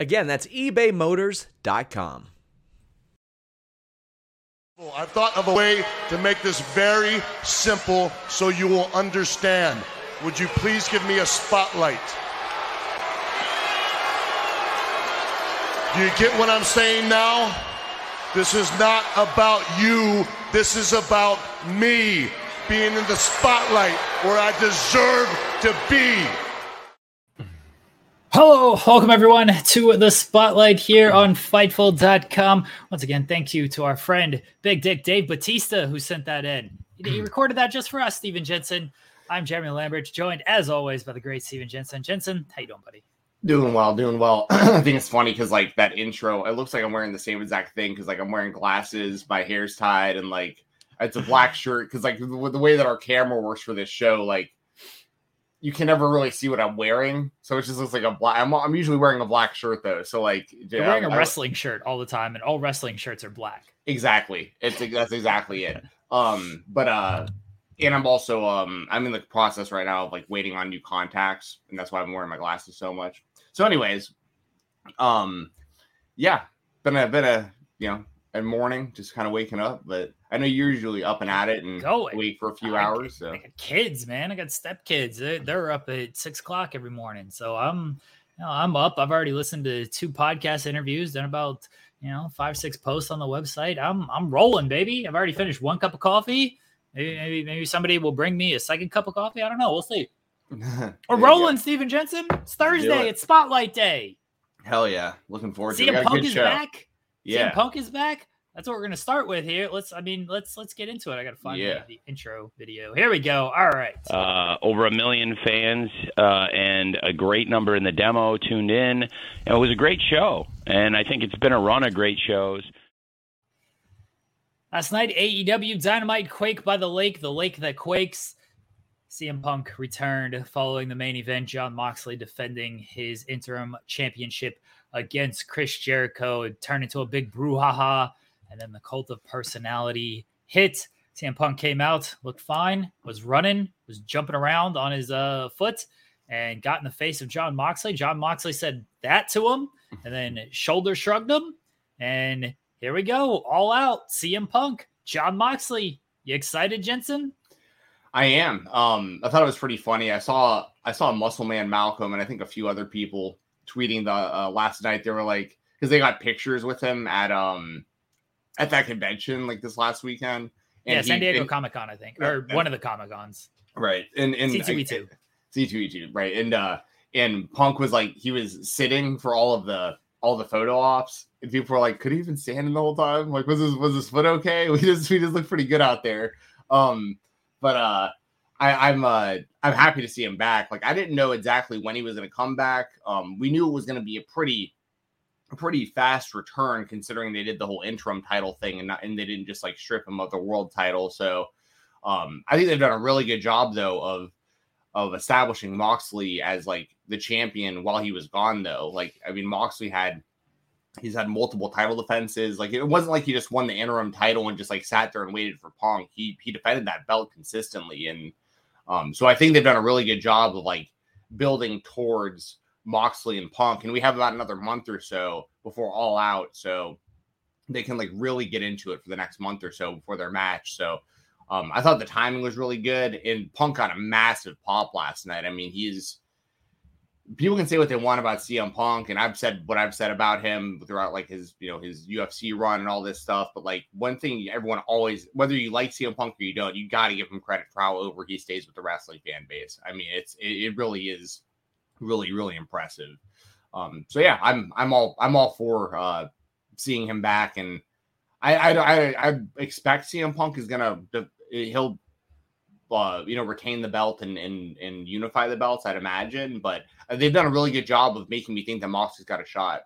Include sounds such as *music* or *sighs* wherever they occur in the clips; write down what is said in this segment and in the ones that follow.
Again, that's ebaymotors.com. I've thought of a way to make this very simple so you will understand. Would you please give me a spotlight? Do you get what I'm saying now? This is not about you. This is about me being in the spotlight where I deserve to be. Hello, welcome everyone to the spotlight here on Fightful.com. Once again, thank you to our friend Big Dick Dave Batista who sent that in. He recorded that just for us, Stephen Jensen. I'm Jeremy Lambert, joined as always by the great Stephen Jensen. Jensen, how you doing, buddy? Doing well, doing well. *clears throat* I think it's funny because like that intro, it looks like I'm wearing the same exact thing because like I'm wearing glasses, my hair's tied, and like it's a black shirt because like the way that our camera works for this show, like you can never really see what I'm wearing, so it just looks like a black. I'm, I'm usually wearing a black shirt though, so like you're wearing a wrestling shirt all the time, and all wrestling shirts are black. Exactly, it's that's exactly it. *laughs* Um, but uh, and I'm also um, I'm in the process right now of like waiting on new contacts, and that's why I'm wearing my glasses so much. So, anyways, um, yeah, been a been a you know a morning, just kind of waking up, but I know you're usually up and at it and Going. wait for a few I hours. so kids, man, I got step kids. They're, they're up at six o'clock every morning. So I'm, you know, I'm up. I've already listened to two podcast interviews, done about you know five six posts on the website. I'm I'm rolling, baby. I've already finished one cup of coffee. Maybe maybe, maybe somebody will bring me a second cup of coffee. I don't know. We'll see. *laughs* We're rolling, Stephen Jensen. It's Thursday. It. It's Spotlight Day. Hell yeah! Looking forward to it. CM Punk is show. back. Yeah, CM Punk is back that's what we're gonna start with here. Let's, I mean, let's let's get into it. I gotta find yeah. the, intro video. Here we go. All right. Uh, over a million fans uh, and a great number in the demo tuned in. And It was a great show, and I think it's been a run of great shows. Last night, AEW Dynamite Quake by the Lake, the lake that quakes. CM Punk returned following the main event. Jon Moxley defending his interim championship against Chris Jericho. It turned into a big brouhaha and then the cult of personality hit. CM Punk came out, looked fine, was running, was jumping around on his uh, foot, and got in the face of Jon Moxley. Jon Moxley said that to him, *laughs* and then shoulder shrugged him. And here we go, all out. CM Punk, Jon Moxley. You excited, Jensen? I am. Um, I thought it was pretty funny. I saw I saw Muscle Man Malcolm and I think a few other people tweeting the uh, last night. They were like, because they got pictures with him at um at that convention like this last weekend. And yeah, San Diego Comic Con, I think, or one of the Comic Cons. Right, and and C2E2, C2E2, right, and uh, and Punk was like he was sitting for all of the all the photo ops, and people were like, could he even stand in the whole time? Like, was his was his foot okay? *laughs* We just we just looked pretty good out there. Um, but uh, I, I'm uh I'm happy to see him back. Like I didn't know exactly when he was to come back. Um, we knew it was to be a pretty a pretty fast return considering they did the whole interim title thing and not and they didn't just like strip him of the world title. So um I think they've done a really good job though of of establishing Moxley as like the champion while he was gone though. Like I mean Moxley had he's had multiple title defenses. Like it wasn't like he just won the interim title and just like sat there and waited for Punk. He he defended that belt consistently and um so I think they've done a really good job of like building towards Moxley and Punk, and we have about another month or so before All Out, so they can like really get into it for the next month or so before their match. So um, I thought the timing was really good, and Punk got a massive pop last night. I mean, he's people can say what they want about CM Punk, and I've said what I've said about him throughout like his you know his UFC run and all this stuff. But like one thing everyone always, whether you like CM Punk or you don't, you got to give him credit for how over he stays with the wrestling fan base. I mean, it's it, it really is really really impressive. Um, so yeah, I'm I'm all I'm all for uh, seeing him back, and I I I, I expect CM Punk is gonna he'll uh, you know, retain the belt and, and and unify the belts, I'd imagine. But they've done a really good job of making me think that Moxley's got a shot.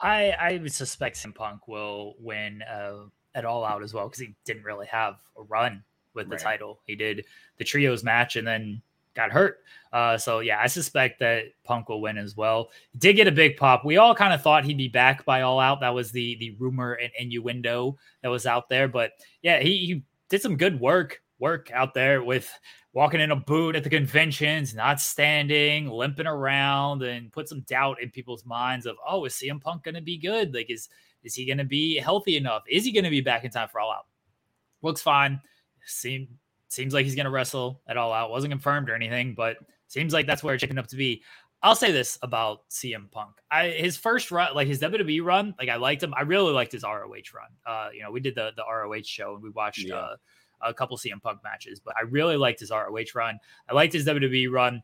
I I would suspect CM Punk will win uh, at All Out as well because he didn't really have a run with the right. title. He did the trios match and then got hurt. Uh, so yeah, I suspect that Punk will win as well. Did get a big pop. We all kind of thought he'd be back by All Out. That was the the rumor and innuendo that was out there. But yeah, he, he did some good work work out there with walking in a boot at the conventions, not standing, limping around, and put some doubt in people's minds of, oh, is CM Punk going to be good? Like, is is he going to be healthy enough? Is he going to be back in time for All Out? Looks fine. Seem seems like he's going to wrestle at All Out. Wasn't confirmed or anything, but seems like that's where it's shaping up to be. I'll say this about CM Punk. I his first run, like his WWE run, like I liked him. I really liked his ROH run. Uh, you know, we did the the ROH show and we watched yeah. uh a couple CM Punk matches, but I really liked his ROH run. I liked his WWE run.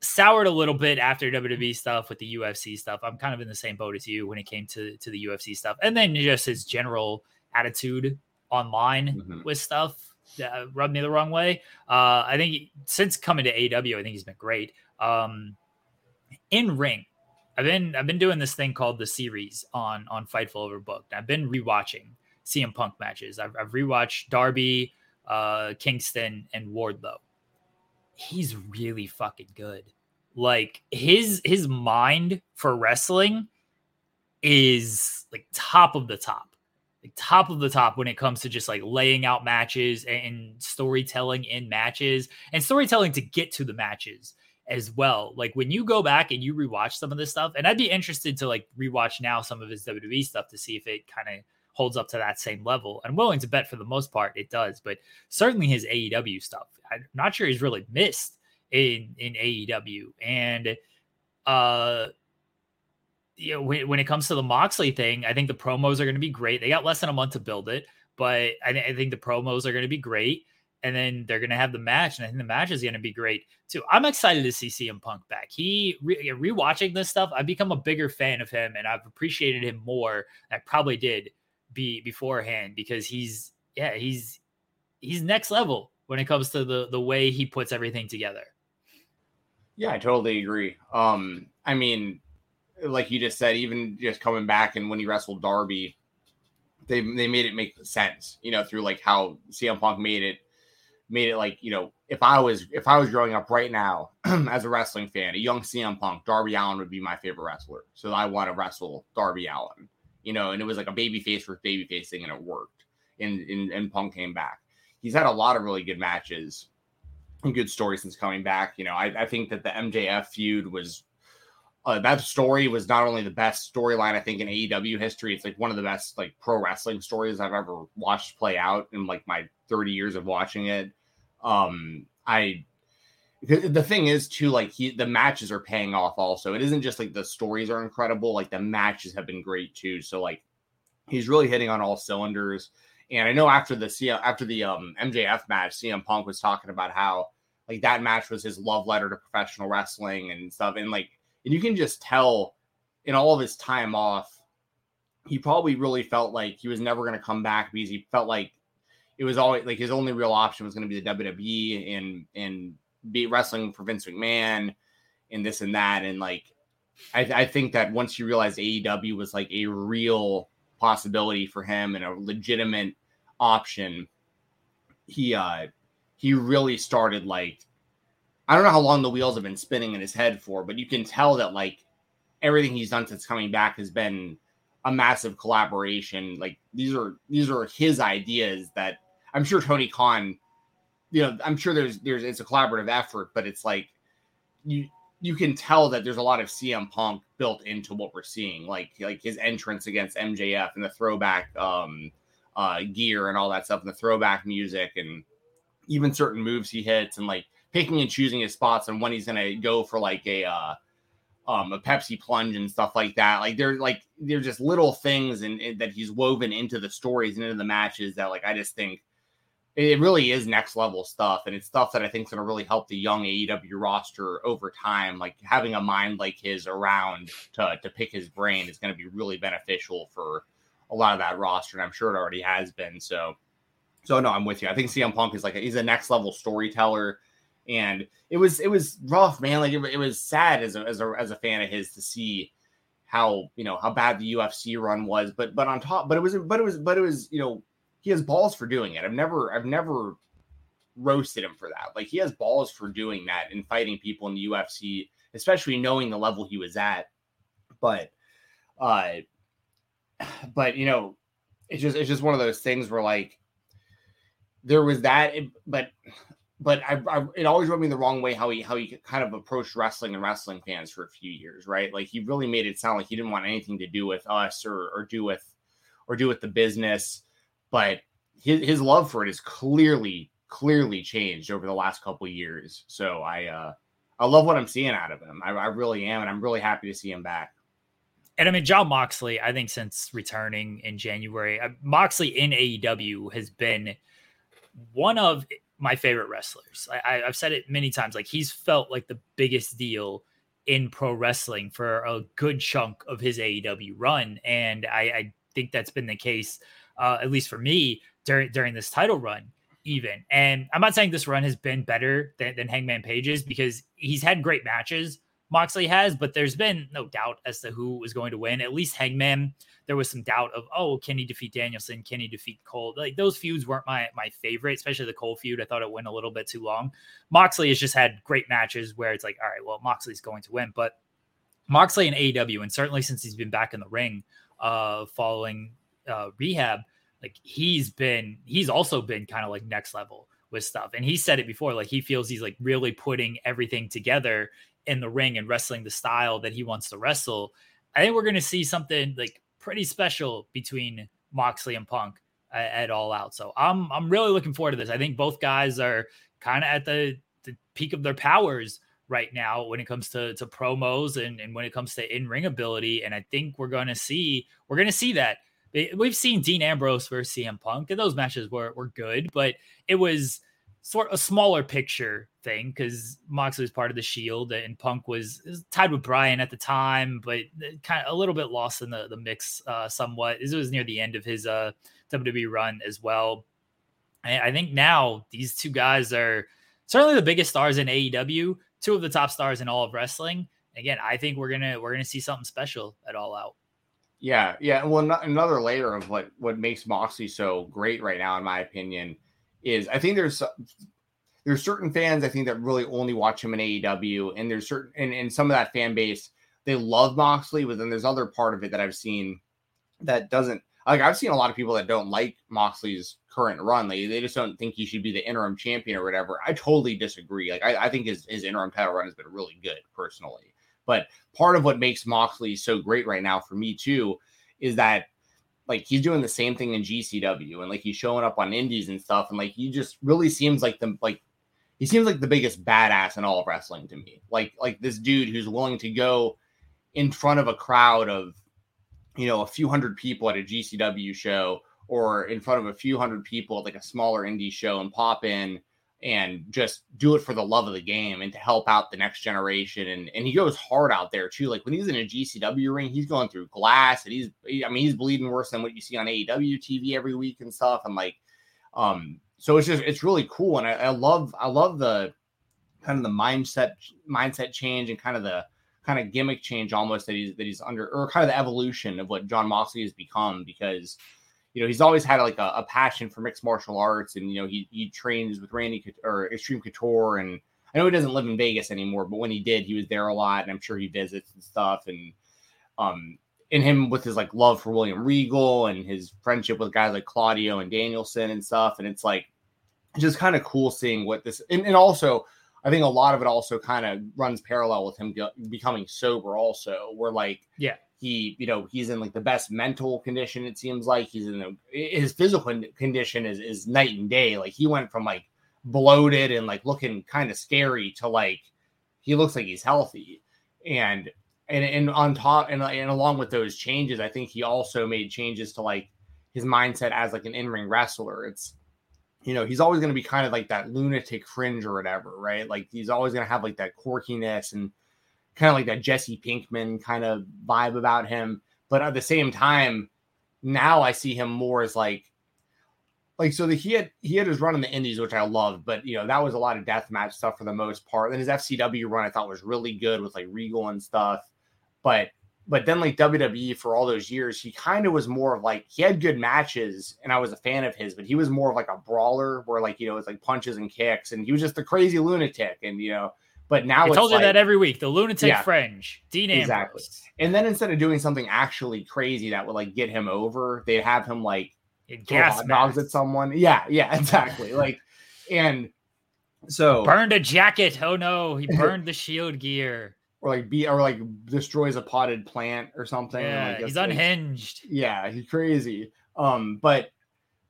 Soured a little bit after WWE stuff with the UFC stuff. I'm kind of in the same boat as you when it came to to the UFC stuff, and then just his general attitude online mm-hmm. with stuff that rubbed me the wrong way. Uh, I think since coming to AW, I think he's been great. Um, in ring, I've been I've been doing this thing called the series on on Fightful Overbooked. I've been rewatching CM Punk matches. I've, I've rewatched Darby, uh, Kingston, and Wardlow. He's really fucking good. Like his his mind for wrestling is like top of the top. Like top of the top when it comes to just like laying out matches and storytelling in matches and storytelling to get to the matches as well. Like when you go back and you rewatch some of this stuff, and I'd be interested to like rewatch now some of his WWE stuff to see if it kind of holds up to that same level. I'm willing to bet for the most part it does, but certainly his AEW stuff, I'm not sure he's really missed in in AEW. And uh you know, when, when it comes to the Moxley thing, I think the promos are going to be great. They got less than a month to build it, but I, I think the promos are going to be great. And then they're going to have the match, and I think the match is going to be great too. I'm excited to see CM Punk back. He re- rewatching this stuff, I've become a bigger fan of him, and I've appreciated him more. I probably did be beforehand because he's yeah he's he's next level when it comes to the the way he puts everything together. Yeah, I totally agree. Um, I mean, like you just said, even just coming back and when he wrestled Darby, they they made it make sense, you know, through like how CM Punk made it made it like you know if I was if I was growing up right now *clears throat* as a wrestling fan, a young CM Punk, Darby Allin would be my favorite wrestler. So I want to wrestle Darby Allin, you know, and it was like a baby face for baby face thing, and it worked. And, and and Punk came back. He's had a lot of really good matches and good stories since coming back. You know, I, I think that the MJF feud was uh, that story was not only the best storyline I think in AEW history. It's like one of the best like pro wrestling stories I've ever watched play out in like my 30 years of watching it. Um, I the thing is too like he the matches are paying off also it isn't just like the stories are incredible like the matches have been great too so like he's really hitting on all cylinders and i know after the CM, after the um mjf match cm punk was talking about how like that match was his love letter to professional wrestling and stuff and like and you can just tell in all of his time off he probably really felt like he was never going to come back because he felt like it was always like his only real option was going to be the WWE and and be wrestling for Vince McMahon and this and that. And like, I, I think that once you realize AEW was like a real possibility for him and a legitimate option, he uh he really started like I don't know how long the wheels have been spinning in his head for, but you can tell that like everything he's done since coming back has been a massive collaboration. Like these are these are his ideas that I'm sure Tony Khan you know, I'm sure there's there's it's a collaborative effort, but it's like you you can tell that there's a lot of CM Punk built into what we're seeing, like like his entrance against MJF and the throwback um, uh, gear and all that stuff, and the throwback music, and even certain moves he hits, and like picking and choosing his spots and when he's gonna go for like a uh, um, a Pepsi plunge and stuff like that. Like they're like they're just little things and, that he's woven into the stories and into the matches that like I just think it really is next level stuff. And it's stuff that i think is going to really help the young aew roster over time. Like having a mind like his around to, to pick his brain is going to be really beneficial for a lot of that roster and i'm sure it already has been. So so no i'm with you. I think cm punk is like a, he's a next level storyteller and it was it was rough man like it, it was sad as a, as a as a fan of his to see how you know how bad the ufc run was but but on top but it was but it was but it was you know he has balls for doing it. I've never I've never roasted him for that. Like he has balls for doing that and fighting people in the UFC, especially knowing the level he was at. But uh *sighs* but you know, it's just it's just one of those things where like there was that but but I, I, it always rubbed me the wrong way how he how he kind of approached wrestling and wrestling fans for a few years, right? Like he really made it sound like he didn't want anything to do with us or or do with or do with the business but his, his love for it is clearly clearly changed over the last couple years. So I uh I love what I'm seeing out of him. I, I really am, and I'm really happy to see him back. And I mean, Jon Moxley, I think since returning in January, uh, Moxley in AEW has been one of my favorite wrestlers. I, have said it many times. Like he's felt like the biggest deal in pro wrestling for a good chunk of his AEW run, and I, I think that's been the case uh, at least for me during during this title run even. And I'm not saying this run has been better than, than Hangman Page's because he's had great matches. Moxley has, but there's been no doubt as to who was going to win. At least Hangman, there was some doubt of, oh, can he defeat Danielson? Can he defeat Cole? Like those feuds weren't my my favorite, especially the Cole feud. I thought it went a little bit too long. Moxley has just had great matches where it's like, all right, well, Moxley's going to win. But Moxley and AEW, and certainly since he's been back in the ring, uh, following uh, rehab, like he's been, he's also been kind of like next level with stuff. And he said it before, like he feels he's like really putting everything together in the ring and wrestling the style that he wants to wrestle. I think we're going to see something like pretty special between Moxley and Punk at, at All Out. So I'm I'm really looking forward to this. I think both guys are kind of at the the peak of their powers right now when it comes to to promos and, and when it comes to in-ring ability and i think we're going to see we're going to see that we've seen Dean Ambrose versus CM Punk, and those matches were were good, but it was sort of a smaller picture thing because Moxley was part of the Shield and Punk was, was, tied with Bryan at the time, but kind of a little bit lost in the the mix uh, somewhat. This was near the end of his uh, WWE run as well. And I think now these two guys are certainly the biggest stars in AEW, two of the top stars in all of wrestling. Again, I think we're gonna we're gonna see something special at All Out. Yeah, yeah. Well, another layer of what what makes Moxley so great right now, in my opinion, is I think there's there's certain fans I think that really only watch him in AEW, and there's certain and, and some of that fan base they love Moxley, but then there's other part of it that I've seen that doesn't like I've seen a lot of people that don't like Moxley's current run. Like they just don't think he should be the interim champion or whatever. I totally disagree. Like I, I think his, his interim title run has been really good personally. But part of what makes Moxley so great right now for me too is that like he's doing the same thing in GCW and like he's showing up on indies and stuff and like he just really seems like the like he seems like the biggest badass in all of wrestling to me. Like like this dude who's willing to go in front of a crowd of you know a few hundred people at a GCW show or in front of a few hundred people at like a smaller indie show and pop in and just do it for the love of the game and to help out the next generation. And and he goes hard out there too. Like when he's in a GCW ring, he's going through glass and he's I mean he's bleeding worse than what you see on AEW TV every week and stuff. And like um so it's just it's really cool. And I, I love I love the kind of the mindset mindset change and kind of the kind of gimmick change almost that he's that he's under or kind of the evolution of what Jon Moxley has become because you know, he's always had like a, a, passion for mixed martial arts, and you know, he he trains with Randy or Extreme Couture, and I know he doesn't live in Vegas anymore, but when he did, he was there a lot, and I'm sure he visits and stuff, and um, in him with his like love for William Regal and his friendship with guys like Claudio and Danielson and stuff, and it's like just kind of cool seeing what this, and, and also. I think a lot of it also kind of runs parallel with him becoming sober, also, where like, yeah, he you know he's in like the best mental condition it seems like he's in his physical condition is is night and day like he went from like bloated and like looking kind of scary to like he looks like he's healthy and and and on top and, and along with those changes, I think he also made changes to like his mindset as like an in-ring wrestler. It's you know, he's always going to be kind of like that lunatic fringe or whatever, right? Like he's always going to have like that quirkiness and kind of like that Jesse Pinkman kind of vibe about him. But at the same time, now I see him more as like like so that he had he had his run in the indies which i loved but you know that was a lot of death match stuff for the most part then his fcw run i thought was really good with like regal and stuff but but then like wwe for all those years he kind of was more of like he had good matches and i was a fan of his but he was more of like a brawler where like you know it's like punches and kicks and he was just a crazy lunatic and you know but now I told you like, that every week. The lunatic yeah, fringe, Dean Ambrose. Exactly. And then instead of doing something actually crazy that would like get him over, they'd have him like gas dogs at someone. Yeah, yeah, *laughs* exactly. like, and so burned a jacket. Oh no, he *laughs* burned the shield gear. Or like be or like destroys a potted plant or something. Yeah, like, he's unhinged. Yeah, he's crazy. Um, but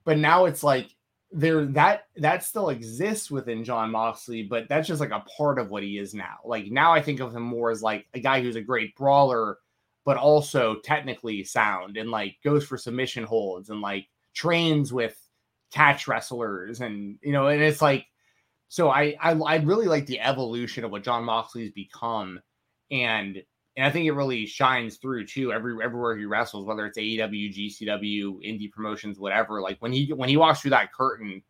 but now it's like there that that still exists within Jon Moxley, but that's just like a part of what he is now. Like now I think of him more as like a guy who's a great brawler, but also technically sound and like goes for submission holds and like trains with catch wrestlers and you know and it's like so I, I I really like the evolution of what Jon Moxley's become and and I think it really shines through too every everywhere he wrestles whether it's AEW, GCW, indie promotions whatever like when he when he walks through that curtain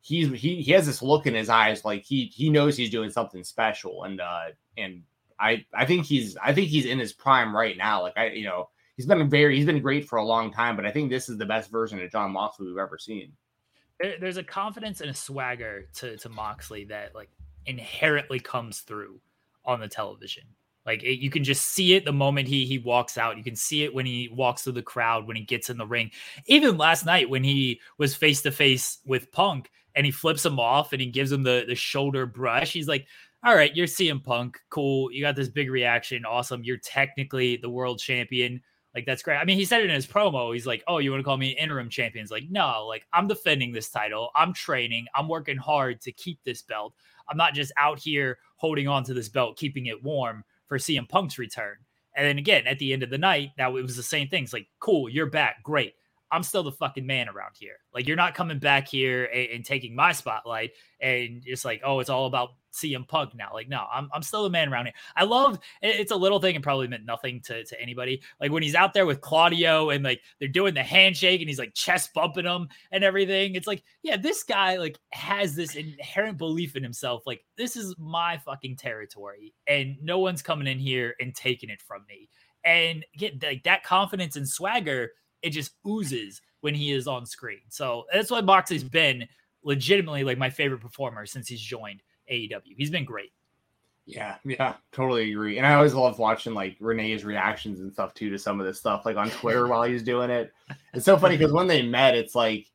he's he he has this look in his eyes like he he knows he's doing something special and uh and I I think he's I think he's in his prime right now like I you know he's been very he's been great for a long time, but I think this is the best version of Jon Moxley we've ever seen. There, there's a confidence and a swagger to to Moxley that like inherently comes through on the television. Like it, you can just see it the moment he he walks out. You can see it when he walks through the crowd, when he gets in the ring. Even last night when he was face to face with Punk and he flips him off and he gives him the the shoulder brush. He's like, "All right, you're CM Punk, cool. You got this big reaction, awesome. You're technically the world champion. Like that's great. I mean, he said it in his promo. He's like, "Oh, you want to call me interim champions?" Like, no, like I'm defending this title. I'm training. I'm working hard to keep this belt. I'm not just out here holding on to this belt, keeping it warm for CM Punk's return. And then again, at the end of the night, that it was the same thing. It's like, cool, you're back, great. I'm still the fucking man around here. Like you're not coming back here and, and, taking my spotlight and it's like, oh, it's all about CM Punk now. Like, no, I'm, I'm still the man around here. I love it's a little thing and probably meant nothing to, to anybody. Like when he's out there with Claudio and like they're doing the handshake and he's like chest bumping him and everything. It's like, yeah, this guy like has this inherent belief in himself. Like, this is my fucking territory and no one's coming in here and taking it from me. And get like that confidence and swagger it just oozes when he is on screen. So that's why Moxley's been legitimately like my favorite performer since he's joined AEW. He's been great. Yeah, yeah, totally agree. And I always love watching like Renee's reactions and stuff too to some of this stuff, like on Twitter while he's doing it. It's so funny because when they met, it's like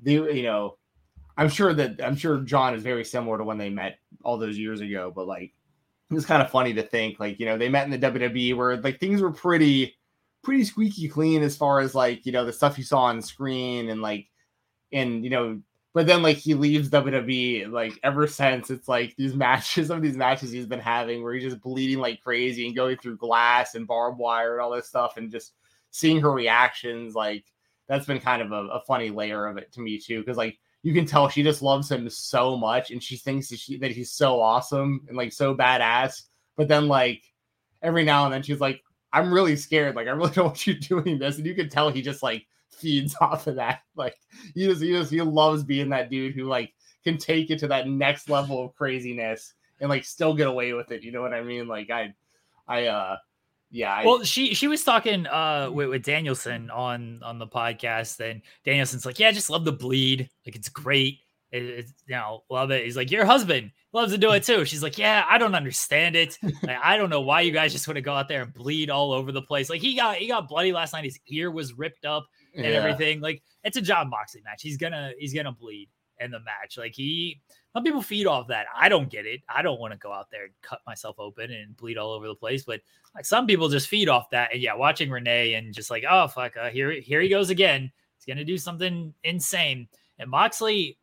the you know, I'm sure that I'm sure John is very similar to when they met all those years ago, but like it was kind of funny to think like you know they met in the WWE where like things were pretty pretty squeaky clean as far as like you know the stuff you saw on screen and like and you know but then like he leaves WWE like ever since it's like these matches *laughs* some of these matches he's been having where he's just bleeding like crazy and going through glass and barbed wire and all this stuff and just seeing her reactions like that's been kind of a, a funny layer of it to me too because like you can tell she just loves him so much and she thinks that, she, that he's so awesome and like so badass but then like every now and then she's like I'm really scared. Like, I really *laughs* don't want you doing this. And you can tell he just like feeds *laughs* off of that. Like, he just, he just, he loves being that dude who like can take it to that next level of craziness and like still get away with it. You know what I mean? Like, I, I, uh, yeah. I, well, she she was talking uh with, with Danielson on on the podcast, and Danielson's like, "Yeah, I just love the bleed. Like, it's great. It, it's you know, love it." He's like, "Your husband loves to do it too. She's like, yeah, I don't understand it. *laughs* Like, I don't know why you guys just want to go out there and bleed all over the place. Like he got he got bloody last night. His ear was ripped up and yeah. everything. Like it's a Jon Moxley match. He's gonna he's gonna bleed in the match. Like he some people feed off that. I don't get it. I don't want to go out there and cut myself open and bleed all over the place. But like some people just feed off that. And yeah, watching Renee and just like, oh fuck, uh, here here he goes again. He's gonna do something insane. And Moxley,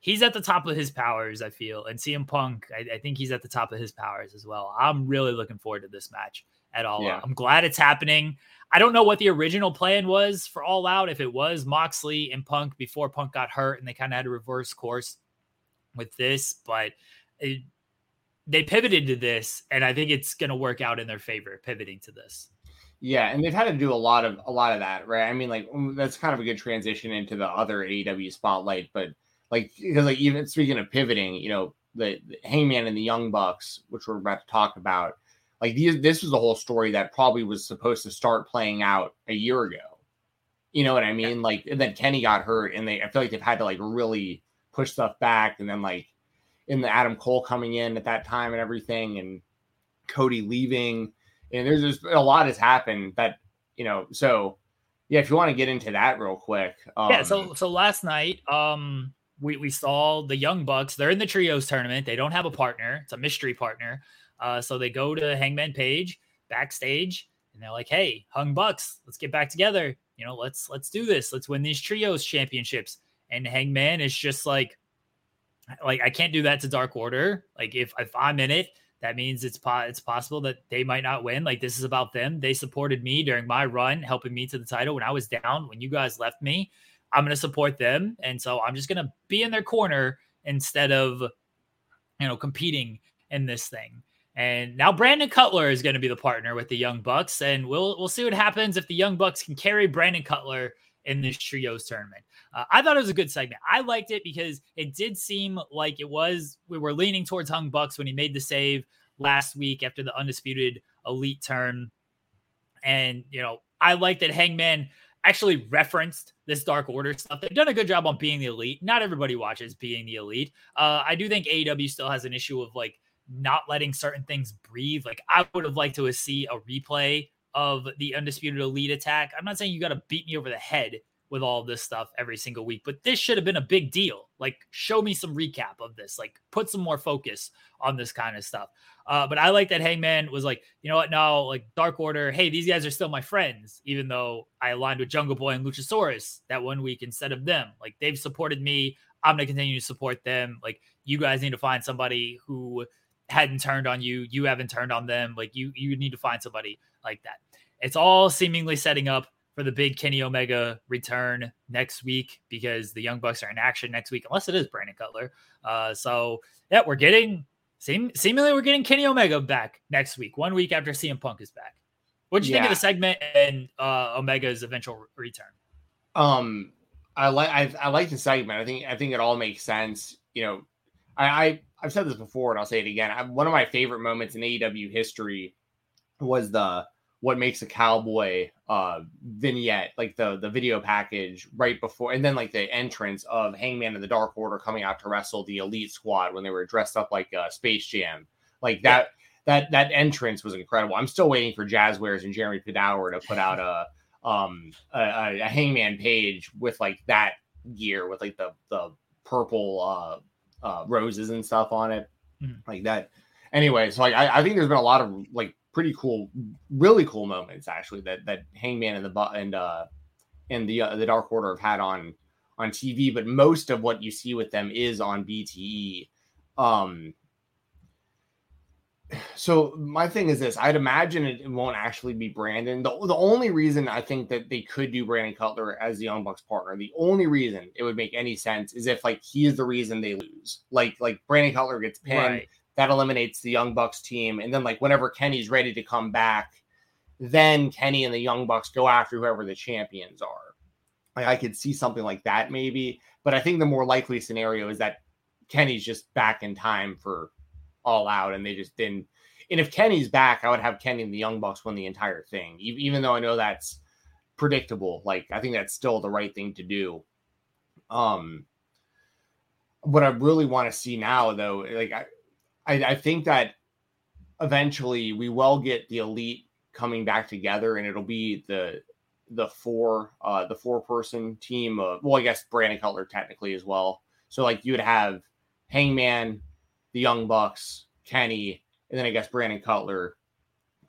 he's at the top of his powers, I feel. And CM Punk, I, I, think he's at the top of his powers as well. I'm really looking forward to this match. at all. Yeah. I'm glad it's happening. I don't know what the original plan was for All Out. If it was Moxley and Punk before Punk got hurt, and they kind of had a reverse course with this, but it, they pivoted to this, and I think it's going to work out in their favor, pivoting to this. Yeah, and they've had to do a lot of a lot of that, right? I mean, like mm, that's kind of a good transition into the other AEW spotlight, but like because like even speaking of pivoting, you know, the, the Hangman and the Young Bucks, which we're about to talk about, like these this was the whole story that probably was supposed to start playing out a year ago. You know what I mean? Like and then Kenny got hurt, and they I feel like they've had to like really push stuff back, and then like in the Adam Cole coming in at that time and everything, and Cody leaving, and there's just a lot has happened that you know. So yeah, if you want to get into that real quick, um, yeah. So so last night, um, we we saw the Young Bucks. They're in the trios tournament. They don't have a partner. It's a mystery partner. Uh, so they go to Hangman Page backstage, and they're like, "Hey, Hung Bucks, let's get back together. You know, let's let's do this. Let's win these trios championships." And Hangman is just like, like I can't do that to Dark Order. Like if if I'm in it, that means it's po- it's possible that they might not win. Like this is about them. They supported me during my run, helping me to the title when I was down. When you guys left me, I'm going to support them, and so I'm just going to be in their corner instead of, you know, competing in this thing. And now Brandon Cutler is going to be the partner with the Young Bucks, and we'll we'll see what happens if the Young Bucks can carry Brandon Cutler in this trios tournament. Uh, I thought it was a good segment. I liked it because it did seem like it was we were leaning towards Hung Bucks when he made the save last week after the undisputed elite turn. And you know, I like that Hangman actually referenced this Dark Order stuff. They've done a good job on being the elite. Not everybody watches being the elite. Uh, I do think AEW still has an issue of like not letting certain things breathe. Like I would have liked to see a replay of the undisputed elite attack. I'm not saying you got to beat me over the head with all this stuff every single week, but this should have been a big deal. Like, show me some recap of this. Like, put some more focus on this kind of stuff. Uh, but I like that Hangman was like, you know what? No, like Dark Order. Hey, these guys are still my friends, even though I aligned with Jungle Boy and Luchasaurus that one week instead of them. Like, they've supported me. I'm gonna continue to support them. Like, you guys need to find somebody who hadn't turned on you. You haven't turned on them. Like, you you need to find somebody like that. It's all seemingly setting up for the big Kenny Omega return next week because the Young Bucks are in action next week, unless it is Brandon Cutler. Uh, so yeah, we're getting seem seemingly we're getting Kenny Omega back next week, one week after CM Punk is back. What do you Yeah. think of the segment and uh, Omega's eventual re- return? Um, I like I, I like the segment. I think I think it all makes sense. You know, I, I I've said this before and I'll say it again. I, one of my favorite moments in AEW history was the what makes a cowboy uh vignette, like the the video package right before, and then like the entrance of Hangman and the Dark Order coming out to wrestle the Elite Squad when they were dressed up like uh, Space Jam, like that. That, that entrance was incredible. I'm still waiting for Jazwares and Jeremy Padawer to put out a *laughs* um a, a, hangman page with like that gear with like the the purple uh uh roses and stuff on it Mhm. like that anyway so like I, I think there's been a lot of like pretty cool really cool moments actually that that hangman and the and uh and the uh, the dark order have had on on tv but most of what you see with them is on bte um so my thing is this: I'd imagine it, won't actually be Brandon. The, the only reason I think that they could do Brandon Cutler as the Young Bucks partner, the only reason it would make any sense is if like he is the reason they lose. Like like Brandon Cutler gets pinned, that eliminates the Young Bucks team, and then like whenever Kenny's ready to come back, then Kenny and the Young Bucks go after whoever the champions are. Like I could see something like that maybe, but I think the more likely scenario is that Kenny's just back in time for all out and they just didn't. And if kenny's back i would have kenny and the young bucks win the entire thing even though i know that's predictable. Like i think that's still the right thing to do. Um what i really want to see now though like I, I i think that eventually we will get the elite coming back together and it'll be the the four uh the four person team of well i guess brandon cutler technically as well so like you would have hangman the Young Bucks, Kenny, and then I guess Brandon Cutler,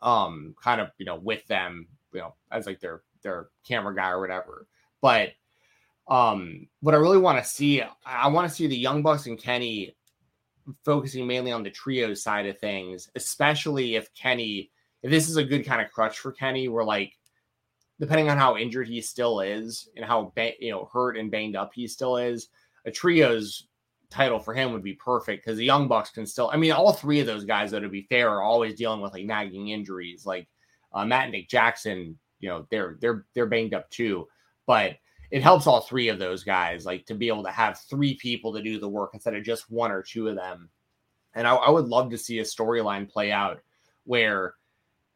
um, kind of you know with them, you know, as like their their camera guy or whatever. But um, what I really want to see, I want to see the Young Bucks and Kenny focusing mainly on the trio side of things, especially if Kenny if this is a good kind of crutch for Kenny, where like depending on how injured he still is and how ba- you know hurt and banged up he still is, a trios title for him would be perfect because the Young Bucks can still. I mean, all three of those guys, though, to be fair, are always dealing with like nagging injuries. Like uh, Matt and Nick Jackson, you know, they're they're they're banged up too, but it helps all three of those guys like to be able to have three people to do the work instead of just one or two of them. And I, I would love to see a storyline play out where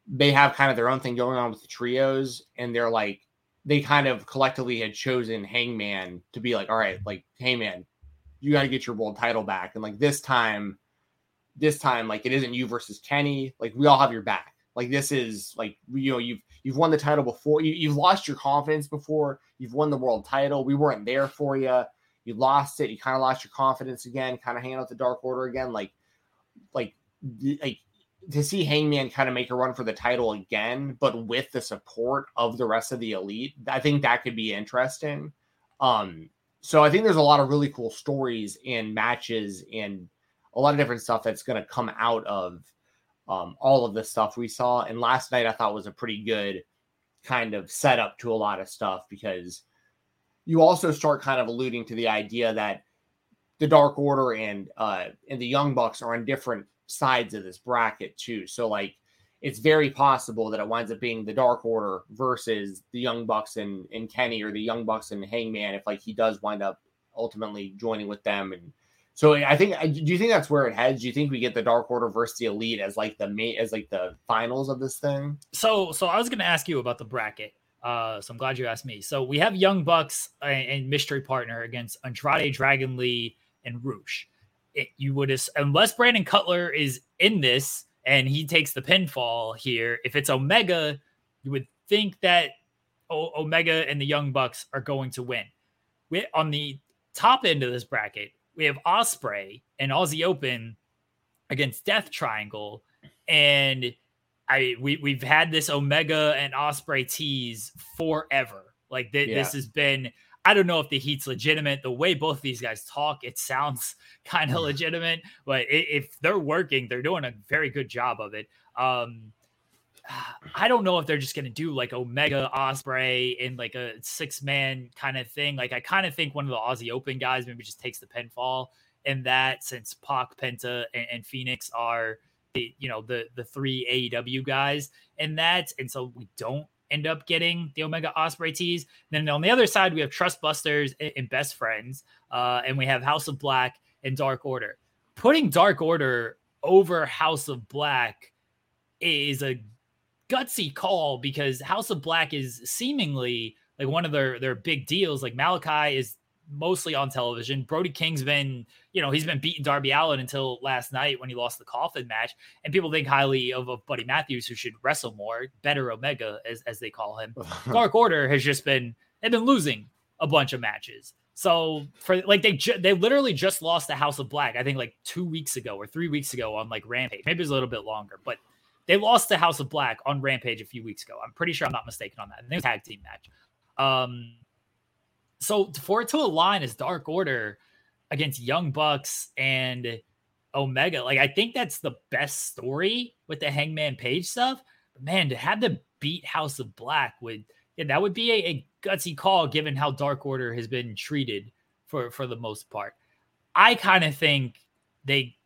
they have kind of their own thing going on with the trios, and they're like they kind of collectively had chosen Hangman to be like, all right, like Hangman, you got to get your world title back. And like this time, this time, like it isn't you versus Kenny. Like we all have your back. Like this is like you know you've you've won the title before. You, you've lost your confidence before. You've won the world title. We weren't there for you. You lost it. You kind of lost your confidence again. Kind of hanging out the Dark Order again. Like like like to see Hangman kind of make a run for the title again, but with the support of the rest of the elite, I think that could be interesting. Um, so I think there's a lot of really cool stories and matches and a lot of different stuff that's going to come out of um, all of the stuff we saw. And last night I thought was a pretty good kind of setup to a lot of stuff because you also start kind of alluding to the idea that the Dark Order and uh, and the Young Bucks are on different sides of this bracket too. So like it's very possible that it winds up being the Dark Order versus the Young Bucks and, and Kenny or the Young Bucks and Hangman if like he does wind up ultimately joining with them. And so I think do you think that's where it heads? Do you think we get the Dark Order versus the Elite as like the main as like the finals of this thing? So so I was gonna ask you about the bracket. Uh, so I'm glad you asked me. So we have Young Bucks and, and mystery partner against Andrade, Dragon Lee, and Rush. It, you would unless Brandon Cutler is in this and he takes the pinfall here. If it's Omega, you would think that o- Omega and the Young Bucks are going to win. We, on the top end of this bracket, we have Ospreay and Aussie Open against Death Triangle, and I we we've had this Omega and Ospreay tease forever. Like th- yeah. this has been I don't know if the heat's legitimate. The way both these guys talk, it sounds *laughs* kind of legitimate. But if they're working, they're doing a very good job of it. Um, *sighs* I don't know if they're just going to do like Omega Ospreay in like a six man kind of thing. Like I kind of think one of the Aussie Open guys maybe just takes the pinfall in that since Pac, Penta, and, and Fenix are the you know the the three AEW guys and that, and so we don't end up getting the Omega Ospreay tease. Then on the other side, we have Trust Busters and Best Friends, uh, and we have House of Black and Dark Order. Putting Dark Order over House of Black is a gutsy call because House of Black is seemingly like one of their their big deals. Like Malakai is mostly on television. Brody King's been, you know, he's been beating Darby Allin until last night when he lost the coffin match. And people think highly of, of Buddy Matthews, who should wrestle more, better Omega, as, as they call him. *laughs* Dark Order has just been, they've been losing a bunch of matches. So for like they ju- they literally just lost the House of Black, I think like two weeks ago or three weeks ago on like Rampage. Maybe it's a little bit longer, but they lost the House of Black on Rampage a few weeks ago. I'm pretty sure I'm not mistaken on that. And they tag team match. Um, so for it to align as Dark Order against Young Bucks and Omega, like I think that's the best story with the Hangman Page stuff. But man, to have them beat House of Black would yeah, that would be a, a gutsy call given how Dark Order has been treated for for the most part. I kind of think they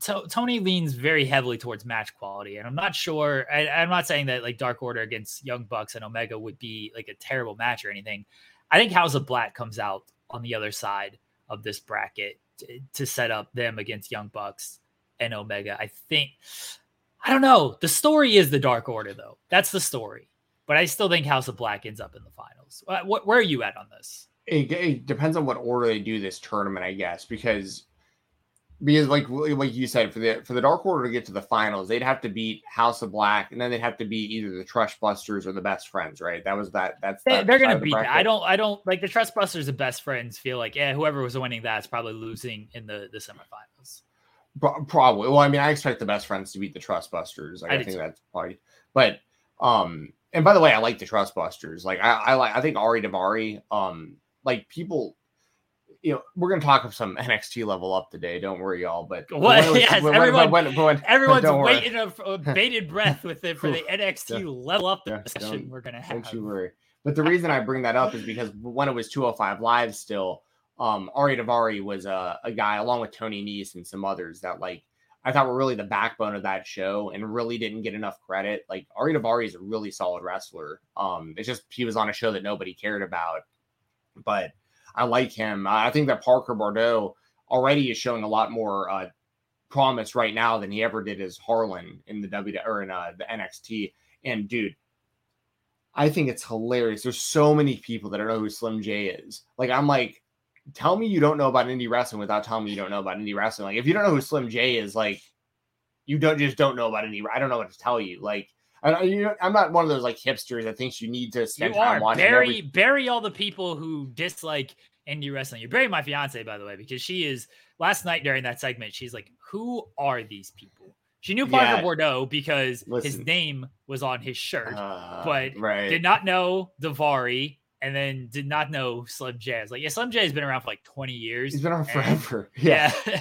T- Tony leans very heavily towards match quality, and I'm not sure. I, am not saying that like Dark Order against Young Bucks and Omega would be like a terrible match or anything. I think House of Black comes out on the other side of this bracket to, to set up them against Young Bucks and Omega. I think I don't know. The story is the Dark Order, though. That's the story. But I still think House of Black ends up in the finals. What, where are you at on this? It, it, depends on what order they do this tournament, I guess, because because like like you said for the for the dark order to get to the finals they'd have to beat house of black and then they'd have to beat either the trust busters or the best friends right? That was that that's they, are gonna beat the i don't i don't like the trust busters the best friends feel like yeah whoever was winning that's probably losing in the the semifinals. Probably. Well i mean i expect the best friends to beat the trust busters. Like, i, I think too. that's probably but um and by the way i like the trust busters. Like i i like i think ari daivari um like people you know, we're gonna talk of some NXT level up today. Don't worry, y'all. But *laughs* what? when, yes, when, everyone, when, when, everyone's waiting a, *laughs* bated breath with it for the *laughs* NXT Yeah. level up Yeah, discussion we're gonna have. Don't you worry. But the reason I bring that up is because when it was 205 Live still, um, Ari Daivari was a, a guy along with Tony Nese and some others that like I thought were really the backbone of that show and really didn't get enough credit. Like Ari Daivari is a really solid wrestler. Um, it's just he was on a show that nobody cared about. But I like him. I think that Parker Boudreaux already is showing a lot more uh, promise right now than he ever did as Harland in the W or in uh, the NXT. And dude, I think it's hilarious. There's so many people that don't know who Slim J is. Like I'm like, tell me you don't know about indie wrestling without telling me you don't know about indie wrestling. Like if you don't know who Slim J is, like you don't just don't know about indie. I don't know what to tell you. Like I, you know, I'm not one of those like hipsters that thinks you need to You spend are watching bury every bury all the people who dislike indie wrestling. You bury my fiance, by the way, because she is last night during that segment. She's like, "Who are these people?" She knew Parker Yeah. Boudreaux because his name was on his shirt. Uh, but right. did not know Daivari and then did not know Slim J. I was like, yeah, Slim J has been around for like 20 years. He's been and- forever. *laughs* Yeah. Yeah.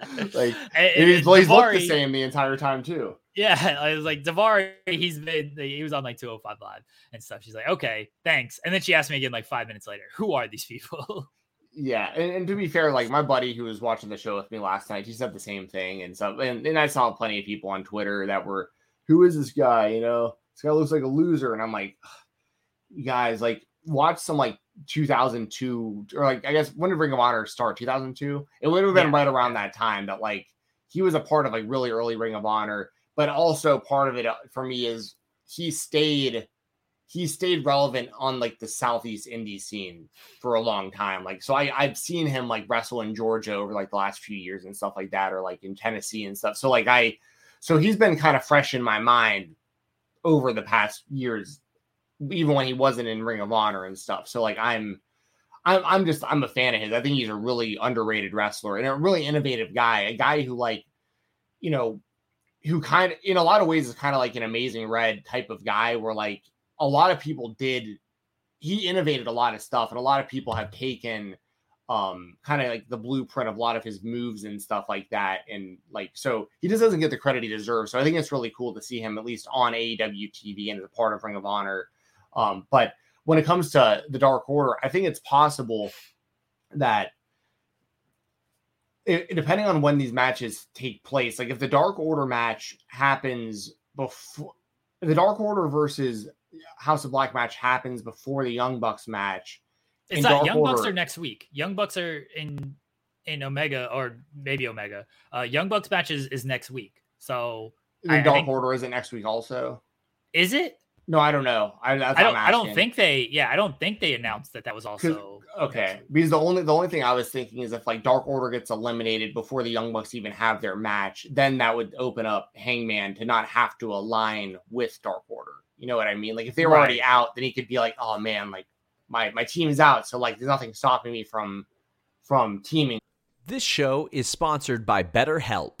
*laughs* Like, *laughs* And- he's, he's looked the same the entire time too. Yeah, *laughs* I was like, Daivari, he's been, he was on like 205 Live and stuff. She's like, okay, thanks. And then she asked me again like five minutes later, who are these people? Yeah, and, and to be fair, like my buddy who was watching the show with me last night, he said the same thing and stuff. And, and I saw plenty of people on Twitter that were, "Who is this guy? You know, this guy looks like a loser." And I'm like, "You guys, like, watch some like 2002 or like I guess when did Ring of Honor start? 2002. It would have been Yeah. right around that time that like he was a part of like really early Ring of Honor, but also part of it uh, for me is he stayed he stayed relevant on like the southeast indie scene for a long time. Like, so I I've seen him like wrestle in Georgia over like the last few years and stuff like that, or like in Tennessee and stuff. So like I, so he's been kind of fresh in my mind over the past years, even when he wasn't in Ring of Honor and stuff. So like I'm. I'm, I'm just I'm a fan of his. I think he's a really underrated wrestler and a really innovative guy. A guy who like, you know, who kind of in a lot of ways is kind of like an Amazing Red type of guy where like a lot of people did he innovated a lot of stuff and a lot of people have taken um kind of like the blueprint of a lot of his moves and stuff like that and like so he just doesn't get the credit he deserves so i think it's really cool to see him at least on aew tv and as a part of ring of honor um but when it comes to the dark order i think it's possible that it, depending on when these matches take place like if the dark order match happens before the dark order versus House of Black match happens before the Young Bucks match. It's not Dark Young Bucks are next week. Young Bucks are in in Omega or maybe Omega. Uh Young Bucks match is, is next week. So The I- I Dark think- Order is it next week also? is it? No, I don't know. I, that's I don't I'm don't think they yeah, I don't think they announced that that was also Okay, because the only the only thing I was thinking is if like Dark Order gets eliminated before the Young Bucks even have their match, then that would open up Hangman to not have to align with Dark Order. You know what I mean? Like if they were already out, then he could be like, "Oh man, like my my team's out, so like there's nothing stopping me from from teaming." This show is sponsored by BetterHelp.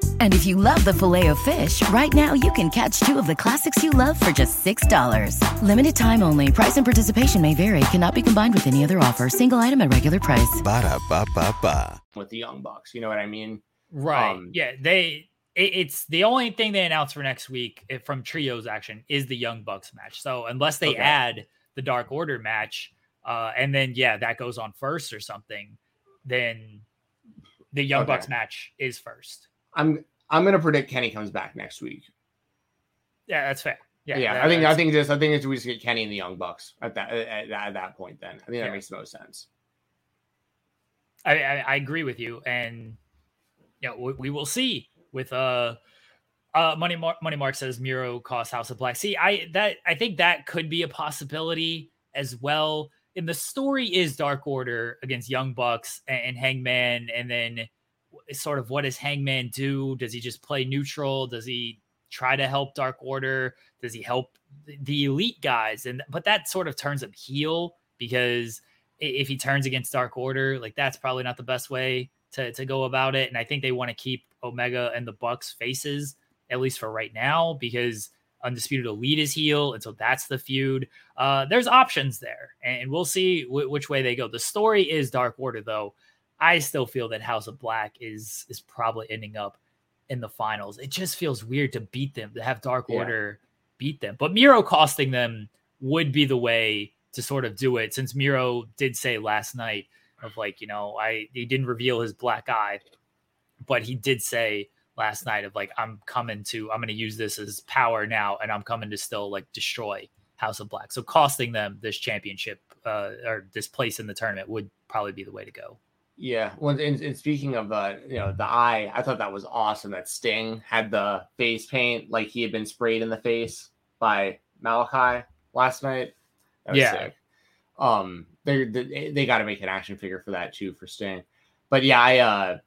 And if you love the filet of fish, right now you can catch two of the classics you love for just $6. Limited time only. Price and participation may vary. Cannot be combined with any other offer. Single item at regular price. Ba da ba ba ba. with the Young Bucks. You know what I mean? Right. Um, yeah. They. It, it's the only thing they announced for next week eh, from trios action is the Young Bucks match. So unless they Okay. add the Dark Order match, uh, and then yeah, that goes on first or something, then the Young Okay. Bucks match is first. I'm I'm gonna predict Kenny comes back next week. Yeah, that's fair. Yeah, Yeah, that- I think I think this I think it's we just get Kenny and the Young Bucks at that at, at that point. Then I think that Yeah. makes the most sense. I, I, I agree with you, and you know we, we will see with uh uh money Mar- money mark says Miro cost House of Black. See, I that I think that could be a possibility as well. And the story is Dark Order against Young Bucks and, and Hangman, and then sort of what does Hangman do? Does he just play neutral? Does he try to help Dark Order? Does he help the- elite guys? And but that sort of turns him heel because if he turns against Dark Order, like that's probably not the best way to, to go about it. And I think they want to keep Omega and the Bucks faces, at least for right now, because Undisputed Elite is heel. And so that's the feud. Uh, there's options there, and we'll see wh- which way they go. The story is Dark Order, though. I still feel that House of Black is is probably ending up in the finals. It just feels weird to beat them, to have Dark Yeah. Order beat them. But Miro costing them would be the way to sort of do it, since Miro did say last night of like, you know, I he didn't reveal his black eye, but he did say last night of like, I'm coming to, I'm going to use this as power now, and I'm coming to still like destroy House of Black. So costing them this championship uh, or this place in the tournament would probably be the way to go. Yeah. Well, and, and speaking of the you know the eye, I thought that was awesome. That Sting had the face paint like he had been sprayed in the face by Malakai last night. That was Yeah. sick. Um, they they, they got to make an action figure for that too for Sting. But yeah, I uh,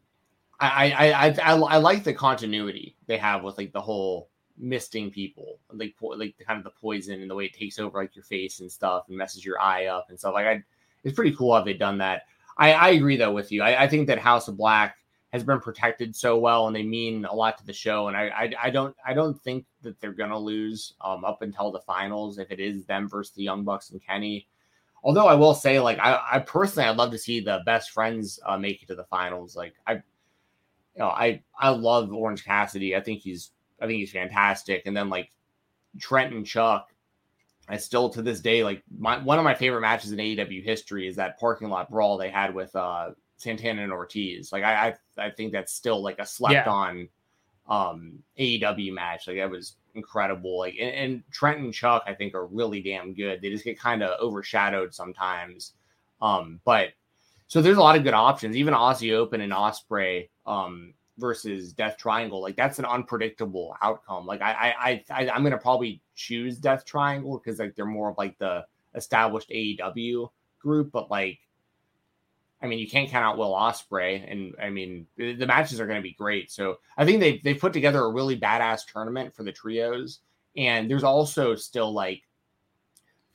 I I I I, I, I like the continuity they have with like the whole misting people, like po- like kind of the poison and the way it takes over like your face and stuff and messes your eye up and stuff. Like I, it's pretty cool how they've done that. I, I agree though with you. I, I think that House of Black has been protected so well, and they mean a lot to the show. And I, I, I don't, I don't think that they're gonna lose um, up until the finals if it is them versus the Young Bucks and Kenny. Although I will say, like, I, I personally, I'd love to see the best friends uh, make it to the finals. Like, I, you know, I, I love Orange Cassidy. I think he's, I think he's fantastic. And then like Trent and Chuck, I still to this day like my one of my favorite matches in AEW history is that parking lot brawl they had with uh Santana and Ortiz. Like I I, I think that's still like a slept Yeah. on um AEW match. Like that was incredible. Like and, and Trent and Chuck I think are really damn good. They just get kind of overshadowed sometimes. Um but so there's a lot of good options. Even Aussie Open and Ospreay um versus Death Triangle, like that's an unpredictable outcome. Like I I, I, I'm gonna probably choose Death Triangle because like they're more of like the established AEW group, but like I mean you can't count out Will Ospreay, and I mean the, the matches are gonna be great. So I think they they put together a really badass tournament for the trios, and there's also still like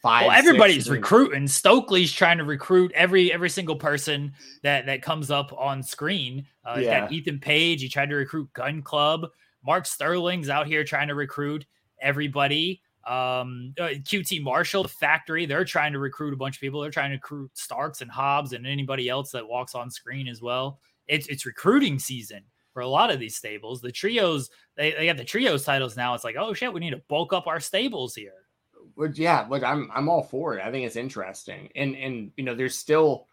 five. Well, everybody's seven- recruiting. Stokely's trying to recruit every every single person that that comes up on screen. Uh, he's got Ethan Page. He tried to recruit Gun Club. Mark Sterling's out here trying to recruit everybody. Um, uh, QT Marshall, the factory, they're trying to recruit a bunch of people. They're trying to recruit Starks and Hobbs and anybody else that walks on screen as well. It's it's recruiting season for a lot of these stables. The trios, they, they got the trios titles now. It's like, oh shit, we need to bulk up our stables here. Which yeah, look, I'm I'm all for it. I think it's interesting, and and you know, there's still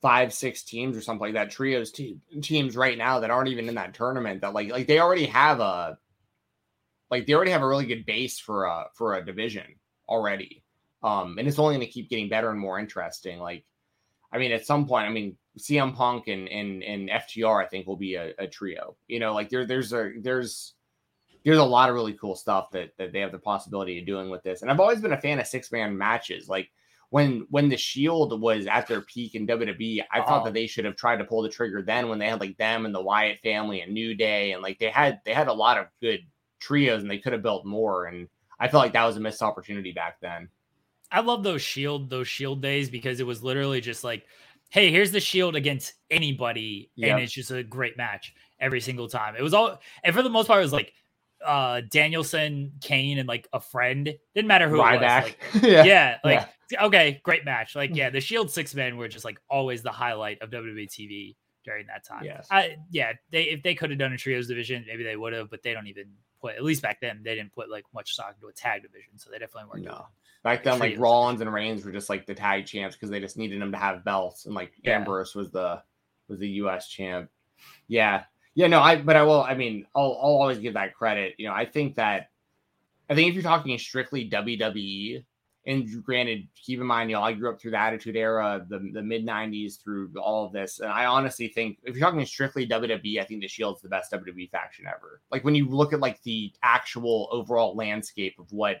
five, six teams or something like that, trios te- teams right now that aren't even in that tournament. That like like they already have a like they already have a really good base for a for a division already, um, and it's only going to keep getting better and more interesting. Like, I mean, at some point, I mean, CM Punk and and and FTR, I think will be a, a trio. You know, like there there's a there's there's a lot of really cool stuff that that they have the possibility of doing with this. And I've always been a fan of six man matches. Like when when the Shield was at their peak in WWE, I thought Oh. that uh-huh. they should have tried to pull the trigger then when they had like them and the Wyatt family and New Day and like they had they had a lot of good trios and they could have built more. And I felt like that was a missed opportunity back then. I love those shield those shield days because it was literally just like, hey, here's the shield against anybody, Yep. and it's just a great match every single time. It was all, and for the most part, it was like uh Danielson, Kane, and like a friend. Didn't matter who it was. Like, *laughs* yeah. yeah, like okay, great match. Like yeah, the Shield six men were just like always the highlight of WWE TV during that time. Yes. I yeah, they if they could have done a trios division, maybe they would have, but they don't even put at least back then they didn't put like much stock into a tag division, so they definitely weren't. No. Back then, like. Rollins and Reigns were just like the tag champs because they just needed them to have belts, and like Yeah. Ambrose was the was the U.S. champ. Yeah, yeah, no, I but I will. I mean, I'll I'll always give that credit. You know, I think that I think if you're talking strictly WWE, and granted, keep in mind, you know, I grew up through the Attitude Era, the the mid '90s, through all of this, and I honestly think if you're talking strictly WWE, I think the Shield's the best WWE faction ever. Like when you look at like the actual overall landscape of what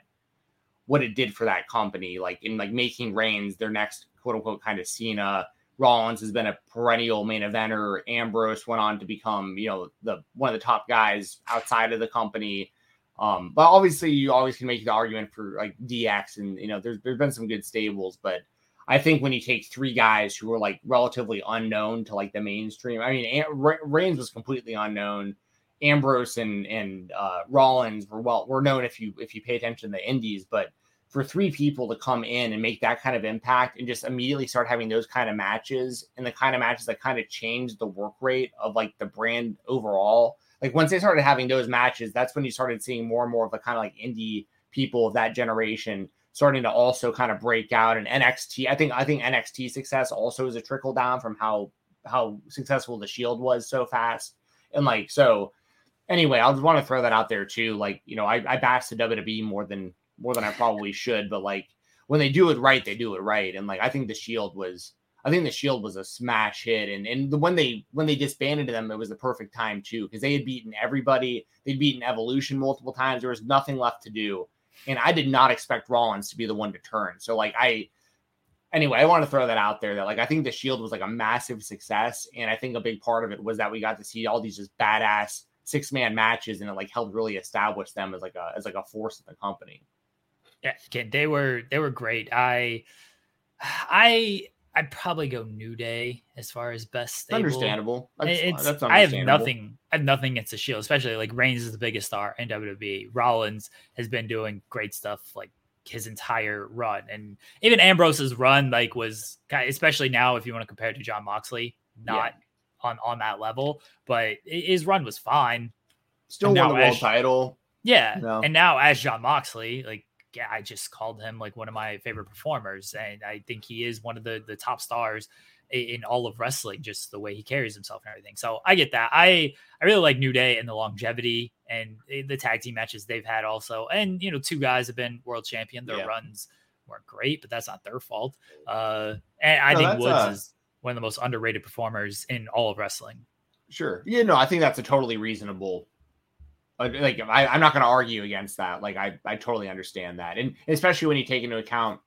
what it did for that company, like in like making Reigns their next quote unquote kind of Cena. Rollins has been a perennial main eventer. Ambrose went on to become, you know, the one of the top guys outside of the company. Um, but obviously, you always can make the argument for like DX, and you know, there's there's been some good stables, but I think when you take three guys who are like relatively unknown to like the mainstream, I mean, Am- Re- Reigns was completely unknown. Ambrose and and uh, Rollins were well were known if you if you pay attention to the Indies, but for three people to come in and make that kind of impact and just immediately start having those kind of matches and the kind of matches that kind of changed the work rate of like the brand overall. Like once they started having those matches, that's when you started seeing more and more of the kind of like indie people of that generation starting to also kind of break out and NXT. I think I think NXT success also is a trickle down from how how successful the Shield was so fast. And like so anyway, I just want to throw that out there too. Like, you know, I, I bash the WWE more than more than I probably should, but like when they do it right, they do it right. And like I think the Shield was I think the Shield was a smash hit. And and the, when they when they disbanded them, it was the perfect time too, because they had beaten everybody. They'd beaten Evolution multiple times. There was nothing left to do. And I did not expect Rollins to be the one to turn. So like I anyway, I want to throw that out there that like I think the Shield was like a massive success. And I think a big part of it was that we got to see all these just badass six man matches and it like helped really establish them as like a as like a force in the company. Yeah, again, they were they were great. I I I'd probably go New Day as far as best stable. Understandable. That's, it's that's I have nothing I have nothing against the Shield, especially like Reigns is the biggest star in WWE. Rollins has been doing great stuff like his entire run, and even Ambrose's run like was especially now if you want to compare it to Jon Moxley, not on on that level, but his run was fine. Still won the world Ash- title. Yeah. No. And now as Jon Moxley, like yeah, I just called him like one of my favorite performers. And I think he is one of the the top stars in all of wrestling, just the way he carries himself and everything. So I get that. I I really like New Day and the longevity and eh, the tag team matches they've had also. And you know, two guys have been world champion. Their Yeah. runs weren't great, but that's not their fault. Uh and I No, think Woods uh, is one of the most underrated performers in all of wrestling. Sure. Yeah, no, I think that's a totally reasonable. Like, I, I'm not going to argue against that. Like, I, I totally understand that, and especially when you take into account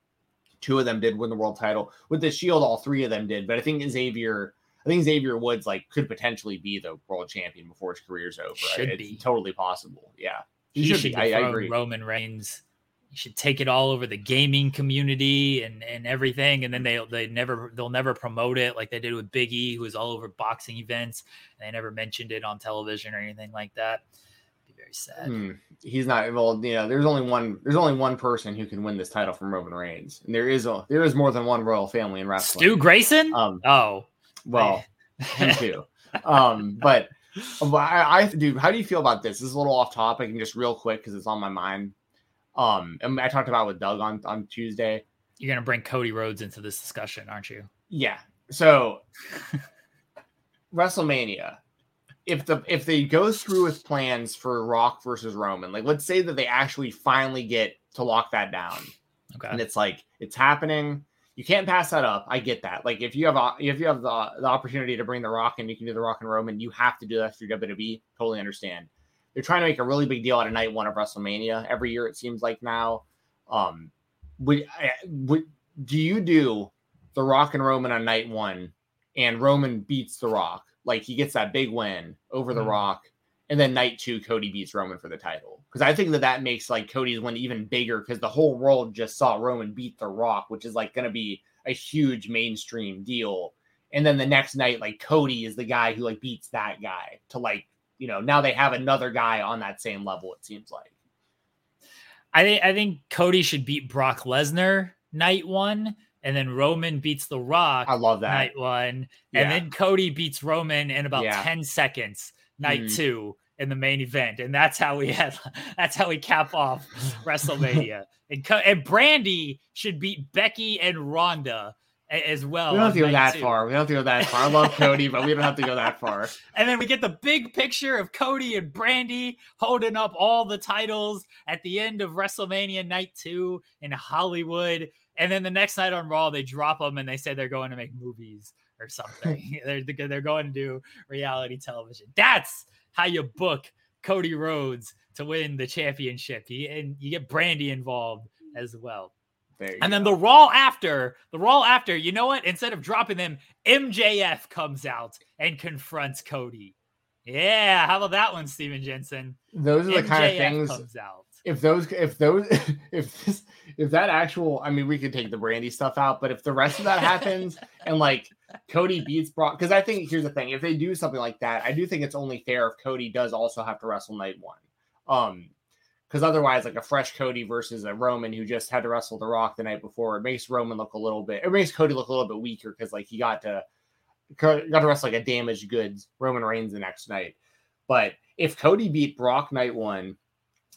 two of them did win the world title with the Shield. All three of them did, but I think Xavier, I think Xavier Woods like could potentially be the world champion before his career's over. Should it's be. totally possible. Yeah, he, should should, be. I- I agree. Roman Reigns. He should take it all over the gaming community and and everything, and then they they never they'll never promote it like they did with Big E, who was all over boxing events, and they never mentioned it on television or anything like that. Very sad. Hmm. He's not well. You know, there's only one. There's only one person who can win this title from Roman Reigns, and there is a there is more than one royal family in wrestling. Stu Grayson? Um, oh, well, him *laughs* too. Um, but I, I, dude, how do you feel about this? This is a little off topic and just real quick because it's on my mind. Um, and I talked about it with Doug on on Tuesday. you're gonna bring Cody Rhodes into this discussion, aren't you? Yeah. So *laughs* WrestleMania. If the if they go through with plans for Rock versus Roman, like let's say that they actually finally get to lock that down, Okay. and it's like it's happening. You can't pass that up. I get that. Like if you have a, if you have the, the opportunity to bring the Rock and you can do the Rock and Roman, you have to do that through WWE. Totally understand. they're trying to make a really big deal out of night one of WrestleMania every year. It seems like now. Um, would, would do you do the Rock and Roman on night one, and Roman beats the Rock, like he gets that big win over the Mhm. Rock, and then night two Cody beats Roman for the title because I think that that makes like Cody's win even bigger because the whole world just saw Roman beat the Rock, which is like going to be a huge mainstream deal. And then the next night, like Cody is the guy who like beats that guy to like you know now they have another guy on that same level. It seems like. I think I think Cody should beat Brock Lesnar night one, and then Roman beats The Rock I love that. night one, Yeah. and then Cody beats Roman in about Yeah. ten seconds night Mhm. two in the main event, and that's how we had *laughs* that's how we cap off *laughs* WrestleMania. and Co- and Brandy should beat Becky and Ronda as well. we don't have to go that two. far. We don't have to go that far. I love Cody, but we don't have to go that far. *laughs* And then we get the big picture of Cody and Brandy holding up all the titles at the end of WrestleMania night two in Hollywood. And then the next night on Raw, they drop them and they say they're going to make movies or something. *laughs* they're, they're going to do reality television. That's how you book Cody Rhodes to win the championship. He, and you get Brandy involved as well. And then the Raw after, the Raw after, you know what? Instead of dropping them, MJF comes out and confronts Cody. Yeah, how about that one, Stephen Jensen? those are the kind of MJF things. comes out. If those, if those, *laughs* if this, if that actual, I mean, we could take the Brandy stuff out, but if the rest of that happens *laughs* and like Cody beats Brock, because I think here's the thing: if they do something like that, I do think it's only fair if Cody does also have to wrestle night one. Um, because otherwise, like a fresh Cody versus a Roman who just had to wrestle The Rock the night before, it makes Roman look a little bit, it makes Cody look a little bit weaker because like he got to got to wrestle like a damaged goods Roman Reigns the next night. But if Cody beat Brock night one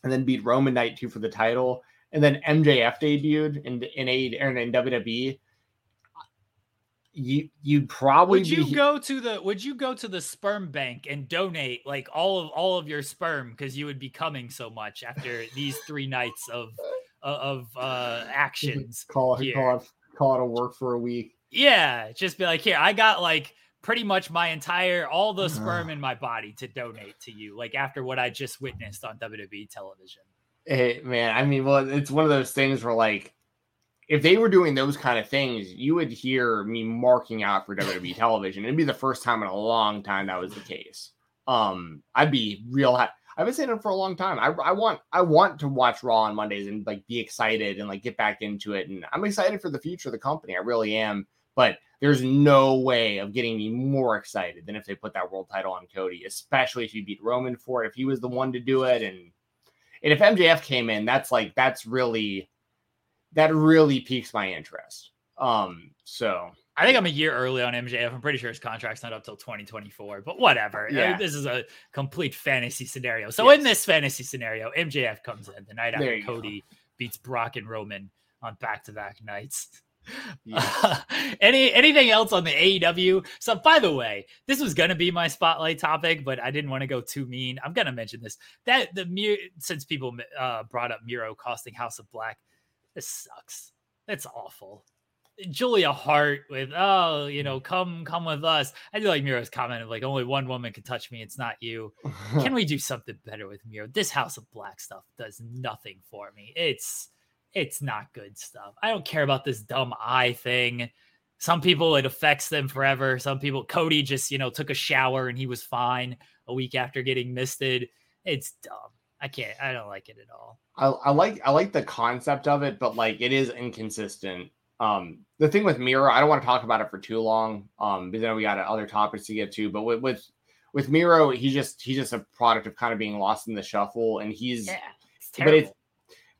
and then beat Roman night two for the title, and then MJF debuted in in A or in WWE, you you'd probably Would you be go to the would you go to the sperm bank and donate like all of all of your sperm because you would be coming so much after these three nights of of uh actions call it here. call it call it a work for a week. Yeah, just be like, here, I got like pretty much my entire all the Uh-huh. sperm in my body to donate to you, like after what I just witnessed on WWE television. Hey man, I mean, well, it's one of those things where like if they were doing those kind of things, you would hear me marking out for WWE *laughs* television. It'd be the first time in a long time that was the case. Um, I'd be real. Ha- I've been saying it for a long time. I, I want I want to watch Raw on Mondays and like be excited and like get back into it. And I'm excited for the future of the company. I really am. But there's no way of getting me more excited than if they put that world title on Cody, especially if you beat Roman for it. If he was the one to do it, and and if MJF came in, that's like that's really that really piques my interest. Um, so I think I'm a year early on MJF. I'm pretty sure his contract's not up till 2024, but whatever. Yeah. This is a complete fantasy scenario. So in this fantasy scenario, MJF comes in the night after you go. Cody beats Brock and Roman on back-to-back nights. *laughs* Any anything else on the AEW? So by the way, this was gonna be my spotlight topic, but I didn't want to go too mean. I'm gonna mention this. That the since people uh, brought up Miro costing House of Black, this sucks. That's awful. Julia Hart with oh, you know, come come with us. I do like Miro's comment of like only one woman can touch me. It's not you. *laughs* Can we do something better with Miro? This House of Black stuff does nothing for me. It's it's not good stuff. I don't care about this dumb eye thing. Some people it affects them forever. Some people Cody just, you know, took a shower and he was fine a week after getting misted. It's dumb. I can't I don't like it at all. I, I like I like the concept of it, but like it is inconsistent. Um, the thing with Miro, I don't want to talk about it for too long, um, because then we got other topics to get to. But with with with Miro, he just he's just a product of kind of being lost in the shuffle, and he's Yeah. It's but terrible. it's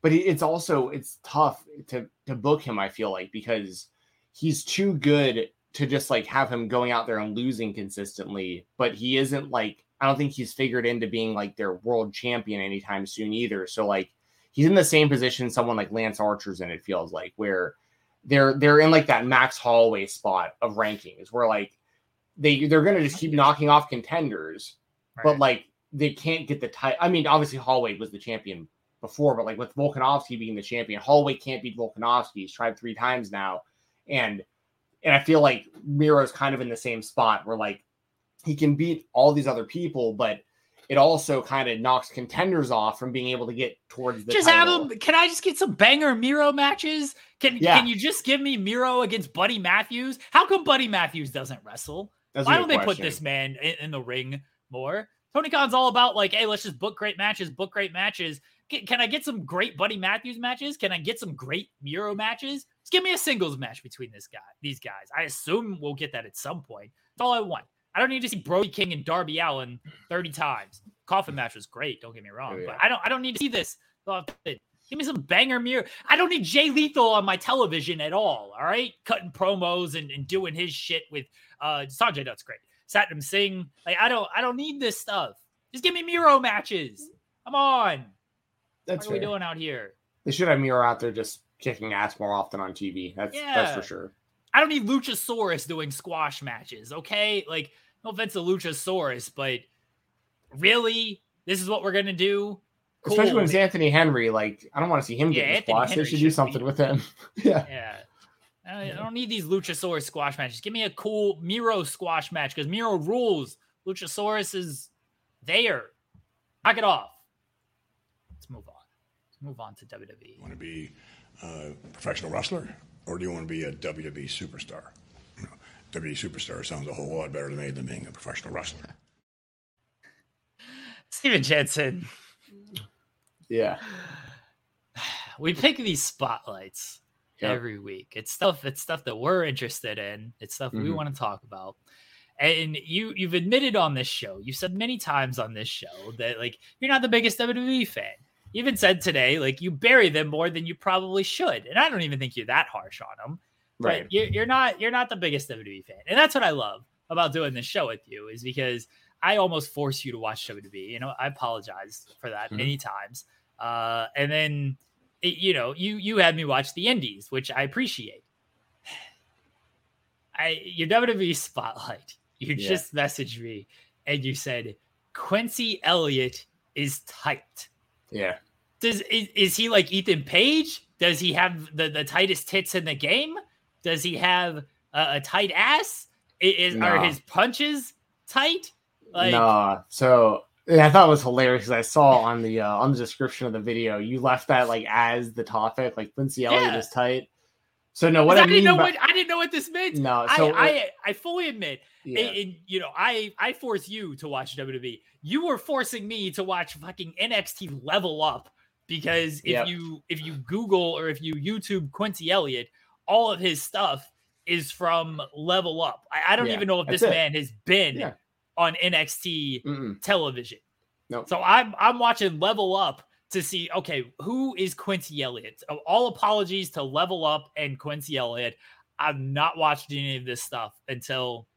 but it's also it's tough to to book him. I feel like because he's too good to just like have him going out there and losing consistently. But he isn't like I don't think he's figured into being like their world champion anytime soon either. So like he's in the same position someone like Lance Archer's in. It feels like where they're they're in like that Max Holloway spot of rankings where like they they're gonna just keep knocking off contenders but like they can't get the title. I mean, obviously Holloway was the champion before, but like with Volkanovski being the champion, Holloway can't beat Volkanovski. He's tried three times now, and and I feel like Miro's kind of in the same spot where like he can beat all these other people, but it also kind of knocks contenders off from being able to get towards the just title. have them. Can I just get some banger Miro matches? Can Yeah. Can you just give me Miro against Buddy Matthews? How come Buddy Matthews doesn't wrestle? That's Why don't they put this man in, in the ring more? Tony Khan's all about like, hey, let's just book great matches, book great matches. Can, I get some great Buddy Matthews matches? Can I get some great Miro matches? Just give me a singles match between this guy, these guys. I assume we'll get that at some point. That's all I want. I don't need to see Brody King and Darby Allin 30 times. Coffin match was great, don't get me wrong, Oh, yeah. but I don't I don't need to see this. Give me some banger Miro. I don't need Jay Lethal on my television at all. All right, cutting promos and, and doing his shit with uh Sanjay Dutt's great. Satnam Singh. Like I don't I don't need this stuff. Just give me Miro matches. Come on. That's what are we fair. doing out here? They should have Miro out there just kicking ass more often on TV. That's that's for sure. I don't need Luchasaurus doing squash matches, okay? Like, no offense to Luchasaurus, but really? This is what we're gonna do? Especially when it's Anthony Henry. Like, I don't want to see him Yeah, get squashed. They Henry should do something be- with him. *laughs* yeah. Yeah. I I don't need these Luchasaurus squash matches. Give me a cool Miro squash match because Miro rules. Luchasaurus is there. Knock it off. Let's move on. Let's move on to. WWE. want to be a professional wrestler or do you want to be a WWE superstar? You know, WWE superstar sounds a whole lot better to me than being a professional wrestler. *laughs* Stephen Jensen. Yeah. *sighs* we pick these spotlights Yep. every week. It's stuff. It's stuff that we're interested in. It's stuff we Mhm. want to talk about. And you you've admitted on this show, you've said many times on this show that like you're not the biggest WWE fan. Even said today like you bury them more than you probably should, and I don't even think you're that harsh on them. Right. But you're, you're not you're not the biggest WWE fan, and that's what I love about doing this show with you is because I almost force you to watch WWE. You know, I apologize for that Mhm. many times. Uh, and then it- you know, you you had me watch the Indies, which I appreciate. *sighs* I your WWE spotlight. *laughs* You Yeah. just messaged me and you said Quincy Elliott is tight. Yeah. Does is, is he like Ethan Page? Does he have the, the tightest tits in the game? Does he have a, a tight ass? Is, are his punches tight? Like nah. So yeah, I thought it was hilarious because I saw on the uh, on the description of the video you left that like as the topic, like Quincy Elliott Yeah. is tight. So no, what I, I, didn't mean know by, what I didn't know what this meant. no, I, so I I fully admit yeah. and, and, you know, I I force you to watch WWE. You were forcing me to watch fucking NXT Level Up because if Yep. you if you Google or if you YouTube Quincy Elliott, all of his stuff is from Level Up. I, I don't Yeah, even know if this it. man has been Yeah. on NXT Mm-mm. television. Nope. So I'm I'm watching Level Up to see okay who is Quincy Elliott. Oh, All apologies to Level Up and Quincy Elliott. I've not watched any of this stuff until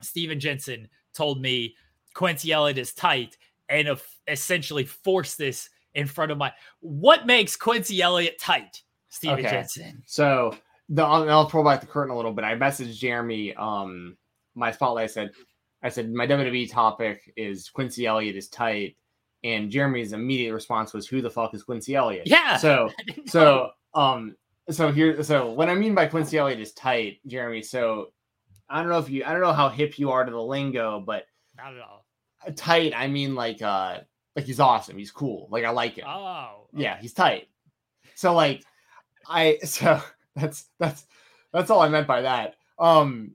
Stephen Jensen told me Quincy Elliott is tight and essentially forced this in front of my. What makes Quincy Elliott tight, Stephen Okay. Jensen? So the I'll, pull back the curtain a little bit. I messaged Jeremy um my spotlight. I said I said my WWE topic is Quincy Elliott is tight, and Jeremy's immediate response was who the fuck is Quincy Elliott? Yeah. So *laughs* I didn't know. so um so here so what I mean by Quincy Elliott is tight, Jeremy. So I don't know if you I don't know how hip you are to the lingo, but not at all. tight I mean like uh like he's awesome. He's cool. Like I like him. Oh, Yeah, he's tight. So like I *laughs* so that's that's that's all I meant by that. Um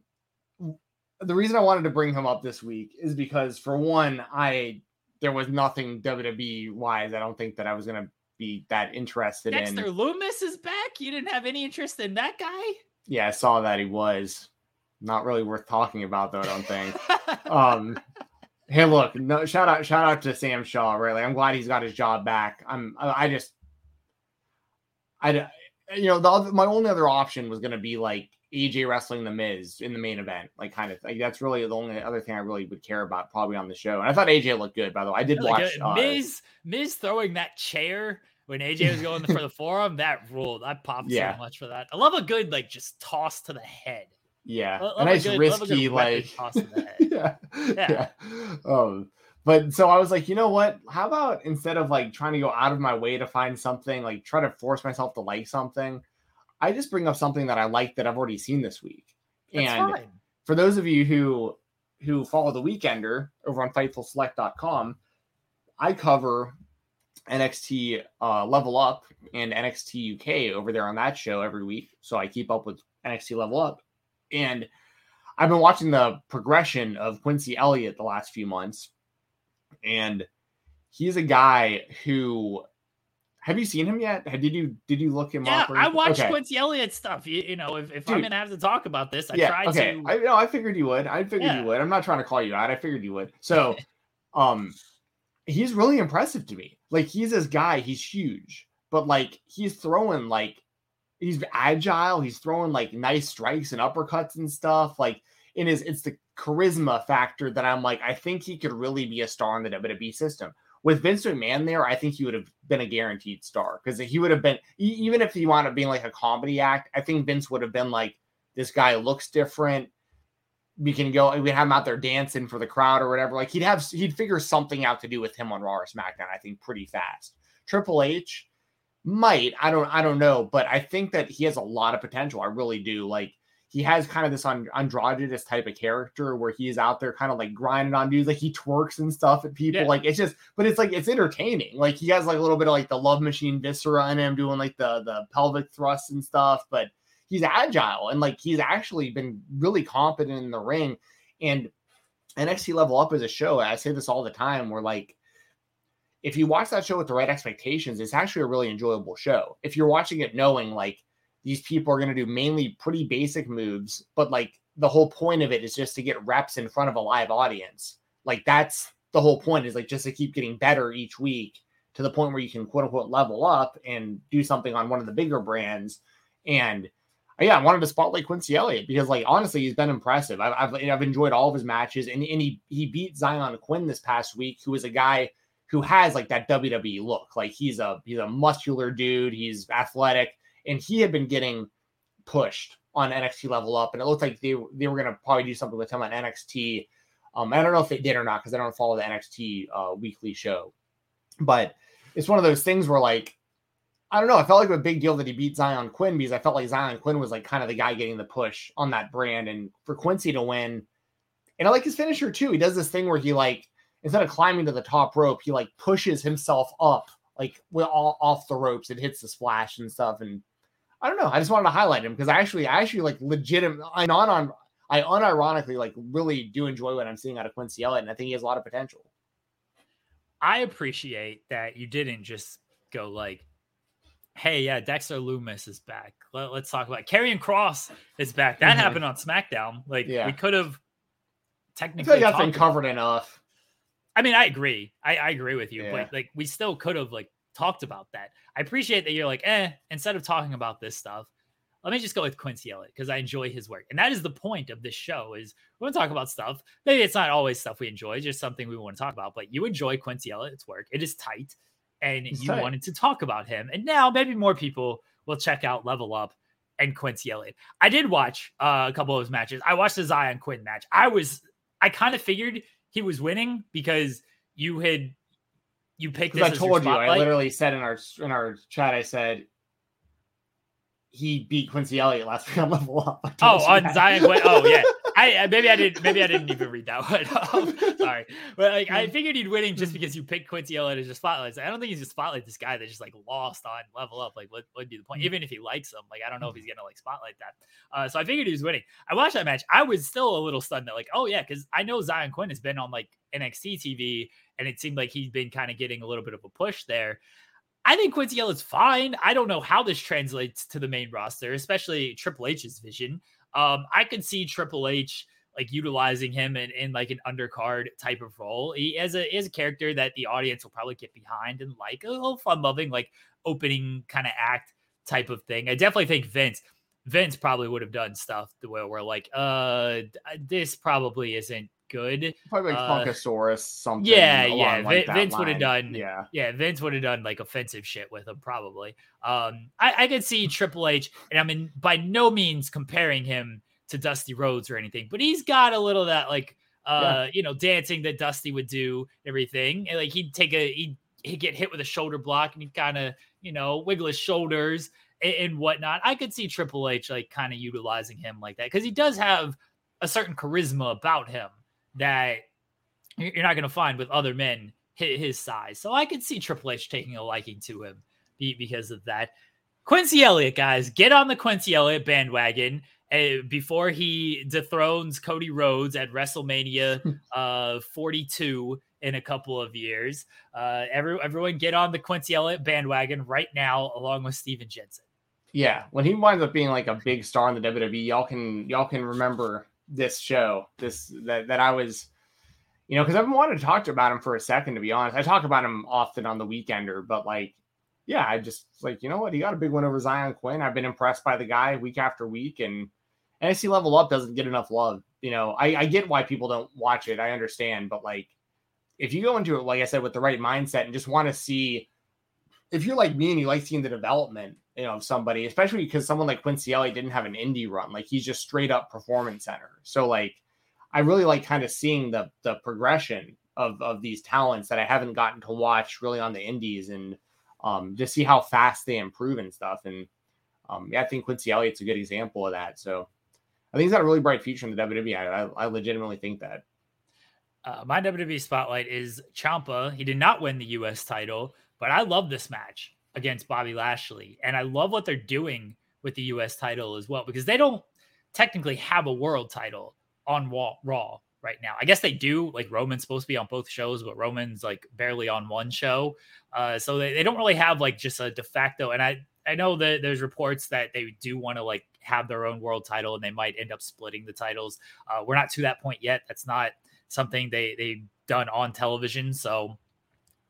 the reason I wanted to bring him up this week is because for one, I there was nothing WWE wise. I don't think that I was gonna be that interested Dexter in. Lumis is back. You didn't have any interest in that guy. Yeah, I saw that he was not really worth talking about though, I don't think. *laughs* um hey look no shout out shout out to sam shaw Really, i'm glad he's got his job back i'm i, just I, you know the other, my only other option was going to be like aj wrestling the miz in the main event like kind of like that's really the only other thing i really would care about probably on the show and i thought aj looked good by the way i did like watch uh, Miz Miz throwing that chair when AJ was going for the *laughs* forearm. that ruled. I popped Yeah. so much for that. I love a good like just toss to the head. Yeah a nice a good risky like toss to the *laughs* head. yeah, yeah. Um, but so I was like, you know what? How about instead of like trying to go out of my way to find something, like try to force myself to like something, I just bring up something that I like that I've already seen this week. That's and fine. for those of you who who follow the Weekender over on FightfulSelect.com, I cover NXT uh, Level Up and NXT UK over there on that show every week. So I keep up with NXT Level Up. And I've been watching the progression of Quincy Elliott the last few months. And he's a guy who have you seen him yet? Did you did you look him yeah, up? I watched okay. Quincy Elliott stuff. You, you know, if, if Dude, I'm gonna have to talk about this, I yeah, tried okay. to. I know I figured you would. I figured yeah. you would. I'm not trying to call you out. I figured you would. *laughs* So, um, he's really impressive to me. Like he's this guy. He's huge, but like he's throwing like he's agile. He's throwing like nice strikes and uppercuts and stuff. Like in his, it's the charisma factor that I'm like, I think he could really be a star in the WWE system with Vince McMahon there, I think he would have been a guaranteed star because he would have been even if he wound up being like a comedy act. I think Vince would have been like, this guy looks different. We can go. We have him out there dancing for the crowd or whatever. Like he'd have he'd figure something out to do with him on Raw or SmackDown. I think pretty fast. Triple H might. I don't. I don't know, but I think that he has a lot of potential. I really do. Like he has kind of this androgynous type of character where he's out there kind of like grinding on dudes, like he twerks and stuff at people. Yeah. Like it's just, but it's like it's entertaining. Like he has like a little bit of like the love machine viscera in him, doing like the the pelvic thrusts and stuff. But he's agile and like he's actually been really competent in the ring. And NXT Level Up is a show. I say this all the time. Where like if you watch that show with the right expectations, it's actually a really enjoyable show. If you're watching it knowing like these people are going to do mainly pretty basic moves, but like the whole point of it is just to get reps in front of a live audience. Like that's the whole point is like just to keep getting better each week to the point where you can quote unquote level up and do something on one of the bigger brands. And yeah, I wanted to spotlight Quincy Elliott because like honestly, he's been impressive. I've, I've, I've enjoyed all of his matches and, and he, he beat Xyon Quinn this past week, who is a guy who has like that WWE look. Like he's a, he's a muscular dude. He's athletic and he had been getting pushed on NXT level up, and it looked like they they were to probably do something with him on NXT. Um, I don't know if they did or not because I don't follow the NXT uh, weekly show, but it's one of those things where like I don't know. I felt like a big deal that he beat Xyon Quinn because I felt like Xyon Quinn was like kind of the guy getting the push on that brand, and for Quincy to win, and I like his finisher too. He does this thing where he like instead of climbing to the top rope, he like pushes himself up like with all off the ropes and hits the splash and stuff, and I don't know. I just wanted to highlight him because I actually, I actually like legitimate. I on on I unironically like really do enjoy what I'm seeing out of Quincy Elliott, and I think he has a lot of potential. I appreciate that you didn't just go like, "Hey, yeah, Dexter Lumis is back. Let, us talk about Karrion Kross is back." That mm-hmm. happened on SmackDown. Like, yeah. we could have technically. I feel like that's been covered enough. I mean, I agree. I, I agree with you, yeah. but like, we still could have like talked about that. I appreciate that you're like, eh, instead of talking about this stuff, let me just go with Quincy Elliott because I enjoy his work. And that is the point of this show is we want to talk about stuff. Maybe it's not always stuff we enjoy, just something we want to talk about, but you enjoy Quincy Elliott's work. It is tight and it's you tight. wanted to talk about him. And now maybe more people will check out Level Up and Quincy Elliott. I did watch uh, a couple of his matches. I watched the Xyon Quinn match. I was, I kind of figured he was winning because you had you picked this. I told you. I literally said in our in our chat. I said he beat Quincy Elliott last week on *laughs* level up. Oh, on. Xyon. oh, yeah. *laughs* I maybe I didn't maybe I didn't even read that one. *laughs* Um, *laughs* sorry, but like I figured he'd winning just because you picked Quincy Elliott as your spotlight. I don't think he's just spotlight this guy that just like lost on level up. Like what would be the point? Mm. Even if he likes him, like I don't know if he's gonna like spotlight that. Uh, so I figured he was winning. I watched that match. I was still a little stunned that like oh yeah, because I know Xyon Quinn has been on like NXT TV and it seemed like he's been kind of getting a little bit of a push there. I think Quincy is fine. I don't know how this translates to the main roster, especially Triple H's vision. Um, I could see Triple H like utilizing him in, in like an undercard type of role. He as a is a character that the audience will probably get behind and like a little fun loving, like opening kind of act type of thing. I definitely think Vince Vince probably would have done stuff the way we're like, uh, this probably isn't good. Probably like uh, Funkasaurus, something. Yeah, yeah. Like Vince would have done. Yeah, yeah. Vince would have done like offensive shit with him, probably. Um, I, I could see *laughs* Triple H, and I mean, by no means comparing him to Dusty Rhodes or anything, but he's got a little that like, uh, yeah. you know, dancing that Dusty would do, everything. And like he'd take a he'd, he'd get hit with a shoulder block, and he'd kind of you know wiggle his shoulders and, and whatnot. I could see Triple H like kind of utilizing him like that because he does have a certain charisma about him that you're not going to find with other men his size. So I could see Triple H taking a liking to him because of that. Quincy Elliott, guys, get on the Quincy Elliott bandwagon uh, before he dethrones Cody Rhodes at WrestleMania *laughs* uh, 42 in a couple of years. Uh, every, everyone get on the Quincy Elliott bandwagon right now, along with Stephen Jensen. Yeah, when he winds up being like a big star in the WWE, y'all can y'all can remember this show, this that that I was, you know, because I've wanted to talk about him for a second. To be honest, I talk about him often on the Weekender, but like, yeah, I just like you know what he got a big win over Xyon Quinn. I've been impressed by the guy week after week, and NXT Level Up doesn't get enough love. You know, I, I get why people don't watch it. I understand, but like, if you go into it, like I said, with the right mindset and just want to see, if you're like me and you like seeing the development, you know, of somebody, especially because someone like Quincy Elliott didn't have an indie run, like he's just straight up performance center. So like, I really like kind of seeing the the progression of of these talents that I haven't gotten to watch really on the indies and um, just see how fast they improve and stuff. And um, yeah, I think Quincy Elliott's a good example of that. So I think he's got a really bright future in the WWE. I, I legitimately think that. Uh, my WWE spotlight is Ciampa. He did not win the U.S. title, but I love this match against Bobby Lashley, and I love what they're doing with the U.S. title as well because they don't technically have a world title on Raw right now. I guess they do. Like Roman's supposed to be on both shows, but Roman's like barely on one show, uh, so they, they don't really have like just a de facto. And I I know that there's reports that they do want to like have their own world title and they might end up splitting the titles. Uh, we're not to that point yet. That's not something they they've done on television, so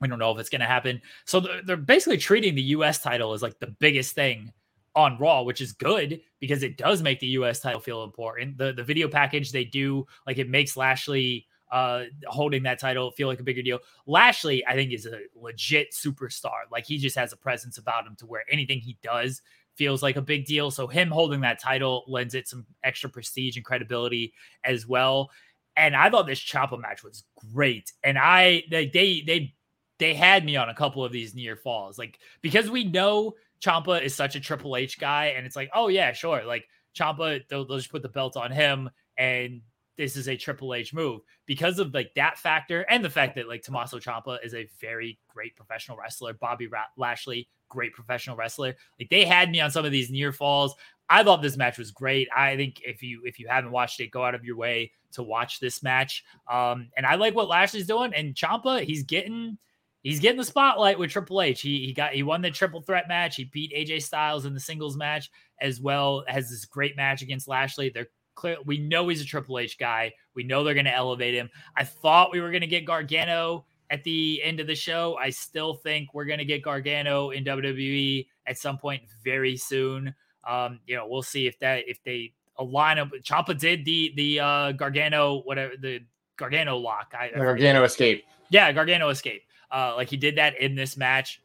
we don't know if it's going to happen. So they're, basically treating the U.S. title as like the biggest thing on Raw, which is good because it does make the US title feel important. The the video package they do, like it makes Lashley uh holding that title feel like a bigger deal. Lashley, I think, is a legit superstar. Like he just has a presence about him to where anything he does feels like a big deal. So him holding that title lends it some extra prestige and credibility as well. And I thought this Ciampa match was great. And I they they they had me on a couple of these near falls, like because we know Ciampa is such a Triple H guy, and it's like, oh yeah, sure, like Ciampa, they'll, they'll just put the belt on him, and this is a Triple H move because of like that factor and the fact that like Tommaso Ciampa is a very great professional wrestler. Bobby Lashley, great professional wrestler. Like they had me on some of these near falls. I thought this match was great. I think if you if you haven't watched it, go out of your way to watch this match. Um, and I like what Lashley's doing. And Ciampa, he's getting he's getting the spotlight with Triple H. He he got he won the triple threat match. He beat AJ Styles in the singles match as well. Has this great match against Lashley. They're clear. We know he's a Triple H guy. We know they're going to elevate him. I thought we were going to get Gargano at the end of the show. I still think we're going to get Gargano in WWE at some point very soon. Um, you know, we'll see if that if they align up. Ciampa did the the uh, Gargano whatever the Gargano lock. I, Gargano escape. Yeah, Gargano escape. Uh, like he did that in this match.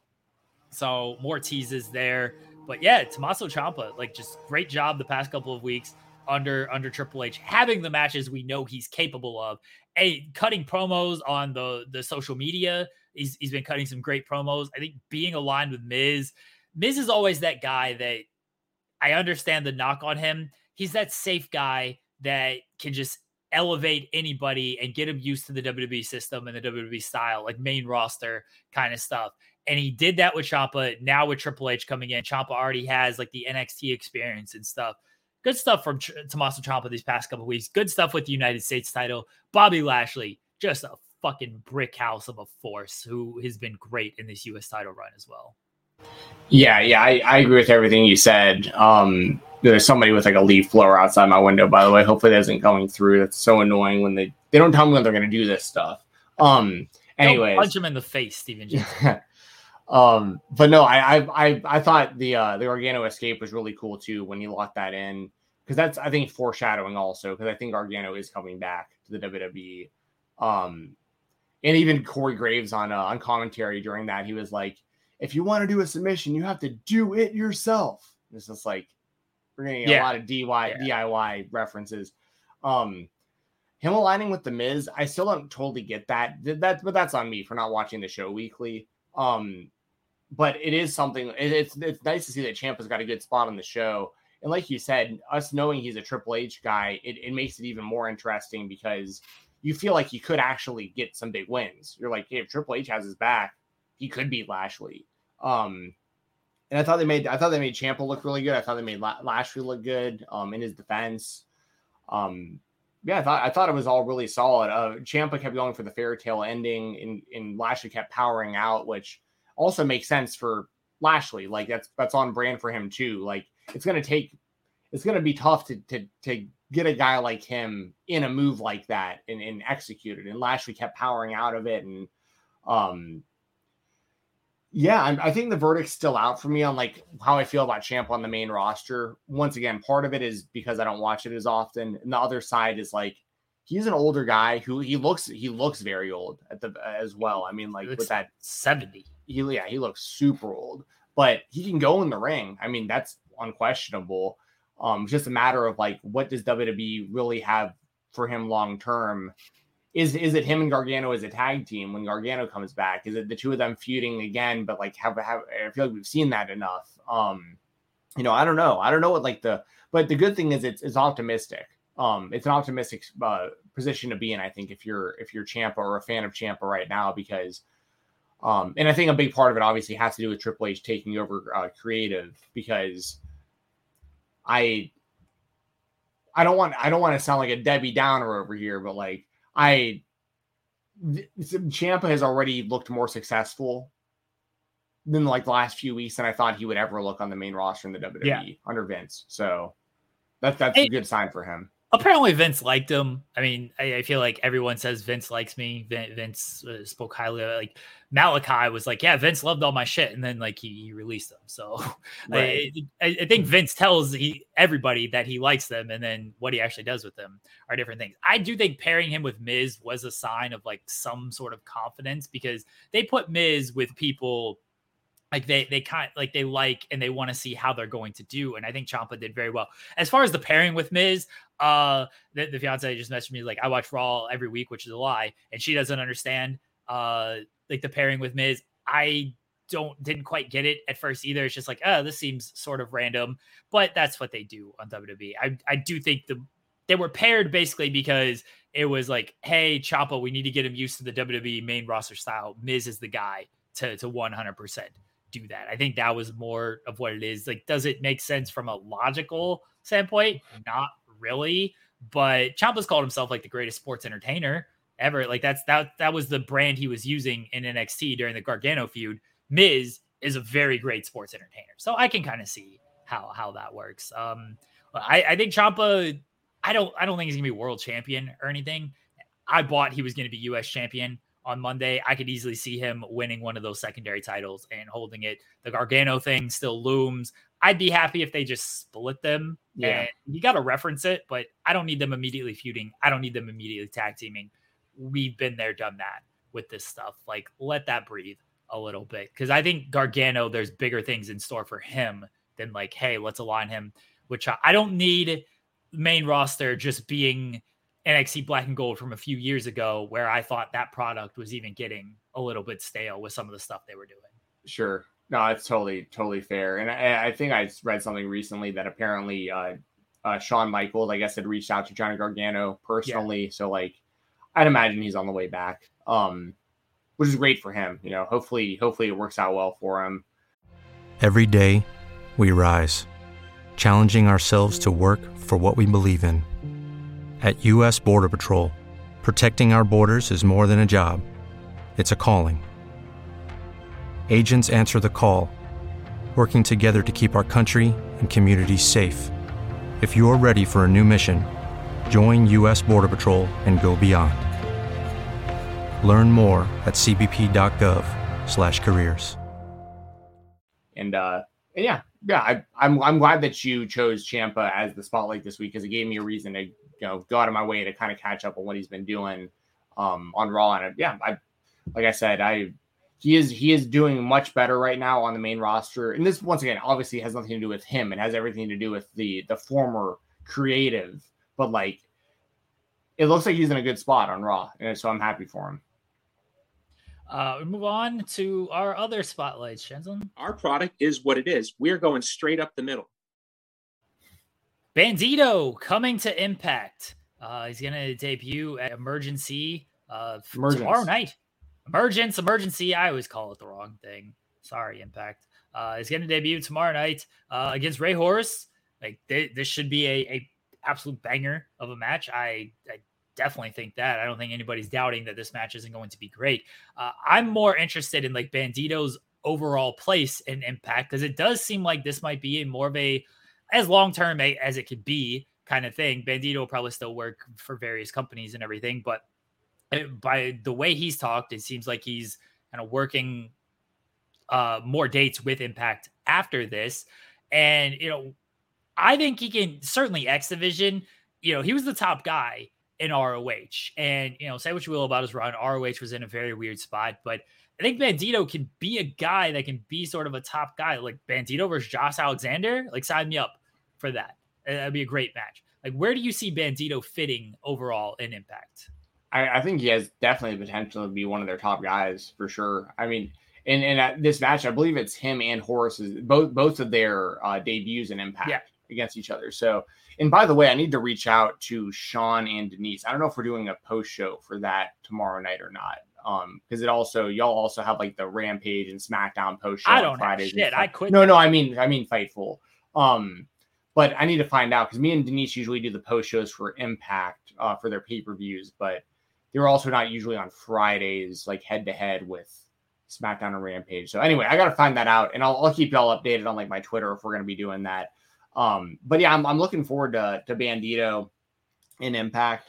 So more teases there. But yeah, Tommaso Ciampa, like just great job the past couple of weeks under under Triple H, having the matches we know he's capable of. A cutting promos on the the social media. He's he's been cutting some great promos. I think being aligned with Miz. Miz is always that guy that I understand the knock on him. He's that safe guy that can just elevate anybody and get him used to the WWE system and the WWE style, like main roster kind of stuff. And he did that with Ciampa. Now with Triple H coming in, Ciampa already has like the NXT experience and stuff. Good stuff from Ch- Tommaso Ciampa these past couple weeks. Good stuff with the United States title. Bobby Lashley, just a fucking brick house of a force who has been great in this U.S. title run as well. Yeah, yeah, I, I agree with everything you said. Um, there's somebody with like a leaf blower outside my window, by the way. Hopefully that isn't going through. That's so annoying when they they don't tell me when they're going to do this stuff. Um, anyway, punch him in the face, Stephen. *laughs* um, but no, I, I I I thought the uh the Gargano escape was really cool too when you locked that in because that's I think foreshadowing also because I think Gargano is coming back to the WWE. Um, and even Corey Graves on uh, on commentary during that he was like, if you want to do a submission, you have to do it yourself. It's just like we're getting yeah. a lot of DIY yeah. DIY references. Um, him aligning with the Miz, I still don't totally get that. That, but that's on me for not watching the show weekly. Um, but it is something. It, it's it's nice to see that Champ has got a good spot on the show. And like you said, us knowing he's a Triple H guy, it, it makes it even more interesting because you feel like he could actually get some big wins. You're like, hey, if Triple H has his back, he could beat Lashley. Um, and I thought they made I thought they made Ciampa look really good. I thought they made Lashley look good um, in his defense. Um, yeah, I thought I thought it was all really solid. Uh, Ciampa kept going for the fairy tale ending, and, and Lashley kept powering out, which also makes sense for Lashley. Like that's that's on brand for him too. Like it's gonna take, it's gonna be tough to to to get a guy like him in a move like that and, and execute it. And Lashley kept powering out of it, and um, yeah, I'm, i think the verdict's still out for me on like how I feel about Champ on the main roster. Once again, part of it is because I don't watch it as often, and the other side is like he's an older guy who he looks he looks very old at the as well. I mean, like with that seventy, he yeah he looks super old, but he can go in the ring. I mean, that's unquestionable. Um, just a matter of like what does WWE really have for him long term is is it him and Gargano as a tag team when Gargano comes back? Is it the two of them feuding again? But like, have have I feel like we've seen that enough. Um, you know, I don't know. I don't know what like the but the good thing is it's it's optimistic. Um, it's an optimistic uh, position to be in. I think if you're if you're Ciampa or a fan of Ciampa right now because. Um, and I think a big part of it obviously has to do with Triple H taking over uh, creative because I I don't want I don't want to sound like a Debbie Downer over here, but like I Ciampa has already looked more successful than like the last few weeks than I thought he would ever look on the main roster in the WWE yeah. under Vince. So that, that's a good sign for him apparently Vince liked him. I mean, I, I, feel like everyone says Vince likes me. Vince uh, spoke highly. Of, like Malakai was like, yeah, Vince loved all my shit, and then like he, he released them. So *laughs* right. I, I, think Vince tells he everybody that he likes them, and then what he actually does with them are different things. I do think pairing him with Miz was a sign of like some sort of confidence because they put Miz with people like they they kind like they like and they want to see how they're going to do. And I think Ciampa did very well. As far as the pairing with Miz, uh the, the fiance just messaged me like I watch Raw every week, which is a lie, and she doesn't understand uh like the pairing with Miz. I don't didn't quite get it at first either. It's just like, oh, this seems sort of random, but that's what they do on WWE. I I do think the they were paired basically because it was like, hey, Ciampa, we need to get him used to the WWE main roster style. Miz is the guy to to 100 percent do that. I think that was more of what it is. Like, does it make sense from a logical standpoint? Mm-hmm. Not really. But Ciampa's called himself like the greatest sports entertainer ever. Like that's that that was the brand he was using in NXT during the Gargano feud. Miz is a very great sports entertainer, so I can kind of see how how that works. Um, I, I think Ciampa, I don't I don't think he's gonna be world champion or anything. I bought he was gonna be U.S. champion on Monday, I could easily see him winning one of those secondary titles and holding it. The Gargano thing still looms. I'd be happy if they just split them. Yeah. you got to reference it, but I don't need them immediately feuding. I don't need them immediately tag teaming. We've been there, done that with this stuff. Like, let that breathe a little bit. Cause I think Gargano, there's bigger things in store for him than like, hey, let's align him, which I, I don't need main roster just being NXT Black and Gold from a few years ago, where I thought that product was even getting a little bit stale with some of the stuff they were doing. Sure. No, it's totally, totally fair. And I, I think I read something recently that apparently uh, uh, Shawn Michaels, I guess, had reached out to Johnny Gargano personally. Yeah. So, like, I'd imagine he's on the way back, um, which is great for him. You know, hopefully, hopefully it works out well for him. Every day, we rise, challenging ourselves to work for what we believe in. At U.S. Border Patrol, protecting our borders is more than a job, it's a calling. Agents answer the call, working together to keep our country and communities safe. If you're ready for a new mission, join U.S. Border Patrol and go beyond. Learn more at cbp.gov/careers. And uh, yeah, yeah, I, I'm I'm glad that you chose Ciampa as the spotlight this week because it gave me a reason to you know go out of my way to kind of catch up on what he's been doing um, on Raw. And yeah, I like I said, I he is he is doing much better right now on the main roster. And this once again obviously has nothing to do with him. It has everything to do with the the former creative. But like it looks like he's in a good spot on Raw, and so I'm happy for him. Uh, we move on to our other spotlights, Jensen. Our product is what it is. We're going straight up the middle. Bandido coming to Impact. Uh, he's going to debut at Emergency uh, Emergence. tomorrow night. Emergence, emergency. I always call it the wrong thing. Sorry, Impact. Uh, he's going to debut tomorrow night uh, against Rey Horus. Like th- this should be a, a absolute banger of a match. I, I definitely think that. I don't think anybody's doubting that this match isn't going to be great. Uh, I'm more interested in like Bandido's overall place in Impact because it does seem like this might be a more of a as long term as it could be kind of thing. Bandido will probably still work for various companies and everything, but it, by the way he's talked, it seems like he's kind of working uh, more dates with Impact after this. And you know, I think he can certainly X Division. You know, he was the top guy in ROH, and you know, say what you will about his run, ROH was in a very weird spot, but I think Bandido can be a guy that can be sort of a top guy, like Bandido versus Josh Alexander. Like, sign me up for that. That'd be a great match. Like, where do you see Bandido fitting overall in Impact? I, I think he has definitely the potential to be one of their top guys for sure. I mean, and and at this match, I believe it's him and Horus's both both of their uh, debuts in Impact Yeah. against each other. So, and by the way, I need to reach out to Sean and Denise. I don't know if we're doing a post show for that tomorrow night or not. Um, because it also y'all also have like the Rampage and SmackDown post show I don't Fridays. shit. I quit No, no, I mean I mean Fightful. Um, but I need to find out because me and Denise usually do the post shows for Impact uh, for their pay per views, but they're also not usually on Fridays, like head to head with SmackDown and Rampage. So anyway, I got to find that out, and I'll, I'll keep y'all updated on like my Twitter if we're going to be doing that. Um, but yeah, I'm, I'm looking forward to to Bandido in Impact.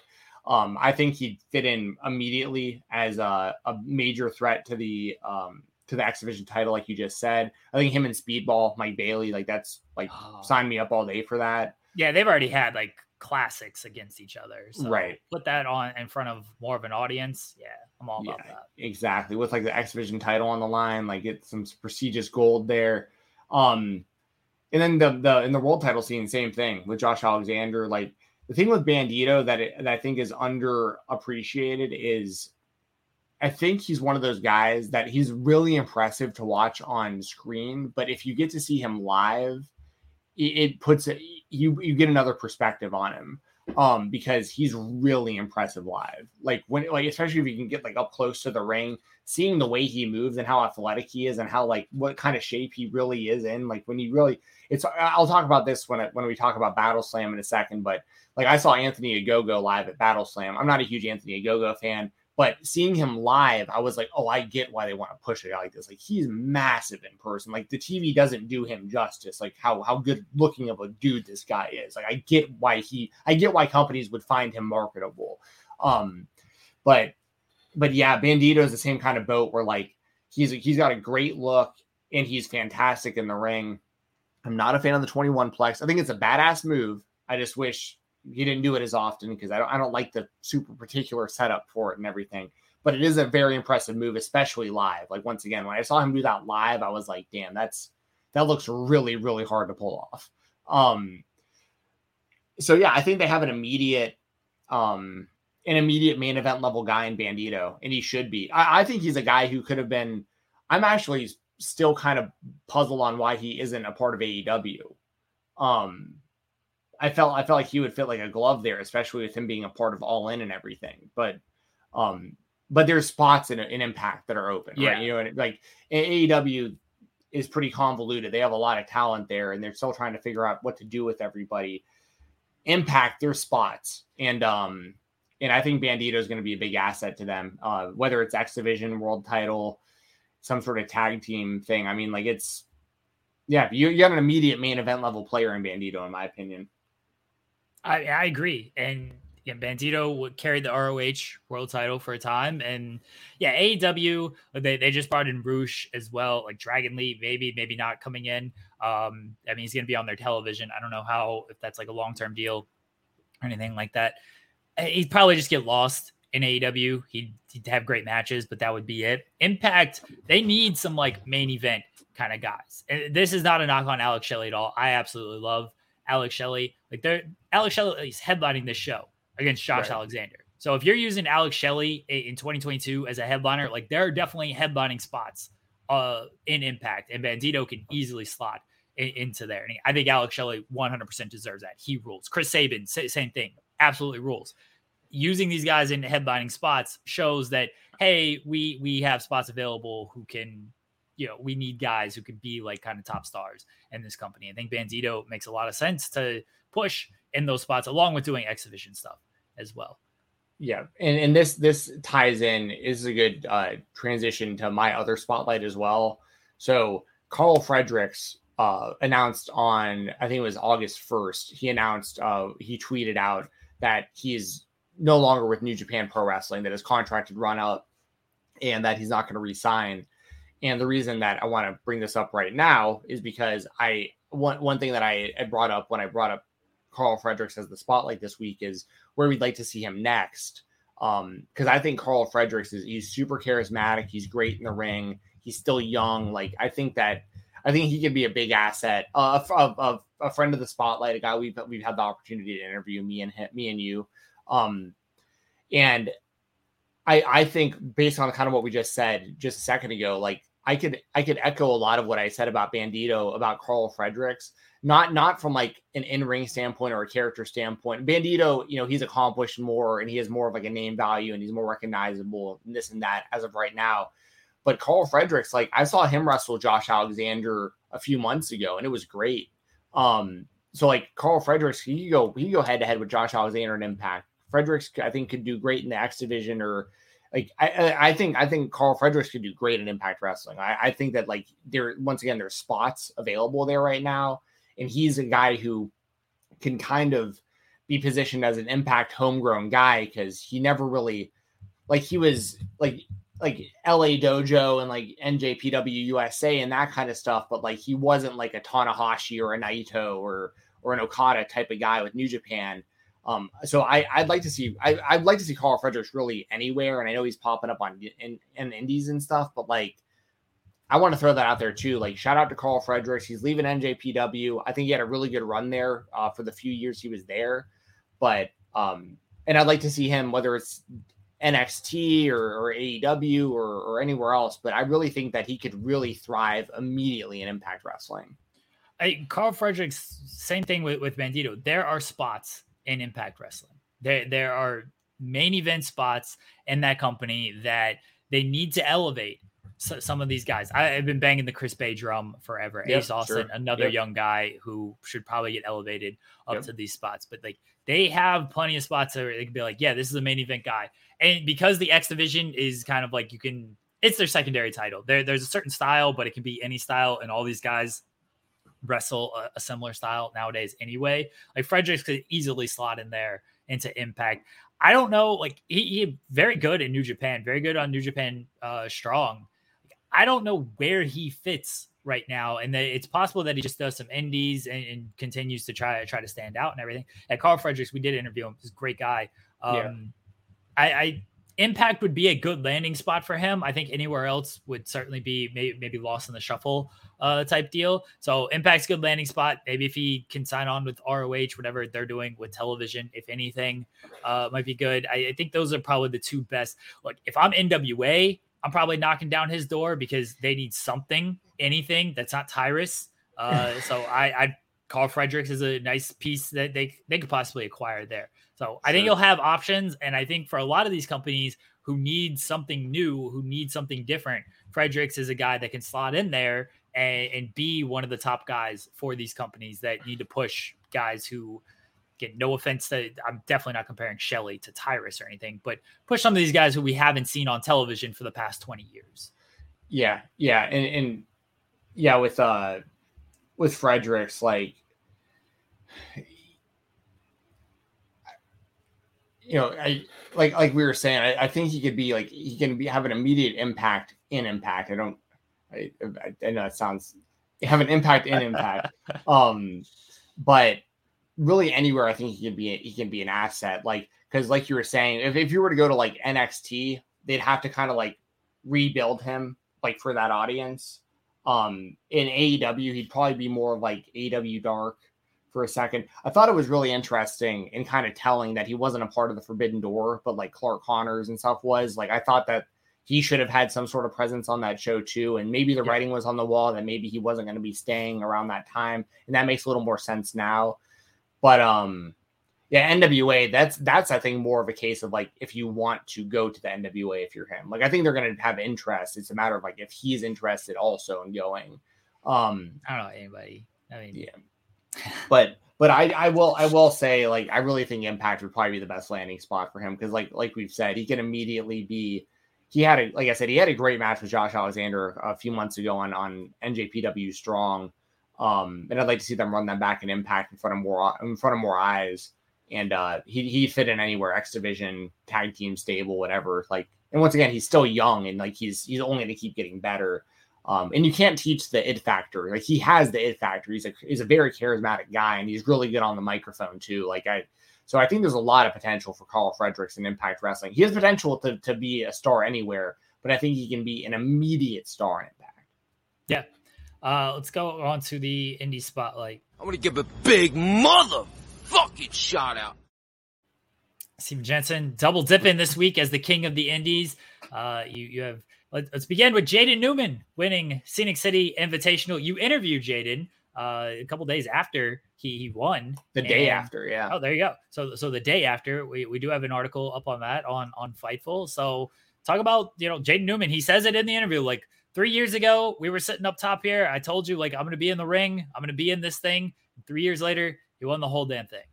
Um, I think he'd fit in immediately as a, a major threat to the um, to the X Division title, like you just said. I think him and Speedball, Mike Bailey, like that's like Oh. sign me up all day for that. Yeah, they've already had like classics against each other. So Right. Put that on in front of more of an audience. Yeah, I'm all about Yeah, that. exactly. With like the X Division title on the line, like get some prestigious gold there. Um, and then the the in the world title scene, same thing with Josh Alexander. Like the thing with Bandido that, it, that I think is underappreciated is I think he's one of those guys that he's really impressive to watch on screen, but if you get to see him live, it, it puts it you you get another perspective on him um because he's really impressive live. Like when like especially if you can get like up close to the ring seeing the way he moves and how athletic he is and how like what kind of shape he really is in like when he really it's i'll talk about this when I, when we talk about battle slam in a second but like i saw Anthony Ogogo live at battle slam. I'm not a huge Anthony Ogogo fan but seeing him live, I was like, oh, I get why they want to push it out like this. Like he's massive in person. Like the TV doesn't do him justice. Like how how good looking of a dude this guy is. Like I get why he I get why companies would find him marketable. Um, but but yeah, Bandido is the same kind of boat where like he's he's got a great look and he's fantastic in the ring. I'm not a fan of the 21 plex. I think it's a badass move. I just wish he didn't do it as often because I don't I don't like the super particular setup for it and everything. But it is a very impressive move, especially live. Like once again, when I saw him do that live, I was like, damn, that's that looks really, really hard to pull off. Um so yeah, I think they have an immediate um an immediate main event level guy in Bandido, and he should be. I, I think he's a guy who could have been. I'm actually still kind of puzzled on why he isn't a part of AEW. Um, I felt I felt like he would fit like a glove there, especially with him being a part of All In and everything. But um, but there's spots in, in Impact that are open, Yeah. right? You know, and like AEW is pretty convoluted. They have a lot of talent there, and they're still trying to figure out what to do with everybody. Impact their spots, and um, and I think Bandido is going to be a big asset to them. Uh, whether it's X Division, World Title, some sort of tag team thing. I mean, like it's yeah, you you have an immediate main event level player in Bandido, in my opinion. I, I agree. And yeah, Bandido carry the ROH world title for a time. And yeah, AEW, they, they just brought in Rush as well, like Dragon Lee, maybe, maybe not coming in. Um, I mean, he's going to be on their television. I don't know how, if that's like a long term deal or anything like that. Uh, He'd probably just get lost in AEW. He'd, he'd have great matches, but that would be it. Impact, they need some like main event kind of guys. And this is not a knock on Alex Shelley at all. I absolutely love Alex Shelley. Like they're Alex Shelley is headlining this show against Josh Right. Alexander. So if you're using Alex Shelley in 2022 as a headliner, like there are definitely headlining spots uh in Impact, and Bandido can easily slot in, into there. And I think Alex Shelley 100% deserves that. He rules. Chris Sabin, sa- same thing. absolutely rules. Using these guys in headlining spots shows that hey, we we have spots available who can, you know, we need guys who can be like kind of top stars in this company. I think Bandido makes a lot of sense to push in those spots along with doing exhibition stuff as well. Yeah, and and this this ties in is a good uh, transition to my other spotlight as well. So Karl Fredericks uh, announced on I think it was August first. He announced uh, he tweeted out that he's no longer with New Japan Pro Wrestling, that his contract had run out, and that he's not going to resign. And the reason that I want to bring this up right now is because I one one thing that I, brought up when I brought up Karl Fredericks as the spotlight this week is where we'd like to see him next. Um, because I think Karl Fredericks is he's super charismatic, he's great in the ring, he's still young. Like I think that I think he could be a big asset. Uh, of, of a friend of the spotlight, a guy we've we've had the opportunity to interview me and him, me and you. Um, and I I think based on kind of what we just said just a second ago, like I could I could echo a lot of what I said about Bandido about Karl Fredericks not not from like an in-ring standpoint or a character standpoint. Bandido, you know, he's accomplished more and he has more of like a name value and he's more recognizable and this and that as of right now. But Karl Fredericks, like I saw him wrestle Josh Alexander a few months ago and it was great. Um, so like Karl Fredericks, he could go he could go head to head with Josh Alexander and Impact. Fredericks, I think, could do great in the X division or like I, I think I think Karl Fredericks could do great in Impact Wrestling. I, I think that like there once again there's spots available there right now and he's a guy who can kind of be positioned as an impact homegrown guy because he never really like he was like like LA Dojo and like NJPW USA and that kind of stuff, but like he wasn't like a Tanahashi or a Naito or or an Okada type of guy with New Japan. Um, so I I'd like to see I, I'd like to see Karl Fredericks really anywhere, and I know he's popping up on in, in indies and stuff, but like I want to throw that out there too. Like, shout out to Karl Fredericks. He's leaving NJPW. I think he had a really good run there uh, for the few years he was there. But, um, and I'd like to see him, whether it's NXT or, or AEW or, or anywhere else. But I really think that he could really thrive immediately in Impact Wrestling. Hey, Karl Fredericks, same thing with, with Bandido. There are spots in Impact Wrestling. There, there are main event spots in that company that they need to elevate some of these guys. I, have been banging the Chris Bey drum forever. Yep, Ace Austin, sure. another yep. young guy who should probably get elevated up yep. to these spots. But like they have plenty of spots where they can be like, yeah, this is a main event guy. And because the X division is kind of like you can, it's their secondary title. There, there's a certain style, but it can be any style, and all these guys wrestle a, a similar style nowadays anyway. Like Fredericks could easily slot in there into Impact. I don't know, like he, he very good in New Japan, very good on New Japan uh, Strong I don't know where he fits right now, and it's possible that he just does some indies and, and, continues to try try to stand out and everything. At Karl Fredericks, we did interview him; he's a great guy. Um, yeah. I, I Impact would be a good landing spot for him. I think anywhere else would certainly be maybe, maybe lost in the shuffle uh, type deal. So Impact's good landing spot. Maybe if he can sign on with ROH, whatever they're doing with television, if anything, uh, might be good. I, I think those are probably the two best. Look, if I'm NWA, I'm probably knocking down his door because they need something, anything that's not Tyrus. Uh, *laughs* so I, I Karl Fredericks is a nice piece that they they could possibly acquire there. So I think you'll have options, and I think for a lot of these companies who need something new, who need something different, Fredericks is a guy that can slot in there and, and be one of the top guys for these companies that need to push guys who get no offense to I'm definitely not comparing Shelley to Tyrus or anything, but push some of these guys who we haven't seen on television for the past 20 years. Yeah, yeah, and, and yeah, with uh with Fredericks, like you know, I like like we were saying, I, I, think he could be like he can be have an immediate impact in impact. I don't I, I know it sounds have an impact in impact. *laughs* um but really anywhere I think he can be he can be an asset. Like because like you were saying, if, if you were to go to like NXT, they'd have to kind of like rebuild him like for that audience. Um in AEW, he'd probably be more like AEW Dark for a second. I thought it was really interesting and kind of telling that he wasn't a part of the Forbidden Door, but like Clark Connors and stuff was. Like I thought that he should have had some sort of presence on that show too. And maybe the yeah. writing was on the wall that maybe he wasn't going to be staying around that time. And that makes a little more sense now. But um, Yeah, NWA. That's that's I think more of a case of like if you want to go to the NWA if you're him. Like I think they're going to have interest. It's a matter of like if he's interested also in going. Um, I don't know anybody. I mean, yeah, but but I I will I will say like I really think Impact would probably be the best landing spot for him because like like we've said he can immediately be. He had a like I said he had a great match with Josh Alexander a few months ago on on NJPW Strong. Um, and I'd like to see them run them back in Impact in front of more in front of more eyes and uh, he he fit in anywhere X division tag team stable whatever like and once again he's still young and like he's he's only going to keep getting better. Um, and you can't teach the it factor like he has the it factor he's a he's a very charismatic guy and he's really good on the microphone too like I so I think there's a lot of potential for Karl Fredericks in Impact Wrestling. He has potential to to be a star anywhere but I think he can be an immediate star in Impact. Yeah. Uh, let's go on to the indie spotlight. I'm gonna give a big mother fucking shout out. Stephen Jensen double dipping this week as the king of the Indies. Uh, you you have let, us begin with Jaden Newman winning Scenic City Invitational. You interviewed Jaden uh, a couple days after he, he won. The day after, yeah. Oh, there you go. So so the day after, we, we do have an article up on that on on Fightful. So talk about you know Jaden Newman. He says it in the interview like three years ago we were sitting up top here. I told you like I'm going to be in the ring. I'm going to be in this thing. Three years later, he won the whole damn thing.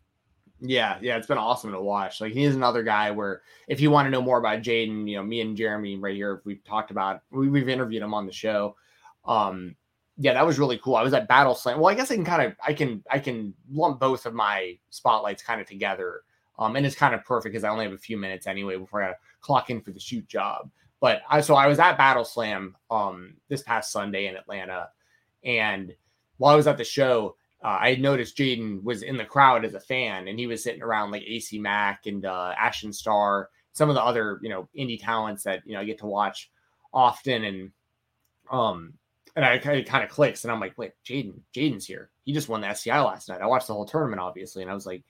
Yeah, yeah, it's been awesome to watch. Like he's another guy where if you want to know more about Jaden, you know, me and Jeremy right here, we've talked about we, we've interviewed him on the show. Um, yeah, that was really cool. I was at Battle Slam. Well, I guess I can kind of I can I can lump both of my spotlights kind of together. Um, and it's kind of perfect because I only have a few minutes anyway before I clock in for the shoot job. But I so I was at Battle Slam um this past Sunday in Atlanta, and while I was at the show, uh, I noticed Jaden was in the crowd as a fan, and he was sitting around like AC Mack and uh, Ashton Starr, some of the other you know indie talents that you know I get to watch often, and um, and I kind of clicks, and I'm like, wait, Jaden, Jaden's here. He just won the SCI last night. I watched the whole tournament, obviously, and I was like,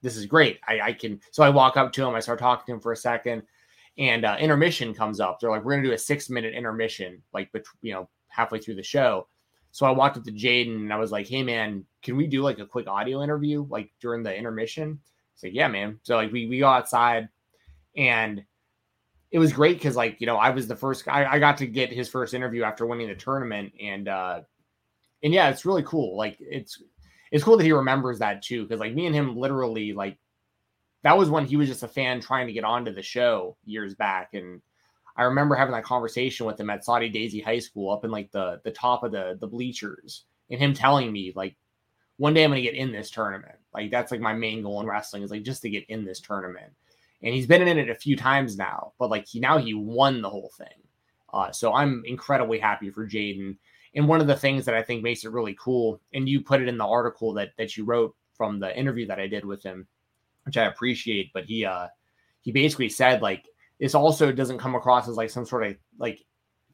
this is great. I, I can. So I walk up to him, I start talking to him for a second, and uh, intermission comes up. They're like, we're gonna do a six minute intermission, like, you know, halfway through the show so I walked up to Jaden and I was like, "Hey man, can we do like a quick audio interview like during the intermission?" He's like, "Yeah, man." So like we we go outside, and it was great because like you know I was the first I, I got to get his first interview after winning the tournament, and uh and yeah, it's really cool. Like it's it's cool that he remembers that too because like me and him literally like that was when he was just a fan trying to get onto the show years back and I remember having that conversation with him at Soddy-Daisy High School up in like the the top of the the bleachers and him telling me like one day I'm going to get in this tournament. Like that's like my main goal in wrestling is like just to get in this tournament. And he's been in it a few times now, but like he now he won the whole thing. Uh, so I'm incredibly happy for Jaden. And one of the things that I think makes it really cool, and you put it in the article that that you wrote from the interview that I did with him, which I appreciate. But he uh he basically said like this also doesn't come across as like some sort of like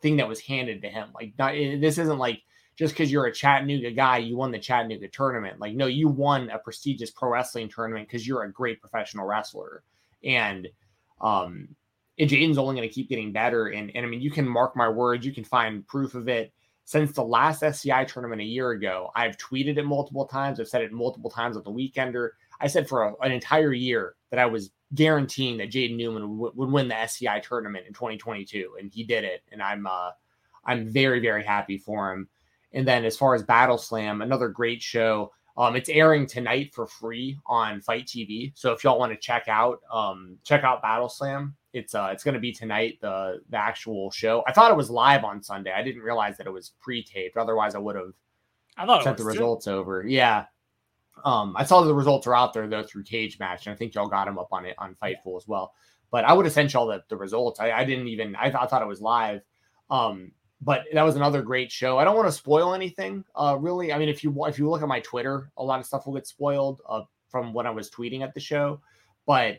thing that was handed to him. Like not, eh, this isn't like just because you're a Chattanooga guy, you won the Chattanooga tournament. Like no, you won a prestigious pro wrestling tournament because you're a great professional wrestler. And um and Jaden's only going to keep getting better. And and I mean, you can mark my words, you can find proof of it. Since the last SCI tournament a year ago, I've tweeted it multiple times. I've said it multiple times at the weekender. I said for a, an entire year that I was guaranteeing that Jaden Newman w- would win the SCI tournament in 2022, and he did it. And I'm uh, I'm very very happy for him. And then as far as Battle Slam, another great show. Um, it's airing tonight for free on FITE TV. So if y'all want to check out um, check out Battle Slam, it's uh it's going to be tonight the the actual show. I thought it was live on Sunday. I didn't realize that it was pre-taped. Otherwise, I would have I thought sent the results too. over. Yeah, um, I saw the results are out there though through Cage Match, and I think y'all got them up on it on Fightful as well. But I would have sent y'all the, the results. I, I didn't even I, I thought it was live. Um, but that was another great show. I don't want to spoil anything, uh, really. I mean, if you if you look at my Twitter, a lot of stuff will get spoiled uh, from what I was tweeting at the show. But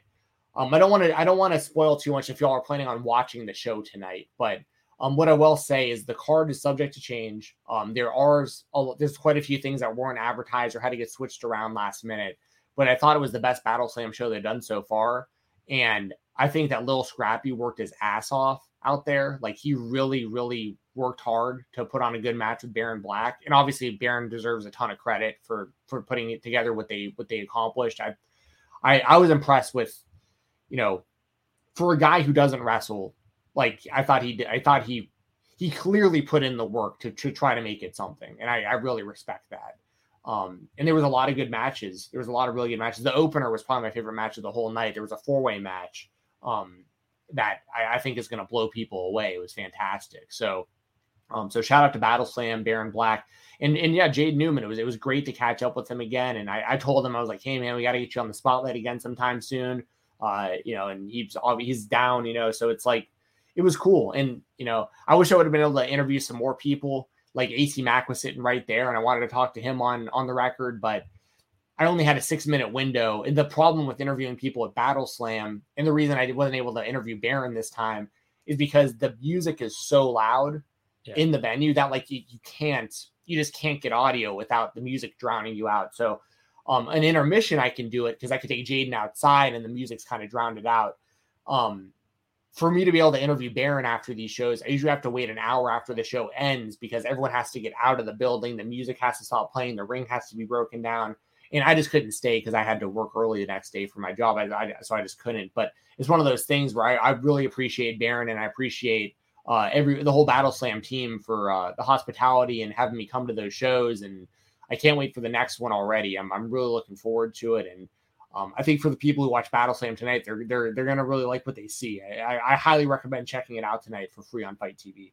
um, I don't want to I don't want to spoil too much if y'all are planning on watching the show tonight. But um, what I will say is the card is subject to change. Um, there are there's quite a few things that weren't advertised or had to get switched around last minute, but I thought it was the best Battle Slam show they've done so far, and I think that Lil Scrappy worked his ass off out there. Like he really, really worked hard to put on a good match with Baron Black, and obviously Baron deserves a ton of credit for for putting it together what they what they accomplished. I I I was impressed with, you know, for a guy who doesn't wrestle, like I thought he did. I thought he he clearly put in the work to to try to make it something, and I, I really respect that. Um, and there was a lot of good matches. There was a lot of really good matches. The opener was probably my favorite match of the whole night. There was a four way match um, that I, I think is going to blow people away. It was fantastic. So, um, so shout out to Battle Slam, Baron Black, and and yeah, Jade Newman. It was it was great to catch up with him again. And I, I told him I was like, hey man, we got to get you on the spotlight again sometime soon. Uh, you know, and he's he's down. You know, so it's like it was cool. And you know, I wish I would have been able to interview some more people like AC Mack was sitting right there, and I wanted to talk to him on on the record, but I only had a six minute window. And the problem with interviewing people at Battle Slam, and the reason I wasn't able to interview Baron this time, is because the music is so loud yeah. in the venue that like you, you can't you just can't get audio without the music drowning you out. So um an intermission I can do it because I could take Jaden outside and the music's kind of drowned it out. Um for me to be able to interview Baron after these shows, I usually have to wait an hour after the show ends because everyone has to get out of the building. The music has to stop playing. The ring has to be broken down. And I just couldn't stay because I had to work early the next day for my job. I, I, so I just couldn't. But it's one of those things where I, I really appreciate Baron and I appreciate uh, every the whole Battle Slam team for uh, the hospitality and having me come to those shows. And I can't wait for the next one already. I'm, I'm really looking forward to it. And um, I think for the people who watch Battle Slam tonight, they're they're they're gonna really like what they see. I, I, highly recommend checking it out tonight for free on FITE TV.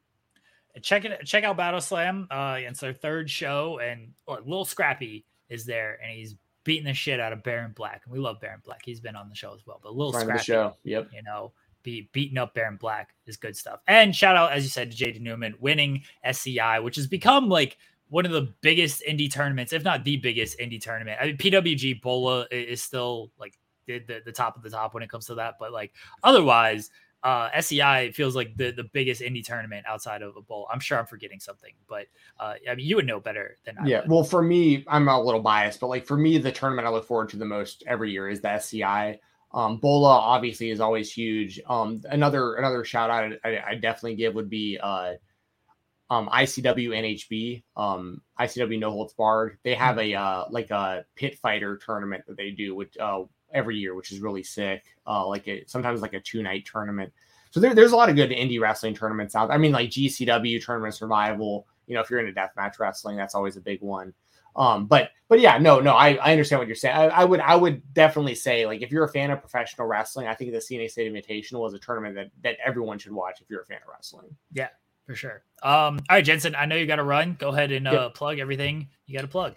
Check it check out Battle Slam. Uh, it's their third show, and or Little Scrappy is there, and he's beating the shit out of Baron Black, and we love Baron Black. He's been on the show as well, but Little Scrappy, show, yep, you know. Be beating up Baron Black is good stuff. And shout out, as you said, to Jaden Newman winning SCI, which has become like one of the biggest indie tournaments, if not the biggest indie tournament. I mean, PWG Bola is still like the, the, the top of the top when it comes to that, but like otherwise, uh, SCI feels like the, the biggest indie tournament outside of a bowl. I'm sure I'm forgetting something, but uh, I mean, you would know better than I. Yeah, would. well, for me, I'm a little biased, but like for me, the tournament I look forward to the most every year is the SCI. Um, Bola obviously is always huge. Um, another another shout out I, I definitely give would be uh, um, ICW NHB, um, ICW No Holds Barred. They have a uh, like a pit fighter tournament that they do with uh, every year, which is really sick. Uh, like a, sometimes like a two night tournament. So there, there's a lot of good indie wrestling tournaments out. I mean, like GCW tournament survival. You know, if you're into deathmatch wrestling, that's always a big one. Um, but but yeah, no, no, I, I understand what you're saying. I, I, would I would definitely say like if you're a fan of professional wrestling, I think the Scenic City Invitational is a tournament that that everyone should watch if you're a fan of wrestling. Yeah, for sure. Um, all right, Jensen, I know you got to run. Go ahead and uh, yep. plug everything you got to plug.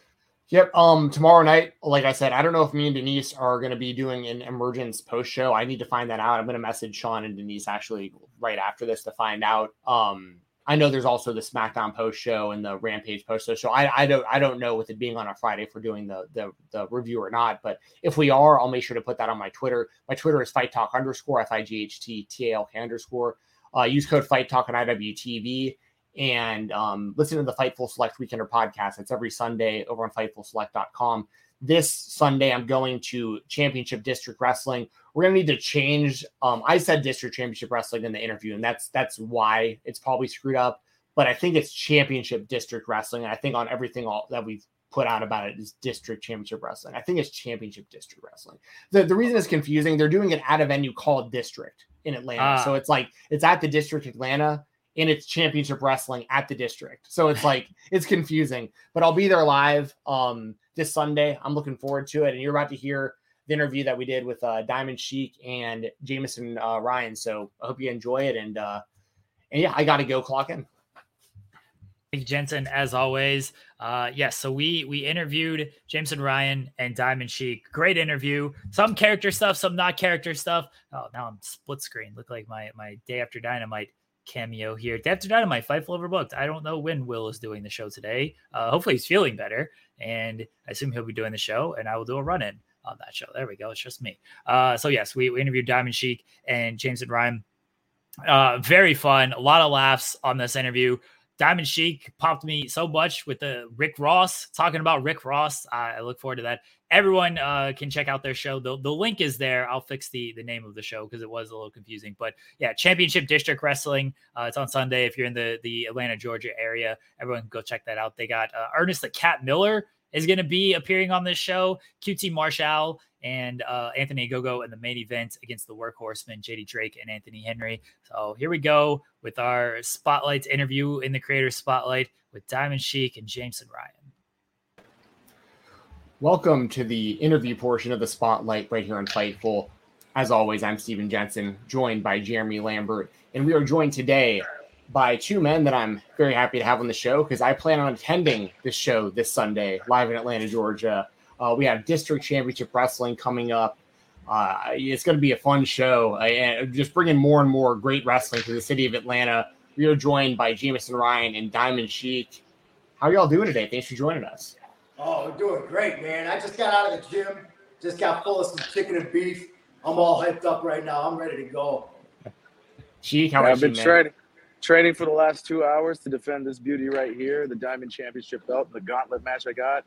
Yep. Um, tomorrow night, like I said, I don't know if me and Denise are going to be doing an emergence post show. I need to find that out. I'm going to message Sean and Denise actually right after this to find out. Um, I know there's also the SmackDown post show and the Rampage post show. So I, I don't I don't know with it being on a Friday if we're doing the, the the review or not. But if we are, I'll make sure to put that on my Twitter. My Twitter is fight talk underscore f i g h t t a l k underscore. Uh, use code Fight Talk on IWTV and um, listen to the Fightful Select Weekender podcast. It's every Sunday over on FightfulSelect.com. This Sunday, I'm going to Championship District Wrestling. We're gonna need to change. Um, I said District Championship Wrestling in the interview, and that's that's why it's probably screwed up. But I think it's Championship District Wrestling. And I think on everything all that we've put out about it is District Championship Wrestling. I think it's Championship District Wrestling. The the reason it's confusing, they're doing it at a venue called District in Atlanta. Ah. So it's like it's at the District Atlanta and it's championship wrestling at the district. So it's like *laughs* it's confusing. But I'll be there live um this Sunday. I'm looking forward to it. And you're about to hear the interview that we did with uh, Diamond Sheik and Jameson uh, Ryan. So I hope you enjoy it. And uh and yeah, I gotta go clock in. Thank you, Jensen, as always. Uh, yes, so we we interviewed Jameson Ryan and Diamond Sheik. Great interview. Some character stuff, some not character stuff. Oh, now I'm split screen. Look like my my day after dynamite cameo here. Day after dynamite, Fightful overbooked. I don't know when Will is doing the show today. Uh, hopefully he's feeling better, and I assume he'll be doing the show, and I will do a run in on that show. There we go. It's just me. Uh, so yes, we, we interviewed Diamond Sheik and Jameson Ryan. Uh, very fun. A lot of laughs on this interview. Diamond Sheik popped me so much with the Rick Ross talking about Rick Ross. I, I look forward to that. Everyone uh, can check out their show. The, the link is there. I'll fix the the name of the show because it was a little confusing. But yeah, Championship District Wrestling. Uh, it's on Sunday. If you're in the the Atlanta, Georgia area, everyone go check that out. They got uh, Ernest the Cat Miller is going to be appearing on this show. QT Marshall and uh, Anthony Ogogo in the main event against the workhorsemen, JD Drake and Anthony Henry. So here we go with our spotlight interview in the creator spotlight with Diamond Sheik and Jameson Ryan. Welcome to the interview portion of the spotlight right here on Fightful. As always, I'm Stephen Jensen, joined by Jeremy Lambert, and we are joined today by two men that I'm very happy to have on the show because I plan on attending this show this Sunday live in Atlanta, Georgia. Uh, we have District Championship Wrestling coming up. Uh, it's going to be a fun show uh, and just bringing more and more great wrestling to the city of Atlanta. We are joined by Jameson Ryan and Diamond Sheik. How are y'all doing today? Thanks for joining us. Oh, we're doing great, man. I just got out of the gym, just got full of some chicken and beef. I'm all hyped up right now. I'm ready to go. Sheik, how Yeah, are I've you, been man? training training for the last two hours to defend this beauty right here, the Diamond Championship belt, the gauntlet match I got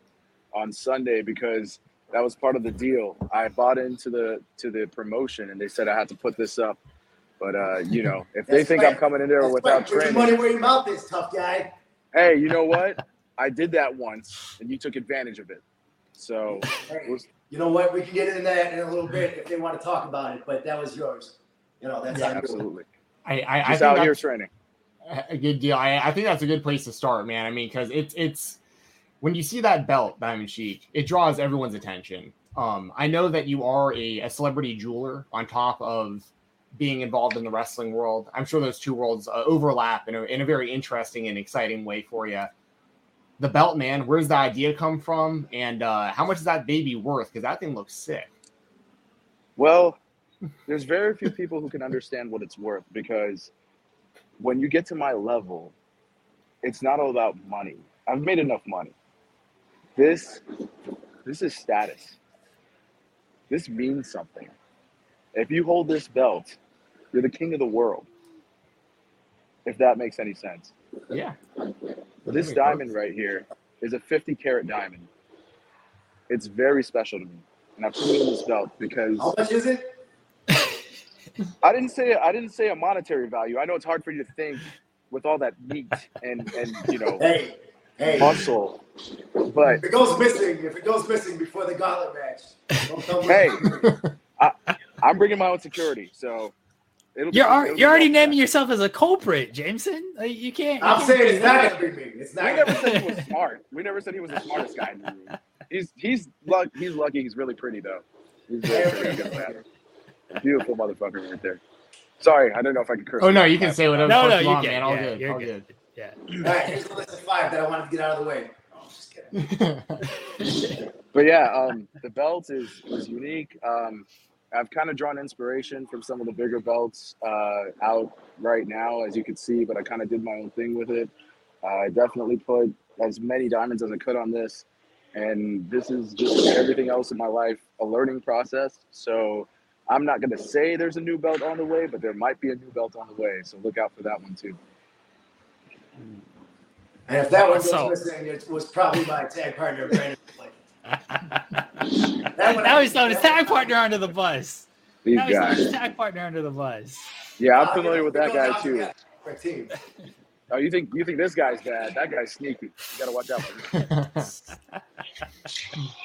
on Sunday because that was part of the deal. I bought into the to the promotion and they said I had to put this up. But uh, you know, if they think right. I'm coming in there That's without right. Training, money where your mouth is, tough guy. hey, you know what? I did that once and you took advantage of it. So Hey, you know what? We can get into that in a little bit if they want to talk about it, but that was yours. You know, that's Yeah, absolutely. I, I, I Just think out here that's- training. A good deal. I, I think that's a good place to start, man. I mean, because it's it's when you see that belt, Diamond Sheik, it draws everyone's attention. Um, I know that you are a, a celebrity jeweler on top of being involved in the wrestling world. I'm sure those two worlds uh, overlap in a, in a very interesting and exciting way for you. The belt, man, where's the idea come from, and uh, how much is that baby worth? Because that thing looks sick. Well, there's very few people who can understand what it's worth because when you get to my level, it's not all about money. I've made enough money. This this is status. This means something. If you hold this belt, you're the king of the world. If that makes any sense. Yeah. This diamond right here is a 50 carat diamond. It's very special to me. And I put it in this belt because How much is it? I didn't say I didn't say a monetary value. I know it's hard for you to think with all that meat and and you know Hey, hey. muscle, but If it goes missing, if it goes missing before the gauntlet match, don't tell me. hey, I, I'm bringing my own security, so it'll You're al- it'll you're already well naming yourself as a culprit, Jameson. Like, You can't. you I'm can't saying it's not that. gonna be me. It's not. We never said he was *laughs* smart. We never said he was the smartest guy in the room. He's he's luck he's lucky. He's really pretty though. He's very pretty. Good man. Beautiful motherfucker right there. Sorry, I don't know if I can curse. Oh no, you can say whatever No, no, you you want, can. man. All Yeah, good. you're All good. good. Yeah. All right, here's the list of five that I wanted to get out of the way. Oh, I'm just kidding. *laughs* But yeah, um, the belt is is unique. Um, I've kind of drawn inspiration from some of the bigger belts uh, out right now, as you can see. But I kind of did my own thing with it. Uh, I definitely put as many diamonds as I could on this, and this is just like everything else in my life, a learning process. So I'm not going to say there's a new belt on the way, but there might be a new belt on the way. So look out for that one too. And if that one goes So- missing, it was probably my tag partner, Brandon. Blake. *laughs* now he's throwing his tag partner under the bus. These now he's throwing his tag partner under the bus. Yeah, I'm Uh, familiar with that guy too. together team. *laughs* Oh, you think you think this guy's bad? That guy's sneaky. You gotta watch out for him. *laughs*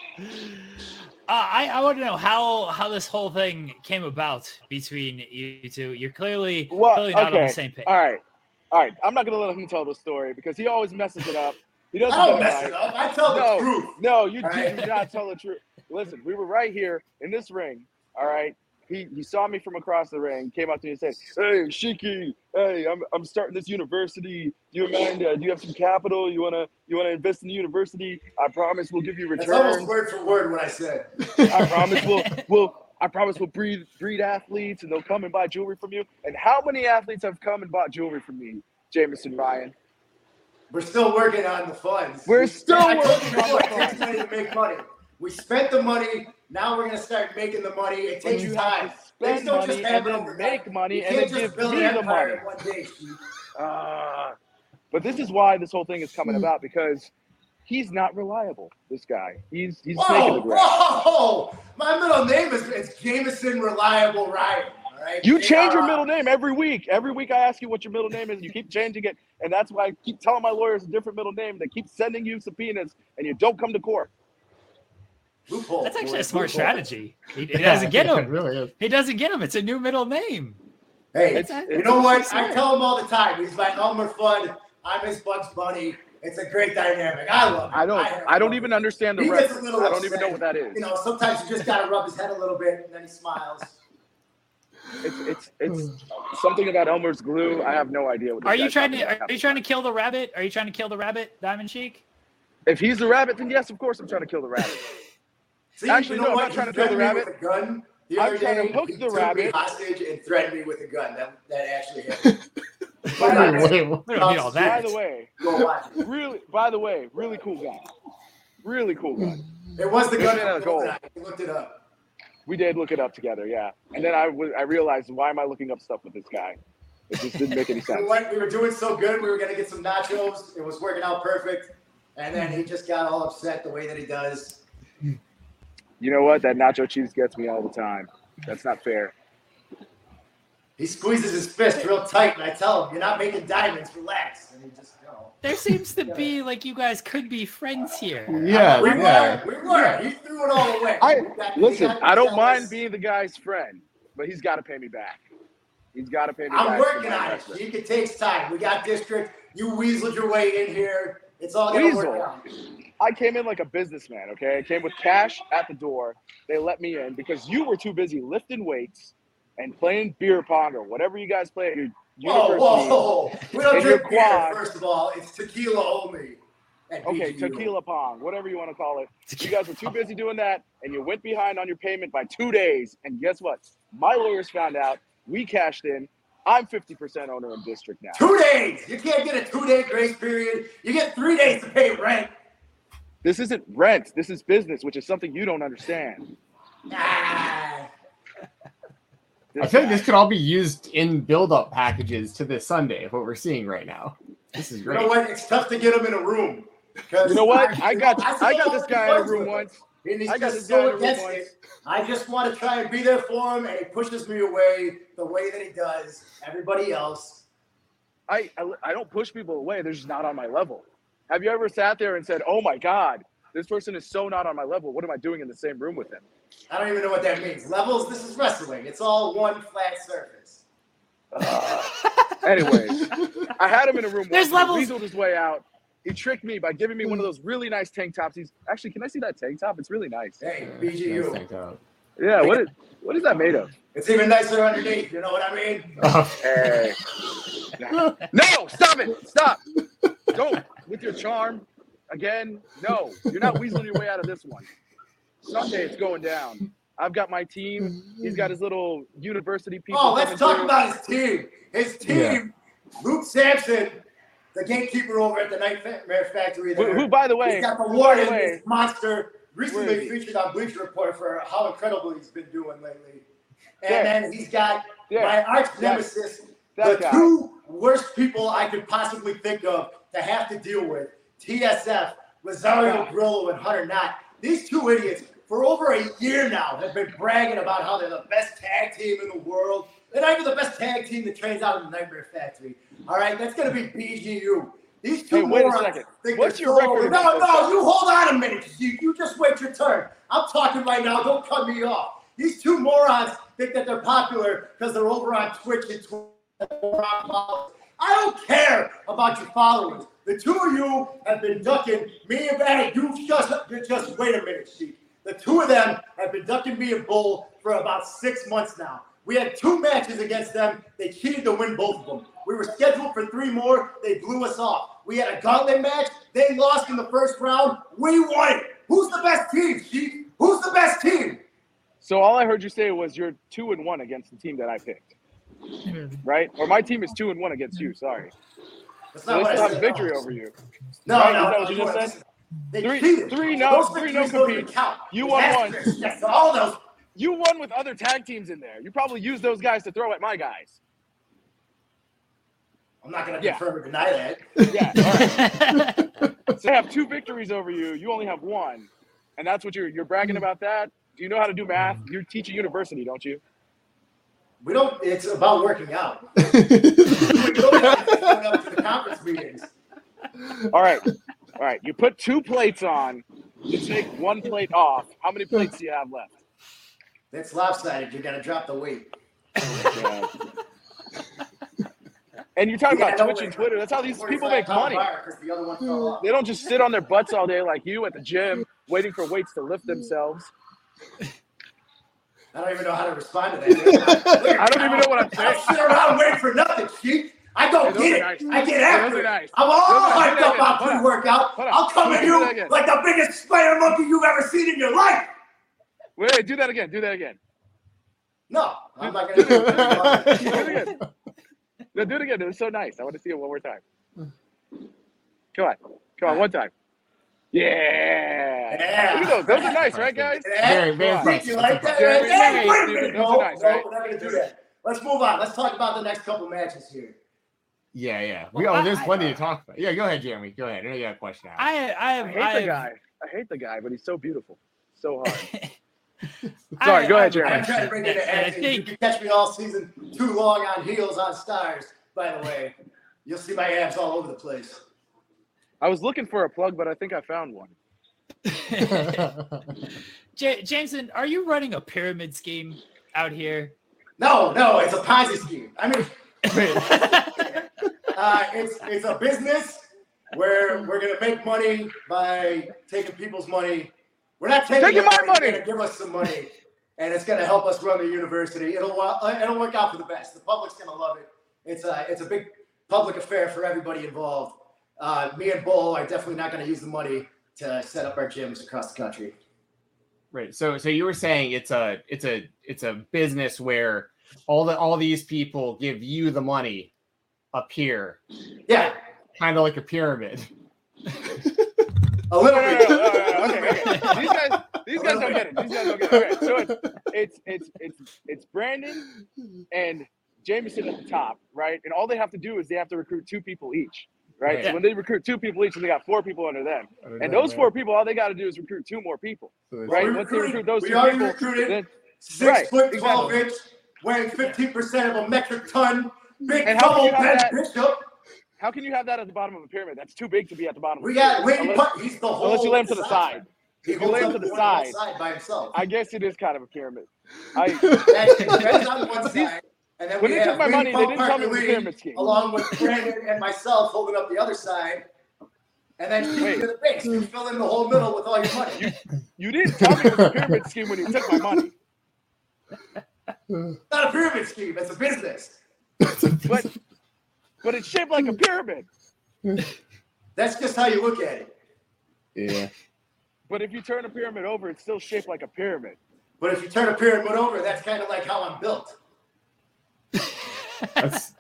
Uh, I, I want to know how how this whole thing came about between you two. You're clearly Well, clearly not on the same page. All right, all right. I'm not gonna let him tell the story because he always messes it up. He doesn't. I don't mess right. it up. I tell the no, truth. No, you All right? do not tell the truth. Listen, we were right here in this ring. All right. He, he saw me from across the ring, came up to me and said, "Hey, Shiki, hey, I'm, I'm starting this university. Do you mind? Uh, do you have some capital? You wanna you wanna invest in the university? I promise we'll give you That's almost word for word what I said. I promise we'll we'll I promise we'll breed breed athletes and they'll come and buy jewelry from you. And how many athletes have come and bought jewelry from me, Jameson Ryan? We're still working on the funds. We're still I working on the funds. to make money. We spent the money. Now we're gonna start making the money. It takes you time. Things don't just happen overnight. make money You and then give build me the money. in one day. Ah. but this is why this whole thing is coming about because he's not reliable. This guy, he's he's Whoa, the grass. whoa! My middle name is it's Jameson Reliable Ryan. All right? You change your middle name every week. Every week I ask you what your middle name is, and you keep changing it. And that's why I keep telling my lawyers a different middle name. They keep sending you subpoenas, and you don't come to court. Loophole. That's actually boy, a smart loophole. strategy. He, he *laughs* Yeah, doesn't get him. really is. He doesn't get him. It's a new middle name. Hey, It's- you know what? just I tell him all the time. He's oh, my Elmer Fudd. I'm his Bugs Bunny. It's a great dynamic. I love it. I don't. have I don't love even understand the He gets a reference. little I don't even know what that is. You know, sometimes you just gotta rub his head a little bit, and then he smiles. It's it's it's something about Elmer's glue. I have no idea what. Are you trying talking to? about. Are you trying to kill the rabbit? Are you trying to kill the rabbit, Diamond Sheik? If he's the rabbit, then yes, of course I'm trying to kill the rabbit. *laughs* See, Actually, you no, know I'm not trying to kill the rabbit. With a gun the I'm other trying to day. hook the took me rabbit. hostage and threatened me with a gun. That that actually happened. Wait, wait, what? We don't need all By the way, Go watch it. really, by the way, really cool guy. Really cool guy. It was the gun. made a from goal. Goldeneye. I looked it up. We did look it up together, yeah. And then I was I realized why am I looking up stuff with this guy? It just didn't make any *laughs* We, sense. went, we were doing so good. We were gonna get some nachos. It was working out perfect. And then he just got all upset the way that he does. You know what? That nacho cheese gets me all the time. That's not fair. He squeezes his fist real tight, and I tell him, "You're not making diamonds. Relax." And he just, you know. There seems to be like you guys could be friends here. Yeah, We yeah. were. We were. He threw it all away. I got- listen. I don't jealous. mind being the guy's friend, but he's got to pay me back. He's got to pay me back. I'm back. for working on it. investment. Sheik, It takes time. We got district. You weaseled your way in here. It's all gonna work out. I came in like a businessman. Okay, I came with cash at the door. They let me in because you were too busy lifting weights and playing beer pong or whatever you guys play at your Whoa, university. whoa, whoa! We don't drink beer. First of all, it's tequila only. Okay, BGU. tequila pong, whatever you want to call it. You guys were too busy doing that, and you went behind on your payment by two days. And guess what? My lawyers found out. We cashed in. I'm 50% owner in district now. Two days. You can't get a two-day grace period. You get three days to pay rent. This isn't rent. This is business, which is something you don't understand. Ah. I feel like this could all be used in build-up packages to this Sunday. What we're seeing right now. This is great. You great. know what? It's tough to get him in a room. 'Cause You know what? *laughs* I got I I got this guy he in a room once. And he's I got just this guy in so a room against once. it. I just want to try and be there for him, and he pushes me away the way that he does everybody else. I, I I don't push people away. They're just not on my level. Have you ever sat there and said, "Oh my God, this person is so not on my level. What am I doing in the same room with him?" I don't even know what that means. Levels. This is wrestling. It's all one flat surface. *laughs* Anyways, I had him in a room. There's once. levels. He weaseled his way out. He tricked me by giving me one of those really nice tank tops. He's actually, can I see that tank top? It's really nice. Hey, Nice BGU. tank top. Yeah. What is what is that made of? It's even nicer underneath. You know what I mean? *laughs* Hey. *laughs* No, stop it. Stop. Don't with your charm. Again, no. You're not weaseling your way out of this one. Sunday it's going down. I've got my team. He's got his little university people. Oh, let's talk through. about his team. His team, Luke Sampson, the gatekeeper over at the Nightmare Factory. Who, There. who, by the way, He's got the warden, the way, monster, recently featured on Bleacher Report for how incredible he's been doing lately. And Yeah. then he's got Yeah. my arch nemesis, the guy. two worst people I could possibly think of to have to deal with TSF, Rosario Grillo, and Hunter Knott. These two idiots, for over a year now, have been bragging about how they're the best tag team in the world. They're not even the best tag team that trains out in the Nightmare Factory. All right, that's going to be BGU. These two Hey, wait a morons second. think What's your so record No, no, you hold on a minute. You, you just wait your turn. I'm talking right now. Don't cut me off. These two morons think that they're popular because they're over on Twitch and Twitter. I don't care about your followers. The two of you have been ducking me and Bannon. You just, you just wait a minute, Sheik. The two of them have been ducking me and Bull for about six months now. We had two matches against them. They cheated to win both of them. We were scheduled for three more. They blew us off. We had a gauntlet match. They lost in the first round. We won it. Who's the best team, Sheik? Who's the best team? So all I heard you say was you're two and one against the team that I picked, Hmm. right? Or my team is two and one against you. Sorry. That's not they what I still have said. a victory over you. No, Right? no, Is that no, what you just no. said? They Three- cheated. three no- Those three no victories don't even compete. count. You It's won one. asterisks next to all those. You won with other tag teams in there. You probably used those guys to throw at my guys. I'm not going to Yeah. confirm or deny that. Yeah. all right. *laughs* so they have two victories over you. You only have one, and that's what you're you're bragging hmm. about. That. Do you know how to do math? You teach at university, don't you? We don't. It's about working out. *laughs* we don't have to phone up to the conference meetings. All right. All right. You put two plates on. You take one plate off. How many plates do you have left? That's lopsided. You're gonna drop the weight. And you're talking Yeah, about Twitch and Twitter. That's how these people make money. the other one fell off. They don't just sit on their butts all day like you at the gym, waiting for weights to lift themselves. I don't even know how to respond to that. I don't even know what I'm saying. I sit around waiting for nothing, Chief. I go Hey, get are it. nice. I get after it. nice. I'm all nice. hyped up again. on pre-workout. I'll come at you like the biggest spider monkey you've ever seen in your life. Wait, wait, do that again. Do that again. No, I'm not gonna do it. Do it *laughs* again. No, do it again. It was so nice. I want to see it one more time. Hmm. Come on. Come on, one time. Yeah. Yeah. Look at those. Those are nice, right, guys? Very, very Come on. nice. You like that? Yeah, Hey, yeah, yeah, wait a minute. those No, nice, no, right? we're not gonna do that. Let's move on. Let's talk about the next couple matches here. Yeah, yeah. We, Well, oh, there's I- plenty to talk about. Yeah, go ahead, Jeremy. Go ahead. I know you got a question. Now. I I have I hate I the have- guy. I hate the guy, but he's so beautiful. So *laughs* hard. I- Sorry, go I ahead, have a I'm Jeremy. trying to bring it And to I action. You can catch me all season too long on heels on Starz. By the way, you'll see my abs all over the place. I was looking for a plug, but I think I found one. *laughs* J- Jameson, are you running a pyramid scheme out here? No, no, it's a Ponzi scheme. I mean, *laughs* uh, it's it's a business where we're gonna make money by taking people's money. We're not taking, Taking their my money. They're gonna give us some money, and it's gonna help us run the university. It'll uh, it'll work out for the best. The public's gonna love it. It's a it's a big public affair for everybody involved. Uh, me and Bull are definitely not gonna use the money to set up our gyms across the country. Right. So so you were saying it's a it's a it's a business where all the all these people give you the money up here, Yeah, kind of like a pyramid. a little No, no, bit. no, no, okay, okay. These guys, these guys don't get it. These guys don't get it. All right, so it's it's it's it's it's Brandon and Jameson at the top, right? And all they have to do is they have to recruit two people each, right? Right. So when they recruit two people each, and they got four people under them, and those four people, all they got to do is recruit two more people, right? We Once they recruit those we two already people, recruited then Six Right, foot twelve exactly. inch, weighing fifteen percent of a metric ton, big And how can double you have bench that- bishop. how can you have that at the bottom of a pyramid? That's too big to be at the bottom. We of a got pyramid. Whitney Unless- Put. He's the whole. unless you lay him to the side. He If you lay him to the one on side, by himself. I guess it is kind of a pyramid. I *laughs* That's that's on one *laughs* side. And then When we they took have my Whitney money, they didn't tell me it was a Parker pyramid scheme. Along with Brandon and myself holding up the other side. And then shoot to the base. You fill in the whole middle with all your money. you didn't tell me it was a pyramid scheme when you took my money. It's not a pyramid scheme. It's a business. But but it's shaped like a pyramid. That's just how you look at it. Yeah. But if you turn a pyramid over, it's still shaped like a pyramid. But if you turn a pyramid over, that's kind of like how I'm built. That's,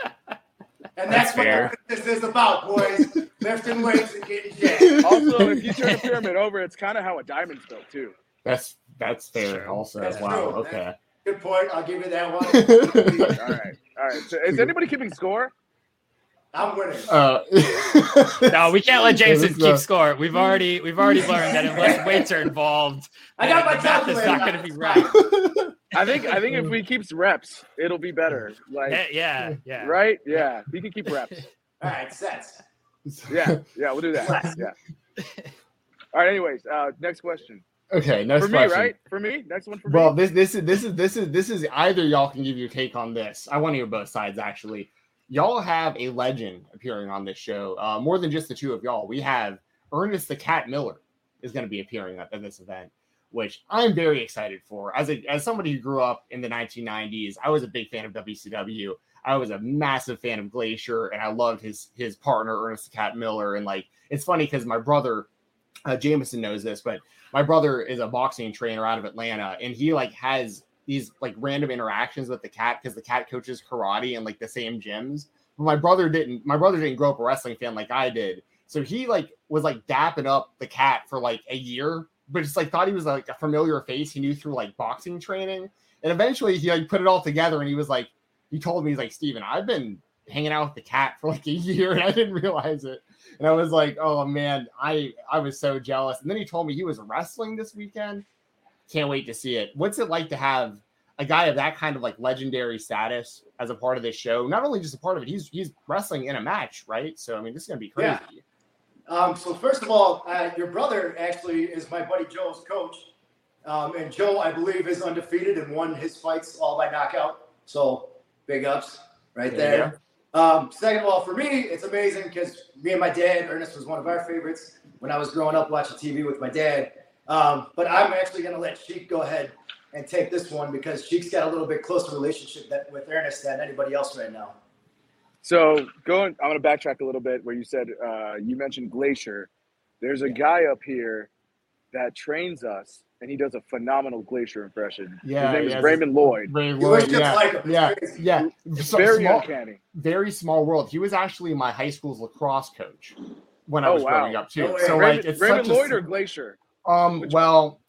And That's that's, what this is about, boys. Lifting weights and getting *laughs* jacked. Also, if you turn a pyramid over, it's kind of how a diamond's built too. that's that's fair. Also, That's wow. true. Okay. Good point. I'll give you that one. All right, all right. So is *laughs* anybody keeping score? I'm winning. Uh, *laughs* No, we can't let Jameson keep uh, score. We've already we've already learned that unless *laughs* weights are involved, I got my the math is not going to be right. *laughs* I think I think if we keeps reps, it'll be better. Like Yeah, yeah, yeah. right? Yeah, we can keep reps. All right, sets. Yeah, yeah, we'll do that. Yeah. All right. Anyways, uh, next question okay. Next for me, question. right? For me, next one for Well, me. this this is this is this is this is either y'all can give your take on this. I want to hear both sides actually. Y'all have a legend appearing on this show. Uh, more than just the two of y'all. We have Ernest the Cat Miller is going to be appearing at, at this event, which I'm very excited for. As a as somebody who grew up in the 1990s, I was a big fan of WCW. I was a massive fan of Glacier, and I loved his his partner Ernest the Cat Miller. And like, it's funny because my brother uh, Jameson knows this, but my brother is a boxing trainer out of Atlanta, and he like has these like random interactions with the cat because the cat coaches karate in like the same gyms. But my brother didn't. My brother didn't grow up a wrestling fan like I did, so he like was like dapping up the cat for like a year, but just like thought he was like a familiar face he knew through like boxing training, and eventually he like put it all together, and he was like, he told me he's like Stephen, I've been hanging out with the cat for like a *laughs* year, and I didn't realize it. And I was like, oh man, I I was so jealous. And then he told me he was wrestling this weekend. Can't wait to see it. What's it like to have a guy of that kind of like legendary status as a part of this show. Not only just a part of it, he's he's wrestling in a match, right? So I mean, this is gonna be crazy. Yeah. Um, so first of all, uh, your brother actually is my buddy Joe's coach, um, and Joe, I believe, is undefeated and won his fights all by knockout. So big ups right There there. Um, second of all, for me, it's amazing because me and my dad, Ernest, was one of our favorites when I was growing up watching TV with my dad. Um, but I'm actually going to let Sheik go ahead and take this one because Sheik's got a little bit closer relationship that, with Ernest than anybody else right now. So going, I'm going to backtrack a little bit where you said uh, you mentioned Glacier. There's a guy up here that trains us, and he does a phenomenal Glacier impression. Yeah, his name yeah, is Raymond Lloyd. Raymond Lloyd, just yeah, like yeah, yeah. So very small- uncanny. very small world. He was actually my high school's lacrosse coach when I Oh, was wow. growing up too. No so Raymond, like it's Raymond such a Lloyd or Glacier? Um Which well,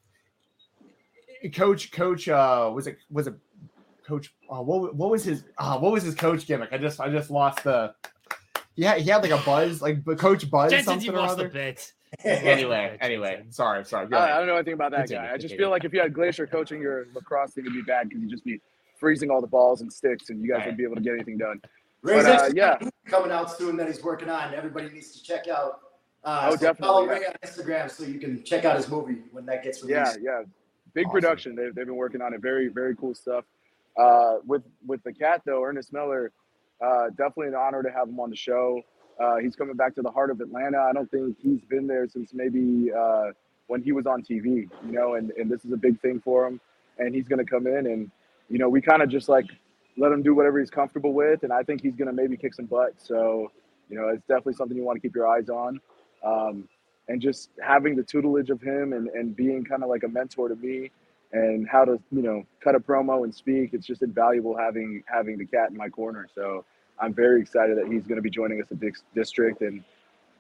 coach coach uh was it was it coach uh, what what was his uh, what was his coach gimmick? I just I just lost the yeah he had like a buzz like but coach buzz Jensen, something you or lost the other. bit. *laughs* Anyway, anyway, sorry, sorry. Go I, I don't know anything about that Continue, guy. I just continue. feel like if you had Glacier coaching your lacrosse team, it'd be bad because you'd just be freezing all the balls and sticks, and you guys Right. wouldn't be able to get anything done. But, uh, yeah. got a movie coming out soon that he's working on. Everybody needs to check out. Uh, Oh, so definitely, Follow yeah. Ray on Instagram so you can check out his movie when that gets released. Yeah, yeah. Big Awesome. production. They've, they've been working on it. Very, very cool stuff. Uh, with with the cat though, Ernest Miller, uh, definitely an honor to have him on the show. Uh, he's coming back to the heart of Atlanta. I don't think he's been there since maybe uh, when he was on TV, you know, and, and this is a big thing for him. And he's going to come in and, you know, we kind of just like let him do whatever he's comfortable with. And I think he's going to maybe kick some butt. So, you know, it's definitely something you want to keep your eyes on. Um, and just having the tutelage of him and, and being kind of like a mentor to me and how to, you know, cut a promo and speak, it's just invaluable having having the cat in my corner. So I'm very excited that he's going to be joining us at Dix District. And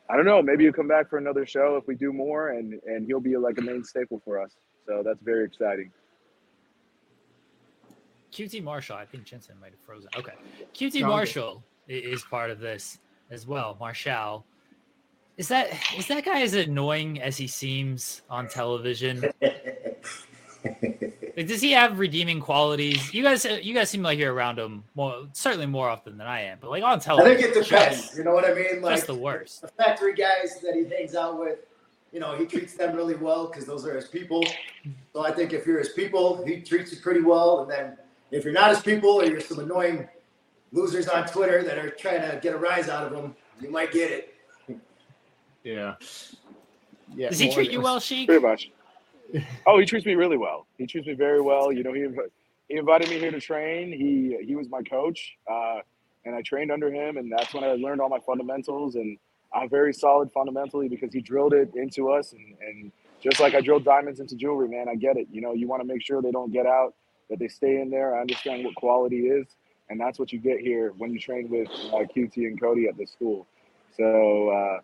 I don't know, maybe he'll come back for another show if we do more and, and he'll be like a main staple for us. So that's very exciting. QT Marshall, I think Jensen might have frozen. Okay. QT No, Marshall is part of this as well. Marshall. Is that is that guy as annoying as he seems on television? *laughs* Like, does he have redeeming qualities? You guys, you guys seem like you're around him more, certainly more often than I am. But like on television, I think it depends. You know what I mean? Like the worst. the factory guys that he hangs out with, you know, he treats them really well because those are his people. So I think if you're his people, he treats you pretty well. And then if you're not his people or you're some annoying losers on Twitter that are trying to get a rise out of him, you might get it. Yeah. Yeah. Does he treat you well, Sheik? Pretty much. *laughs* Oh, he treats me really well. He treats me very well. You know, he he invited me here to train. He he was my coach, uh, and I trained under him, and that's when I learned all my fundamentals. And I'm very solid fundamentally because he drilled it into us, and and just like I drilled diamonds into jewelry, man, I get it. You know, you want to make sure they don't get out, that they stay in there. I understand what quality is, and that's what you get here when you train with uh, QT and Cody at this school. So. Uh,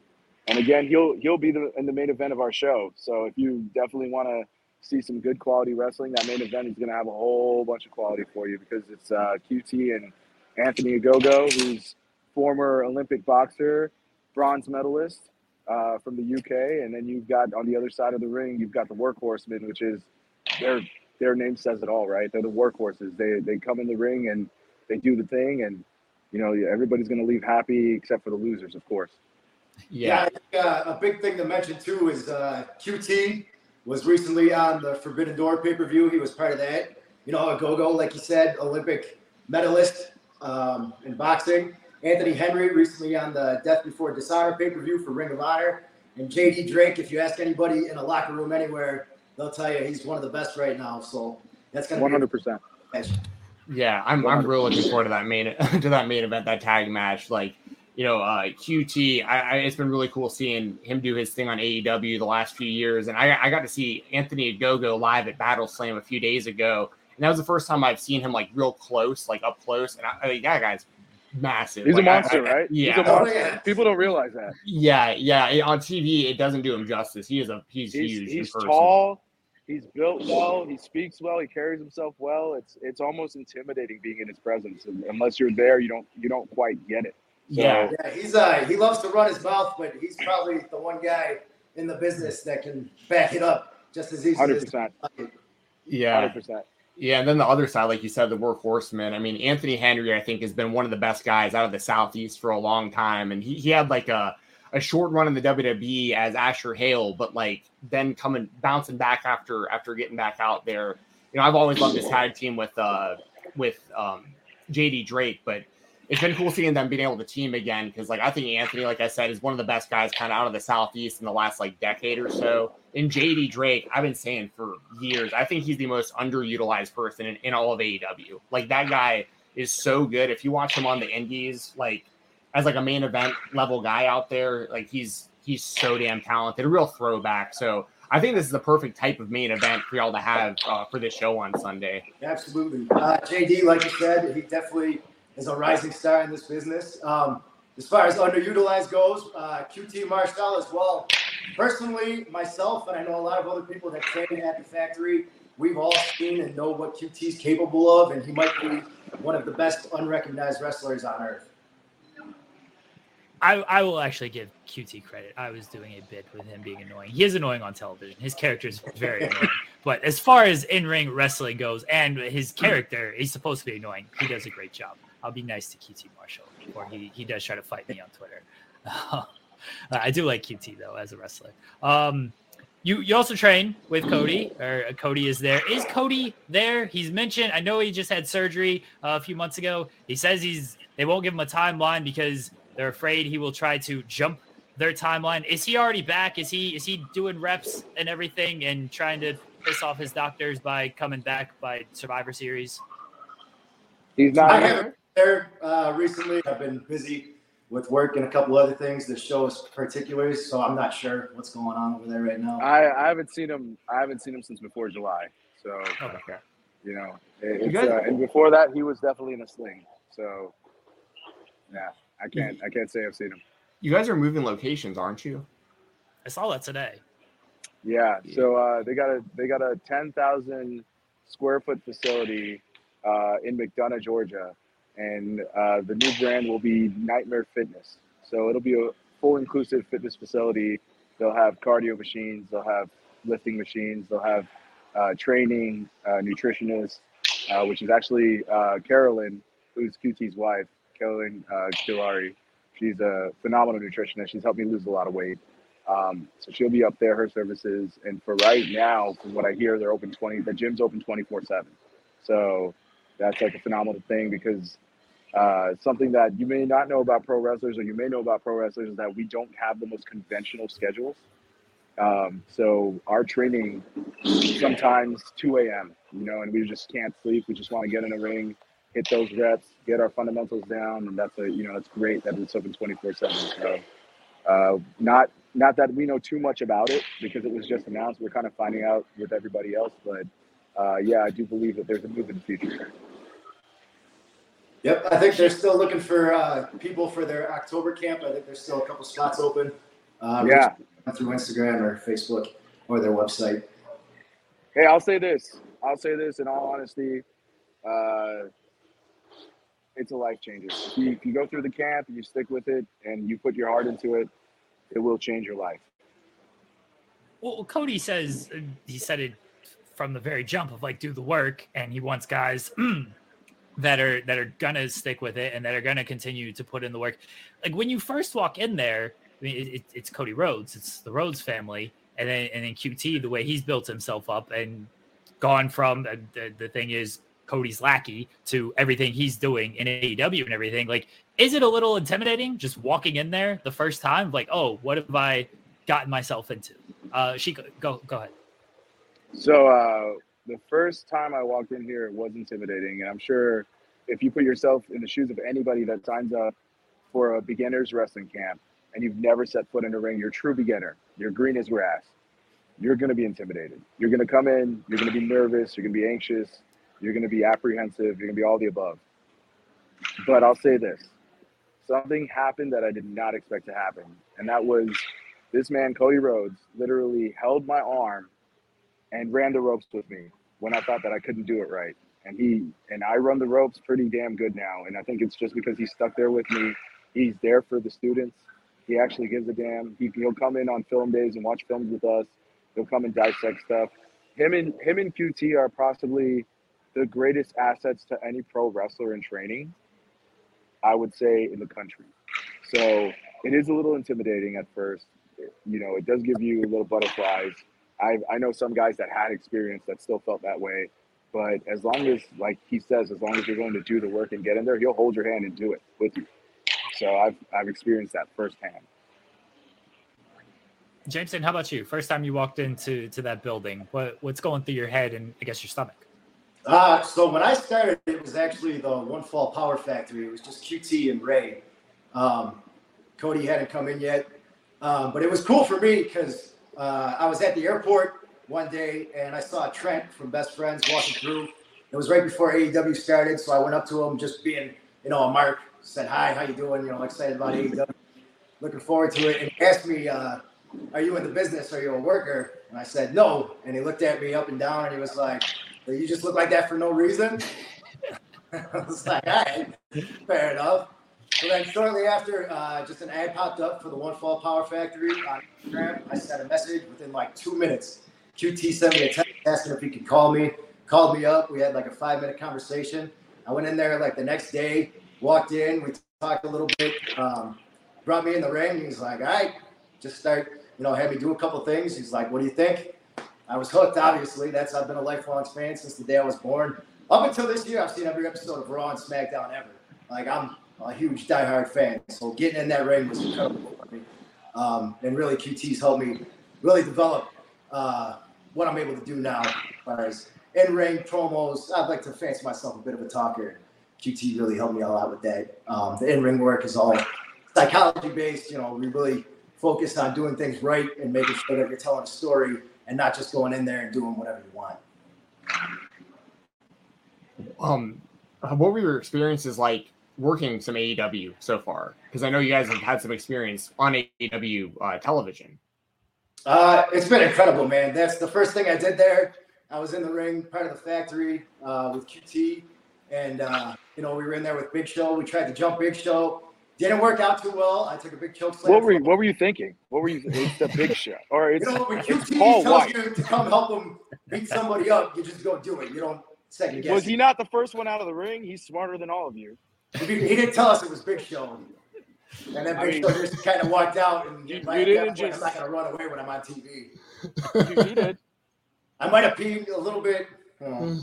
and again, he'll he'll be the, in the main event of our show. So if you definitely want to see some good quality wrestling, that main event is going to have a whole bunch of quality for you because it's uh, QT and Anthony Ogogo, who's former Olympic boxer, bronze medalist uh, from the UK, and then you've got on the other side of the ring, you've got the workhorsemen, which is their their name says it all, right? They're the workhorses. They they come in the ring and they do the thing, and you know everybody's going to leave happy except for the losers, of course. Yeah, I think, uh, a big thing to mention too is uh, QT was recently on the Forbidden Door pay per view. He was part of that. You know, Ogogo, like you said, Olympic medalist um, in boxing. Anthony Henry recently on the Death Before Dishonor pay per view for Ring of Honor. And JD Drake, if you ask anybody in a locker room anywhere, they'll tell you he's one of the best right now. So that's gonna be hundred percent. Yeah, I'm I'm really looking forward to that main *laughs* to that main event, that tag match. Like, you know, uh, QT. I, I it's been really cool seeing him do his thing on AEW the last few years, and I I got to see Anthony Ogogo live at Battle Slam a few days ago, and that was the first time I've seen him like real close, like up close, and I, I mean, that guy's massive. He's Like, a I- monster, I- right? Yeah, He's a monster. People don't realize that. yeah, yeah. it- On TV, it doesn't do him justice. He is a he's, He's, huge. he's person. tall. He's built well. He speaks well. He carries himself well. It's it's almost intimidating being in his presence. And unless you're there, you don't you don't quite get it. So, Yeah. Yeah, he's uh he loves to run his mouth, but he's probably the one guy in the business that can back it up just as easy hundred percent. Yeah. Hundred percent. Yeah, and then the other side, like you said, the workhorseman. I mean, Anthony Henry, I think, has been one of the best guys out of the Southeast for a long time. And he, he had like a, a short run in the WWE as Asher Hale, but like then coming bouncing back after after getting back out there. You know, I've always loved this tag team with uh with um JD Drake, but it's been cool seeing them being able to team again because like I think Anthony, like I said, is one of the best guys kind of out of the southeast in the last like decade or so. And JD Drake, I've been saying for years, I think he's the most underutilized person in, in all of AEW. Like that guy is so good. If you watch him on the indies, like as like a main event level guy out there, like he's he's so damn talented, a real throwback. So I think this is the perfect type of main event for y'all to have uh, for this show on Sunday. Absolutely. Uh, JD, like you said, he definitely is a rising star in this business. Um, as far as underutilized goes, uh, QT Marshall as well. Personally, myself, and I know a lot of other people that train at the factory, we've all seen and know what QT is capable of, and he might be one of the best unrecognized wrestlers on earth. I, I will actually give QT credit. I was doing a bit with him being annoying. He is annoying on television. His character is very *laughs* annoying. But as far as in ring wrestling goes, and his character, he's supposed to be annoying. He does a great job. I'll be nice to QT Marshall before he, he does try to fight me on Twitter. *laughs* I do like QT though as a wrestler. Um, you you also train with Cody, or uh, Cody is there. Is Cody there? He's mentioned. I know he just had surgery uh, a few months ago. He says he's they won't give him a timeline because they're afraid he will try to jump their timeline. Is he already back? Is he is he doing reps and everything and trying to piss off his doctors by coming back by Survivor Series? He's not I haven't there uh, recently. I've been busy with work and a couple other things. The show is particulars, so I'm not sure what's going on over there right now. I, I haven't seen him. I haven't seen him since before July. So, okay. you know, it, it's, uh, and before that, he was definitely in a sling. So, yeah, I can't. I can't say I've seen him. You guys are moving locations, aren't you? I saw that today. Yeah. So uh, they got a they got a ten thousand square foot facility uh, in McDonough, Georgia, and uh, the new brand will be Nightmare Fitness. So it'll be a full inclusive fitness facility. They'll have cardio machines, they'll have lifting machines, they'll have uh, training, uh, nutritionists, uh, which is actually uh, Carolyn, who's QT's wife, Carolyn uh, Kilari. She's a phenomenal nutritionist. She's helped me lose a lot of weight. Um, so she'll be up there, her services. And for right now, from what I hear, they're open 20, the gym's open 24 7. So that's like a phenomenal thing because uh, something that you may not know about pro wrestlers, or you may know about pro wrestlers, is that we don't have the most conventional schedules. Um, so our training sometimes 2 a.m. You know, and we just can't sleep. We just want to get in a ring, hit those reps, get our fundamentals down, and that's a you know that's great that it's open 24/7. So uh, not not that we know too much about it because it was just announced. We're kind of finding out with everybody else, but uh, yeah, I do believe that there's a move in the future. Yep, I think they're still looking for uh, people for their October camp. I think there's still a couple spots open. Uh, Yeah. Through Instagram or Facebook or their website. Hey, I'll say this. I'll say this in all honesty. Uh, it's a life changer. If you, if you go through the camp and you stick with it and you put your heart into it, it will change your life. Well, Cody says uh, he said it from the very jump of like do the work, and he wants guys *clears throat* that are that are gonna stick with it and that are gonna continue to put in the work. Like when you first walk in there, I mean, it, it, it's Cody Rhodes, it's the Rhodes family, and then and then QT the way he's built himself up and gone from the, the, the thing is Cody's lackey to everything he's doing in AEW and everything. Like, is it a little intimidating just walking in there the first time? Like, oh, what have I gotten myself into? Uh, she go go ahead. So uh, the first time I walked in here, it was intimidating, and I'm sure if you put yourself in the shoes of anybody that signs up for a beginner's wrestling camp and you've never set foot in a ring, you're a true beginner. You're green as grass. You're going to be intimidated. You're going to come in. You're going to be nervous. You're going to be anxious. You're going to be apprehensive. You're going to be all the above. But I'll say this: something happened that I did not expect to happen, and that was this man, Cody Rhodes, literally held my arm and ran the ropes with me when I thought that I couldn't do it right. And he and I run the ropes pretty damn good now. And I think it's just because he's stuck there with me. He's there for the students. He actually gives a damn. He, he'll come in on film days and watch films with us. He'll come and dissect stuff. Him and him and QT are possibly the greatest assets to any pro wrestler in training, I would say, in the country. So it is a little intimidating at first. You know, it does give you little butterflies. I I know some guys that had experience that still felt that way, but as long as, like he says, as long as you're willing to do the work and get in there, he'll hold your hand and do it with you. So I've I've experienced that firsthand. Jameson, how about you? First time you walked into to that building, what what's going through your head and I guess your stomach? Uh, so when I started, it was actually the One Fall Power Factory. It was just QT and Ray. Um, Cody hadn't come in yet, um, but it was cool for me because uh, I was at the airport one day and I saw Trent from Best Friends walking through. It was right before AEW started, so I went up to him, just being, you know, a mark. Said hi, how you doing? You know, excited about AEW, looking forward to it. And he asked me, uh, "Are you in the business? Are you a worker?" And I said, "No." And he looked at me up and down, and he was like, "You just look like that for no reason." *laughs* I was like, "All right, fair enough." So then shortly after, uh, just an ad popped up for the One Fall Power Factory on Instagram. I sent a message within like two minutes. QT sent me a text asking if he could call me. Called me up. We had like a five minute conversation. I went in there like the next day, walked in, we talked a little bit, um, brought me in the ring. He's like, all right, just start, you know, had me do a couple things. He's like, what do you think? I was hooked, obviously. That's I've been a lifelong fan since the day I was born. Up until this year, I've seen every episode of Raw and SmackDown ever. Like I'm a huge diehard fan. So getting in that ring was incredible for me. Um, and really, QT's helped me really develop uh, what I'm able to do now as far as in ring promos. I'd like to fancy myself a bit of a talker. QT really helped me a lot with that. Um, the in ring work is all psychology based. You know, we really focused on doing things right and making sure that you're telling a story and not just going in there and doing whatever you want. Um, what were your experiences like working some AEW so far? Because I know you guys have had some experience on AEW uh, television. Uh, it's been incredible, man. That's the first thing I did there. I was in the ring, part of the factory uh, with QT, and uh, you know we were in there with Big Show. We tried to jump Big Show, didn't work out too well. I took a big choke slam. What were you, what were you thinking? What were you? It's the big show, or it's, You know, when it's QT Paul tells White. you to come help him beat somebody up, you just go do it. You don't second guess. Was he not the first one out of the ring? He's smarter than all of you. He he didn't tell us it was Big Show. And then I Big mean- Show just kind of walked out. And You- by you didn't point, just- I'm not going to run away when I'm on TV. You, you did. *laughs* I might have peed a little bit. you know.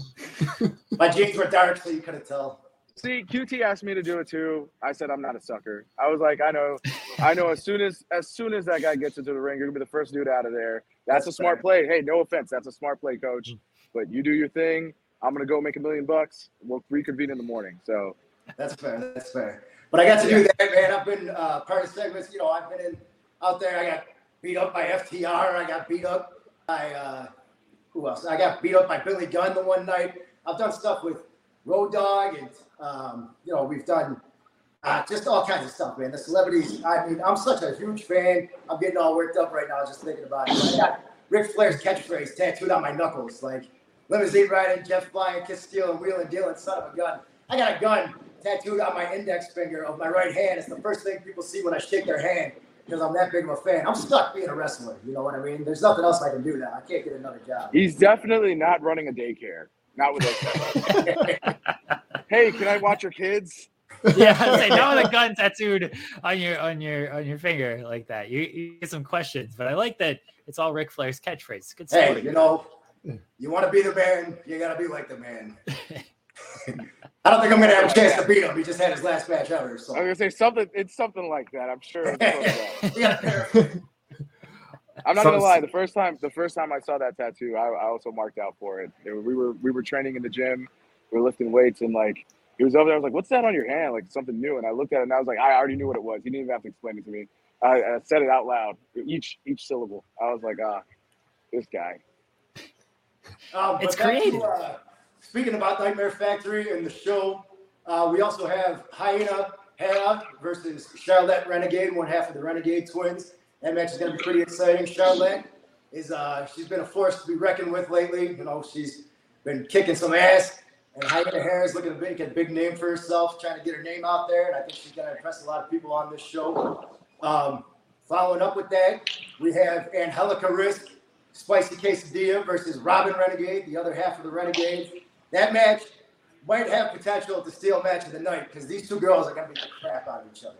My jeans were dark, so you couldn't tell. See, QT asked me to do it too. I said I'm not a sucker. I was like, I know, I know. As soon as as soon as that guy gets into the ring, you're gonna be the first dude out of there. That's, That's a smart fair. play. Hey, no offense, that's a smart play, coach. Hmm. But you do your thing. I'm gonna go make a million bucks. We'll reconvene in the morning. So That's fair. That's fair. But I got to do that, man. I've been uh, part of segments. You know, I've been in out there. I got beat up by FTR. I got beat up by uh, who else? I got beat up by Billy Gunn the one night. I've done stuff with Road Dog, and um, you know, we've done uh, just all kinds of stuff, man. The celebrities. I mean, I'm such a huge fan. I'm getting all worked up right now just thinking about it. I got Ric Flair's catchphrase tattooed on my knuckles, like limousine riding, Jeff flying, kiss stealing, wheeling, dealing, son of a gun. I got a gun tattooed on my index finger of my right hand. It's the first thing people see when I shake their hand because I'm that big of a fan. I'm stuck being a wrestler. You know what I mean? There's nothing else I can do now. I can't get another job. he's definitely not running a daycare. Not with us. *laughs* hey, can I watch your kids? *laughs* yeah, I'd say no with a gun tattooed on your on your on your finger like that. You, you get some questions, but I like that it's all Ric Flair's catchphrase. Good Hey, you know, you want to be the man, you got to be like the man. *laughs* I don't think I'm going to have a chance to beat him. He just had his last match ever. I was gonna say something. It's something like that. I'm sure. It's close to that. *laughs* we got to verify. I'm not gonna lie. The first time, the first time I saw that tattoo, I, I also marked out for it. It- We were we were training in the gym, we were lifting weights, and like he was over there. I was like, "What's that on your hand? Like something new?" And I looked at it, and I was like, "I already knew what it was." He didn't even have to explain it to me. I, I said it out loud, each each syllable. I was like, "Ah, this guy." Um, It's but back creative. uh, speaking about Nightmare Factory and the show, uh, we also have Hyena Hera versus Charlette Renegade, one half of the Renegade twins. That match is going to be pretty exciting. Charlette is uh, she's been a force to be reckoned with lately. You know, she's been kicking some ass, and Hyena Hera is looking to make a big name for herself, trying to get her name out there, and I think she's going to impress a lot of people on this show. Um, following up with that, we have Angelica Risk, Spicy Quesadilla versus Robyn Renegade, the other half of the Renegade. That match might have potential to steal match of the night because these two girls are gonna beat the crap out of each other.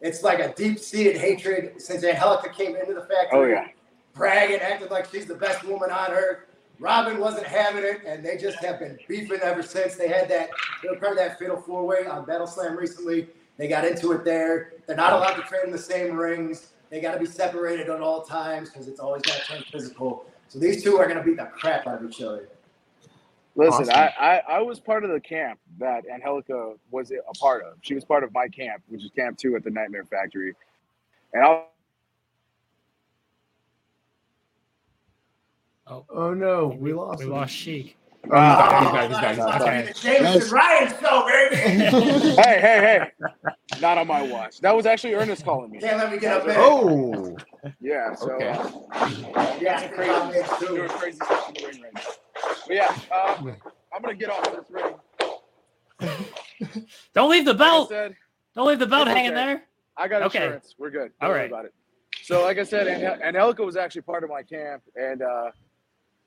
It's like a deep-seated hatred since Angelica came into the factory. Oh, yeah. bragging, acting like she's the best woman on earth. Robyn wasn't having it, and they just have been beefing ever since. They had that, they were part of that fatal four way on Battle Slam recently. They got into it there. They're not allowed to train in the same rings. They got to be separated at all times because it's always got to turn physical. So these two are going to beat the crap out of each other. Listen, Awesome. I, I, I was part of the camp that Angelica was a part of. She was part of my camp, which is Camp Two at the Nightmare Factory, and I. Oh oh no, we lost. We him. lost Sheik. Oh, he's back, he's back, he's back, he's back. Jameson Ryan show, baby. *laughs* hey, hey, hey! Not on my watch. That was actually Ernest calling me. Can't let me get up there. Oh, Yeah. So. Okay. Uh, Yeah, some crazy, crazy, doing crazy stuff in the ring right now. But yeah, um, I'm gonna get off this ring. *laughs* Don't leave the Like belt. said, Don't leave the belt hanging okay. there. I got Okay. insurance. We're good. All Don't worry right. about it. So, like I said, Angel- Angelica was actually part of my camp, and uh,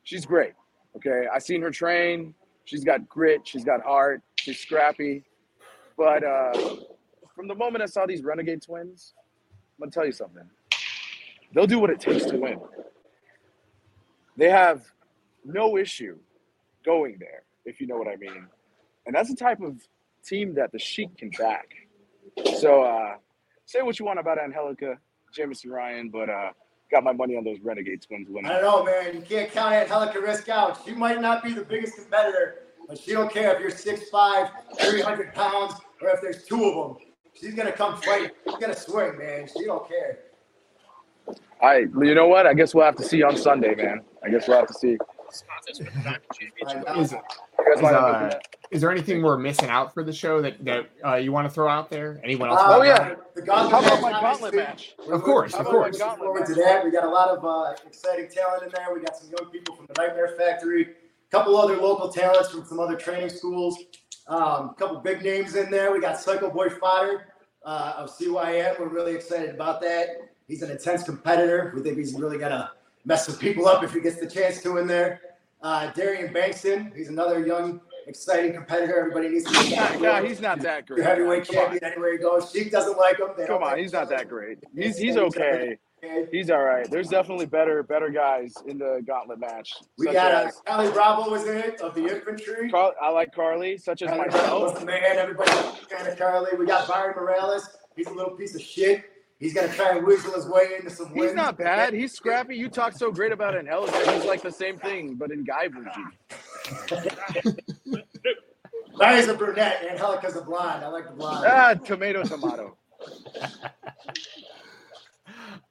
she's great. Okay, I seen her train. She's got grit. She's got heart. She's scrappy. But uh, from the moment I saw these Renegade twins, I'm gonna tell you something. They'll do what it takes to win. They have no issue going there, if you know what I mean. And that's the type of team that the Sheik can back. So uh, say what you want about Angelica, Jameson Ryan, but uh, got my money on those Renegade twins winning. I don't know, man. You can't count Angelica Risk out. She might not be the biggest competitor, but she don't care if you're 6'5", 300 pounds, or if there's two of them. She's gonna come fight. She's gonna swing, man. She don't care. I, you know what? I guess we'll have to see on Sunday, man. I guess we'll have to see. Is, You is, guys is, wanna uh, is there anything we're missing out for the show that, that uh, you want to throw out there? Anyone else? Uh, want to- yeah. The gauntlet How about my gauntlet obviously. match? Of course, of course. we look forward to that. We got a lot of uh, exciting talent in there. We got some young people from the Nightmare Factory, a couple other local talents from some other training schools, um, a couple big names in there. We got Psycho Boy Fodder uh, of CYM. We're really excited about that. He's an intense competitor. We think he's really gonna mess some people up if he gets the chance to in there. Uh, Darian Bengston, he's another young, exciting competitor. Everybody needs to be Nah, he's not that great. heavyweight champion anywhere he goes. Sheik doesn't like him. Come on, he's not that great. He's he's okay. He's all right. There's definitely better better guys in the gauntlet match. We got uh, as- Carlie Bravo was in it of the infantry. Carl, I like Carlie, such as Carlie Bravo was myself. the man. Everybody's a fan of Carlie. We got Byron Morales. He's a little piece of shit. He's gonna try and weasel his way into some wins. He's not bad. He's scrappy. You talk so great about Angelica. He's like the same thing, but in guy version. Larry's *laughs* a brunette and Angelica's a blonde. I like the blonde. Ah, tomato, tomato.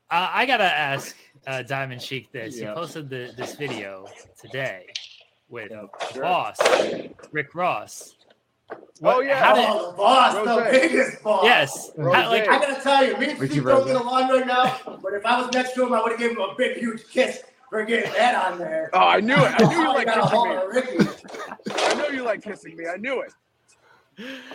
Uh, I gotta ask uh, Diamond Sheik this. Yeah. He posted the, this video today with sure. boss Rick Ross. Oh yeah. How did- Oh, the boss, the biggest boss. yes, how- like I gotta tell you, me and Steve don't get along right now. But if I was next to him, I would have given him a big, huge kiss for getting that on there. Oh, I knew it. I knew you Oh, like kissing me. I know you like kissing me. I knew it.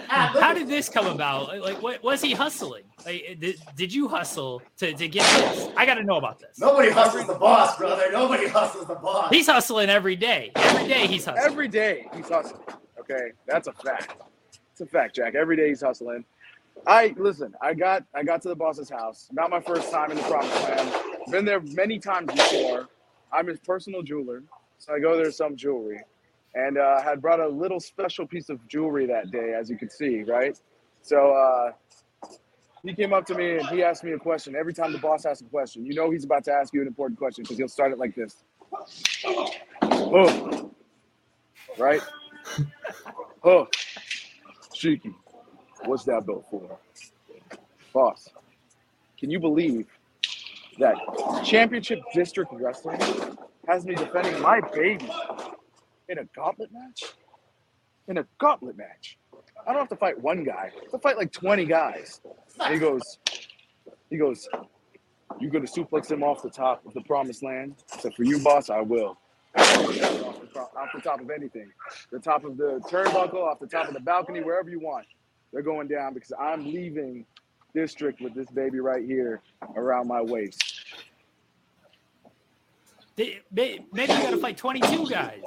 Ah, how did this come about? Like, like what was he hustling? Like, did, did you hustle to, to get this? I got to know about this. Nobody hustles the boss, brother. Nobody hustles the boss. He's hustling every day. Every day he's hustling. Every day he's hustling. Okay, that's a fact. It's a fact, Jack. Every day he's hustling. I listen. I got I got to the boss's house. Not my first time in the promised land. Been there many times before. I'm his personal jeweler, so I go there to some jewelry, and uh, had brought a little special piece of jewelry that day, as you can see, right? So uh, he came up to me and he asked me a question. Every time the boss asks a question, you know he's about to ask you an important question because he'll start it like this. Oh, right? Oh, Shiki, what's that belt for? Boss, can you believe that Championship District Wrestling has me defending my baby in a gauntlet match? In a gauntlet match. I don't have to fight one guy. I have to fight like 20 guys. And he goes, he goes, You're gonna suplex him off the top of the promised land? Said, for you, boss, I will. Off the, top- off the top of anything. The top of the turnbuckle, off the top of the balcony, wherever you want. They're going down because I'm leaving district with this baby right here around my waist. Maybe you got to fight 22 guys,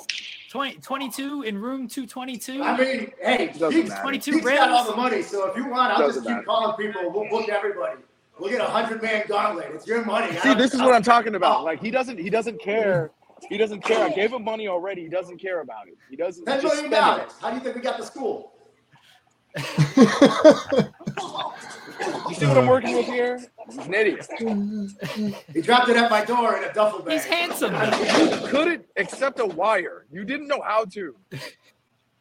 20, 22 in room 222. I mean, hey, Doesn't he's, matter. 22 he's got all the money, so if you want, I'll Doesn't just keep matter. calling people. We'll book everybody. We'll get a hundred man gauntlet. It's your money. See, this is what I'm talking about. Like he doesn't he doesn't care. He doesn't care. I gave him money already. He doesn't care about it. He doesn't Ten just million spend dollars. How do you think we got the school? *laughs* You see what I'm working with here? He's an idiot. He dropped it at my door in a duffel bag. He's handsome. You couldn't accept a wire. You didn't know how to.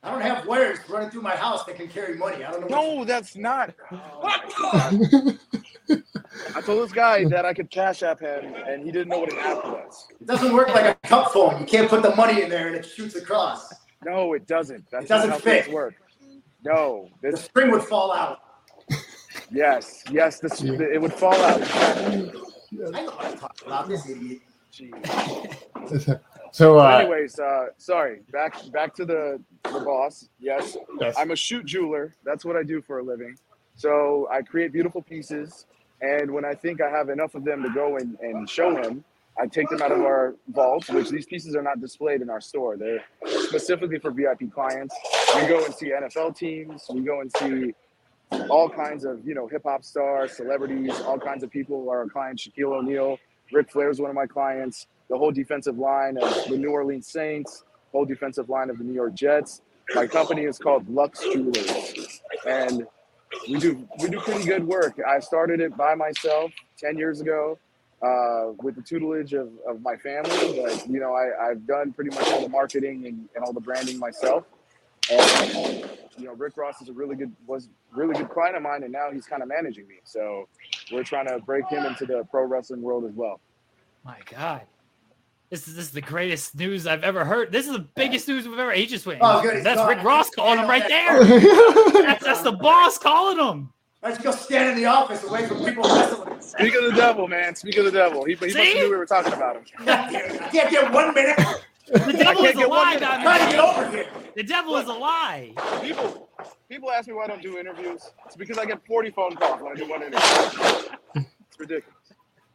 I don't have wires running through my house that can carry money. I don't know. what- No, that's not. Oh *laughs* I told this guy that I could cash app him, and he didn't know what an app was. It doesn't work like a cup phone. You can't put the money in there and it shoots across. No, it doesn't. That's It doesn't not how fit. things work. No, The this spring would fall out. yes, yes, this it would fall out. I know what I'm talking about. This idiot. Jeez. *laughs* So, uh, anyways, uh, sorry. Back back to the the boss. Yes, Yes. I'm a shoot jeweler. That's what I do for a living. So I create beautiful pieces, and when I think I have enough of them to go and, and show him, I take them out of our vault, Which these pieces are not displayed in our store. They're specifically for VIP clients. We go and see NFL teams. We go and see all kinds of you know hip hop stars, celebrities, all kinds of people our clients. Shaquille O'Neal, Ric Flair is one of my clients. The whole defensive line of the New Orleans Saints, whole defensive line of the New York Jets. My company is called Lux Jewelers, and we do we do pretty good work. I started it by myself ten years ago uh, with the tutelage of, of my family, but you know I, I've done pretty much all the marketing and, and all the branding myself. And you know, Rick Ross is a really good was really good client of mine, and now he's kind of managing me. So we're trying to break him into the pro wrestling world as well. My God. This is this is the greatest news I've ever heard. This is the biggest news we've ever. He just went. Oh, good, he's Rick Ross calling him right there. *laughs* that's, that's the boss calling him. Why don't go stand in the office away from people wrestling? Speak of the devil, man. Speak of the devil. He, he must have knew we were talking about him. *laughs* I can't get one minute. The devil is a lie minute. down Try to get over here. The devil is a lie. People, people ask me why I don't do interviews. It's because I get 40 phone calls when I do one interview. It's ridiculous.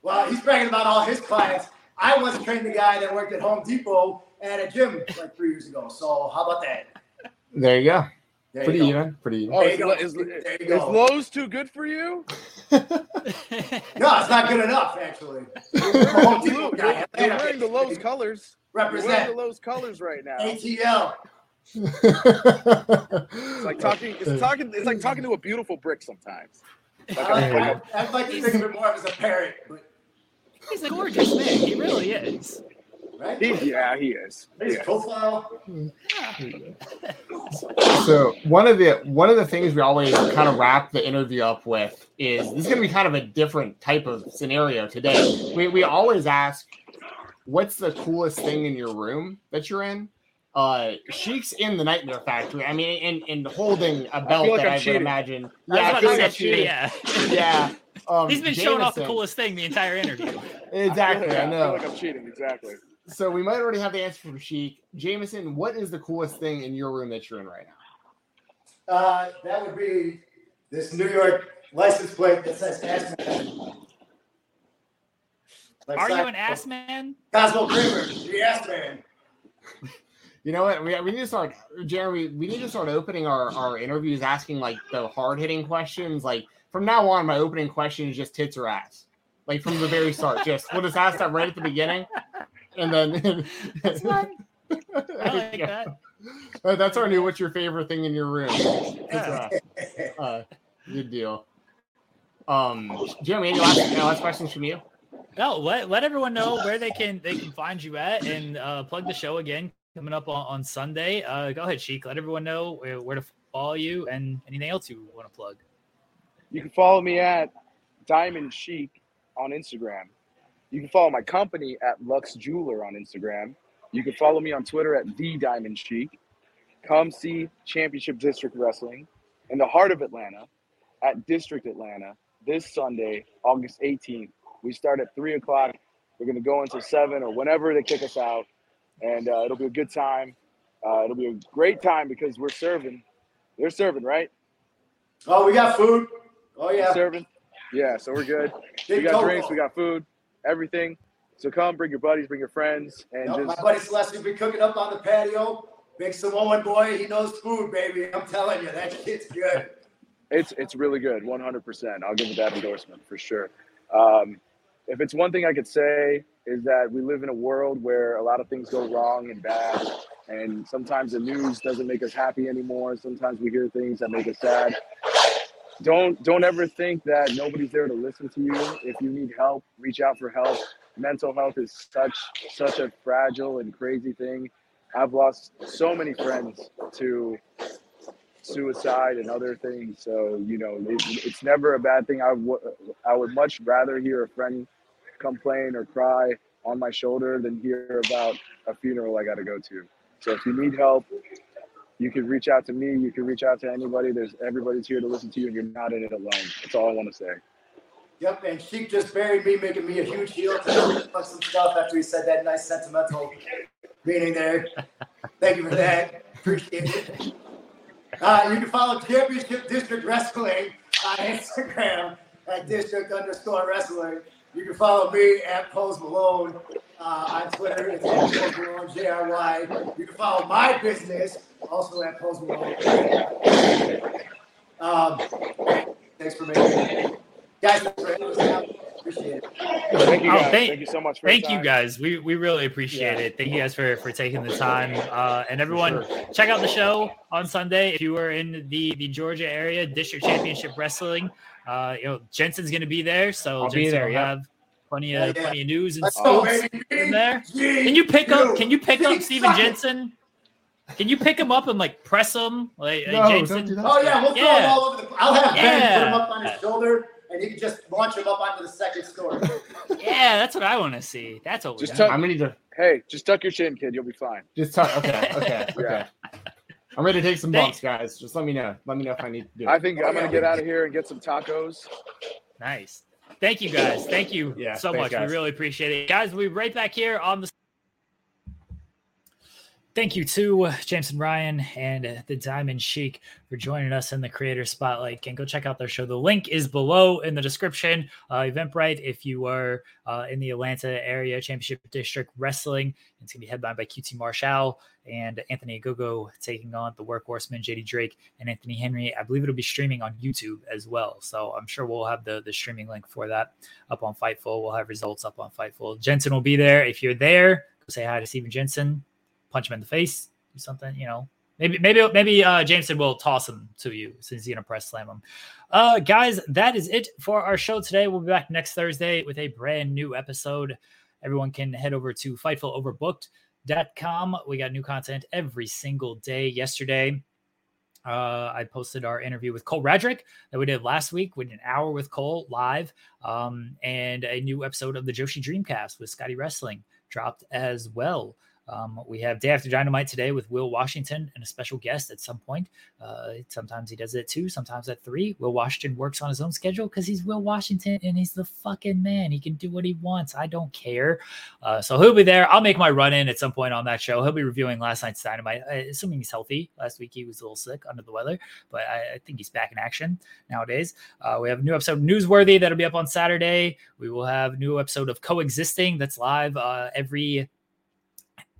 Well, he's bragging about all his clients. I once trained the guy that worked at Home Depot and a gym like three years ago. So how about that? there you go. There Pretty you go. even. Pretty even. Oh, There is, you go. is, There you is. Lowe's too good for you? *laughs* No, it's not good enough, actually. Home Depot You're, guy. you're wearing the Lowe's colors. You're wearing the Represent Lowe's colors right now. ATL. It's like talking. It's talking. It's like talking to a beautiful brick sometimes. Like I a, uh, like, like I, I'd like to think of it more as a parrot, but He's a gorgeous man. He really is. right? a, he, yeah, he is. His Yeah. profile. *laughs* So one of the one of the things we always kind of wrap the interview up with is this is going to be kind of a different type of scenario today. We we always ask, what's the coolest thing in your room that you're in? Uh, Sheik's in the Nightmare Factory. I mean, and and holding a belt like that I'm I would cheating. imagine. Yeah, I about feel to like I'm cheating. yeah. *laughs* Yeah. Um, He's been showing off the coolest thing the entire interview. *laughs* Exactly, Yeah, I know. I feel like I'm cheating. Exactly. So we might already have the answer from Sheik. Jameson, what is the coolest thing in your room that you're in right now? Uh, that would be this New York license plate that says ass man. Like Are you an ass man? Cosmo Kramer, the ass man. *laughs* You know what? We, we need to start, Jeremy. We need to start opening our, our interviews asking like the hard hitting questions. Like from now on, my opening question is just tits or ass. Like from the very start, just we'll just ask that right at the beginning, and then *laughs* That's fun. *laughs* I like Yeah. that. Uh, that's our new. What's your favorite thing in your room? Yeah. *laughs* Uh, good deal. Um, Jeremy, any last, any last questions from you? No, let, let everyone know where they can they can find you at and uh, plug the show again coming up on, on Sunday. Uh, go ahead, Sheik. Let everyone know where, where to follow you and anything else you want to plug. You can follow me at Diamond Sheik on Instagram. You can follow my company at Lux Jeweler on Instagram. You can follow me on Twitter at the Diamond Sheik. Come see Championship District Wrestling in the heart of Atlanta at District Atlanta this Sunday, August 18th. We start at three o'clock. We're gonna go until seven or whenever they kick us out, and uh, it'll be a good time. Uh, it'll be a great time because we're serving. They're serving, right? Oh, we got food. Oh We're yeah. serving. Yeah, so we're good. We got drinks, we got food, everything. So come, bring your buddies, bring your friends, and Yep, just my buddy Celestine's been cooking up on the patio. Big Samoan boy, he knows food, baby. I'm telling you, that shit's good. It's it's really good, 100%. I'll give it that endorsement for sure. Um, if it's one thing I could say is that we live in a world where a lot of things go wrong and bad, and sometimes the news doesn't make us happy anymore. Sometimes we hear things that make us sad. Don't don't ever think that nobody's there to listen to you. If you need help, reach out for help. Mental health is such such a fragile and crazy thing. I've lost so many friends to suicide and other things. So you know, it, it's never a bad thing. I would I would much rather hear a friend complain or cry on my shoulder than hear about a funeral I got to go to. So if you need help, you can reach out to me. You can reach out to anybody. There's everybody's here to listen to you, and you're not in it alone. That's all I want to say. Yep, and Sheik just buried me, making me a huge heel to some stuff after he said that nice sentimental meaning there. Thank you for that. Appreciate it. Uh, you can follow Championship District Wrestling on Instagram at district underscore wrestling. You can follow me at Pose Malone uh, on Twitter. It's at Pose Malone, J R Y. You can follow my business also at Pose Malone. Um, thanks for making it. Guys, for having us out. Appreciate it. Thank you Oh, thank- thank you so much for your Thank you guys. We we really appreciate Yeah. it. Thank you guys for for taking the time. Uh, and everyone, check out the show on Sunday if you are in the the Georgia area. District Championship Wrestling. Uh, you know Jensen's going to be there, so I'll be there, will yep. have plenty of Yeah, yeah. plenty of news and Let's go, scoops baby. in there. Can you pick up? Can you pick up G- Stephen. Jensen? Can you pick him up and like press him? Like, like No, Jensen? don't do that. Oh yeah, we'll throw Yeah. him all over the. I'll have Ben Yeah. put him up on his shoulder, and he can just launch him up onto the second story. Yeah, that's what I want to see. That's what Just got. tuck, I'm ready to hey, just tuck your chin, kid. You'll be fine. just talk. Okay, *laughs* okay, okay. Yeah. I'm ready to take some bumps, guys. Just let me know. Let me know if I need to do it. I think Oh, I'm gonna get out of here and get some tacos. Nice. Thank you guys. Thank you Yeah, so thanks, much. guys. We really appreciate it. Guys, we'll be right back here on the Thank you to uh, Jameson Ryan and uh, the Diamond Sheik for joining us in the Creator Spotlight. And go check out their show. The link is below in the description. Uh, Eventbrite, if you are uh, in the Atlanta area, Championship District Wrestling, it's going to be headlined by QT Marshall and Anthony Ogogo taking on the workhorseman JD Drake and Anthony Henry. I believe it'll be streaming on YouTube as well. So I'm sure we'll have the, the streaming link for that up on Fightful. We'll have results up on Fightful. Jensen will be there. If you're there, go say hi to Stephen Jensen, punch him in the face, do something, you know. Maybe, maybe, maybe uh, Jameson will toss him to you since he's gonna press slam him. Uh, guys, that is it for our show today. We'll be back next Thursday with a brand new episode. Everyone can head over to FightfulOverbooked.com. We got new content every single day. Yesterday, uh, I posted our interview with Cole Radrick that we did last week. We did an hour with Cole live, um, and a new episode of the Joshi Dreamcast with Scotty Wrestling dropped as well. Um, we have Day After Dynamite today with Will Washington and a special guest at some point. Uh, sometimes he does it at two, sometimes at three. Will Washington works on his own schedule because he's Will Washington and he's the fucking man. He can do what he wants. I don't care. Uh, so he'll be there. I'll make my run in at some point on that show. He'll be reviewing last night's Dynamite, uh, assuming he's healthy. Last week he was a little sick, under the weather, but I, I think he's back in action nowadays. Uh, we have a new episode Newsworthy that'll be up on Saturday. We will have a new episode of Coexisting that's live uh, every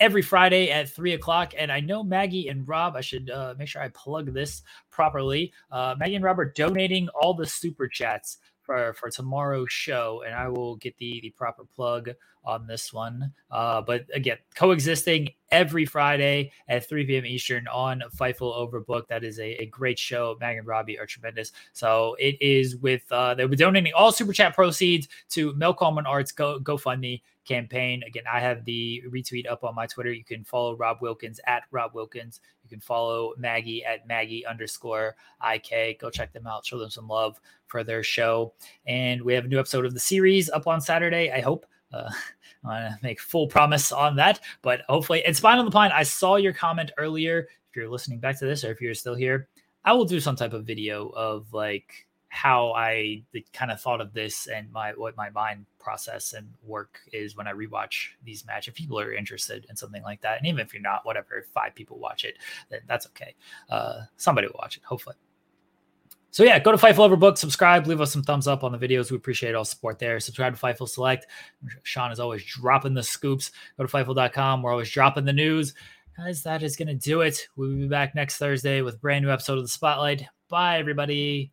every Friday at three o'clock. And I know Maggie and Rob, I should uh, make sure I plug this properly. Uh, Maggie and Rob are donating all the super chats for, for tomorrow's show, and I will get the, the proper plug on this one. Uh, but again, coexisting every Friday at 3 p.m. Eastern on Fightful Overbook. That is a, a great show. Maggie and Robbie are tremendous. So it is with, uh, they'll be donating all super chat proceeds to Mel Coleman Arts Go, GoFundMe campaign. Again, I have the retweet up on my Twitter. You can follow Rob Wilkins at Rob Wilkins. You can follow Maggie at Maggie underscore IK. Go check them out. Show them some love for their show. And we have a new episode of the series up on Saturday. I hope. Uh, *laughs* I want to make full promise on that, but hopefully, it's fine on the pine. I saw your comment earlier. If you're listening back to this, or if you're still here, I will do some type of video of like how I kind of thought of this and my what my mind process and work is when I rewatch these matches. If people are interested in something like that, and even if you're not, whatever, if five people watch it, then that's okay. Uh, somebody will watch it, hopefully. So yeah, go to Fightful Overbook, subscribe, leave us some thumbs up on the videos. We appreciate all support there. Subscribe to Fightful Select. Sean is always dropping the scoops. Go to Fightful.com. We're always dropping the news. Guys, that is going to do it. We'll be back next Thursday with brand new episode of The Spotlight. Bye, everybody.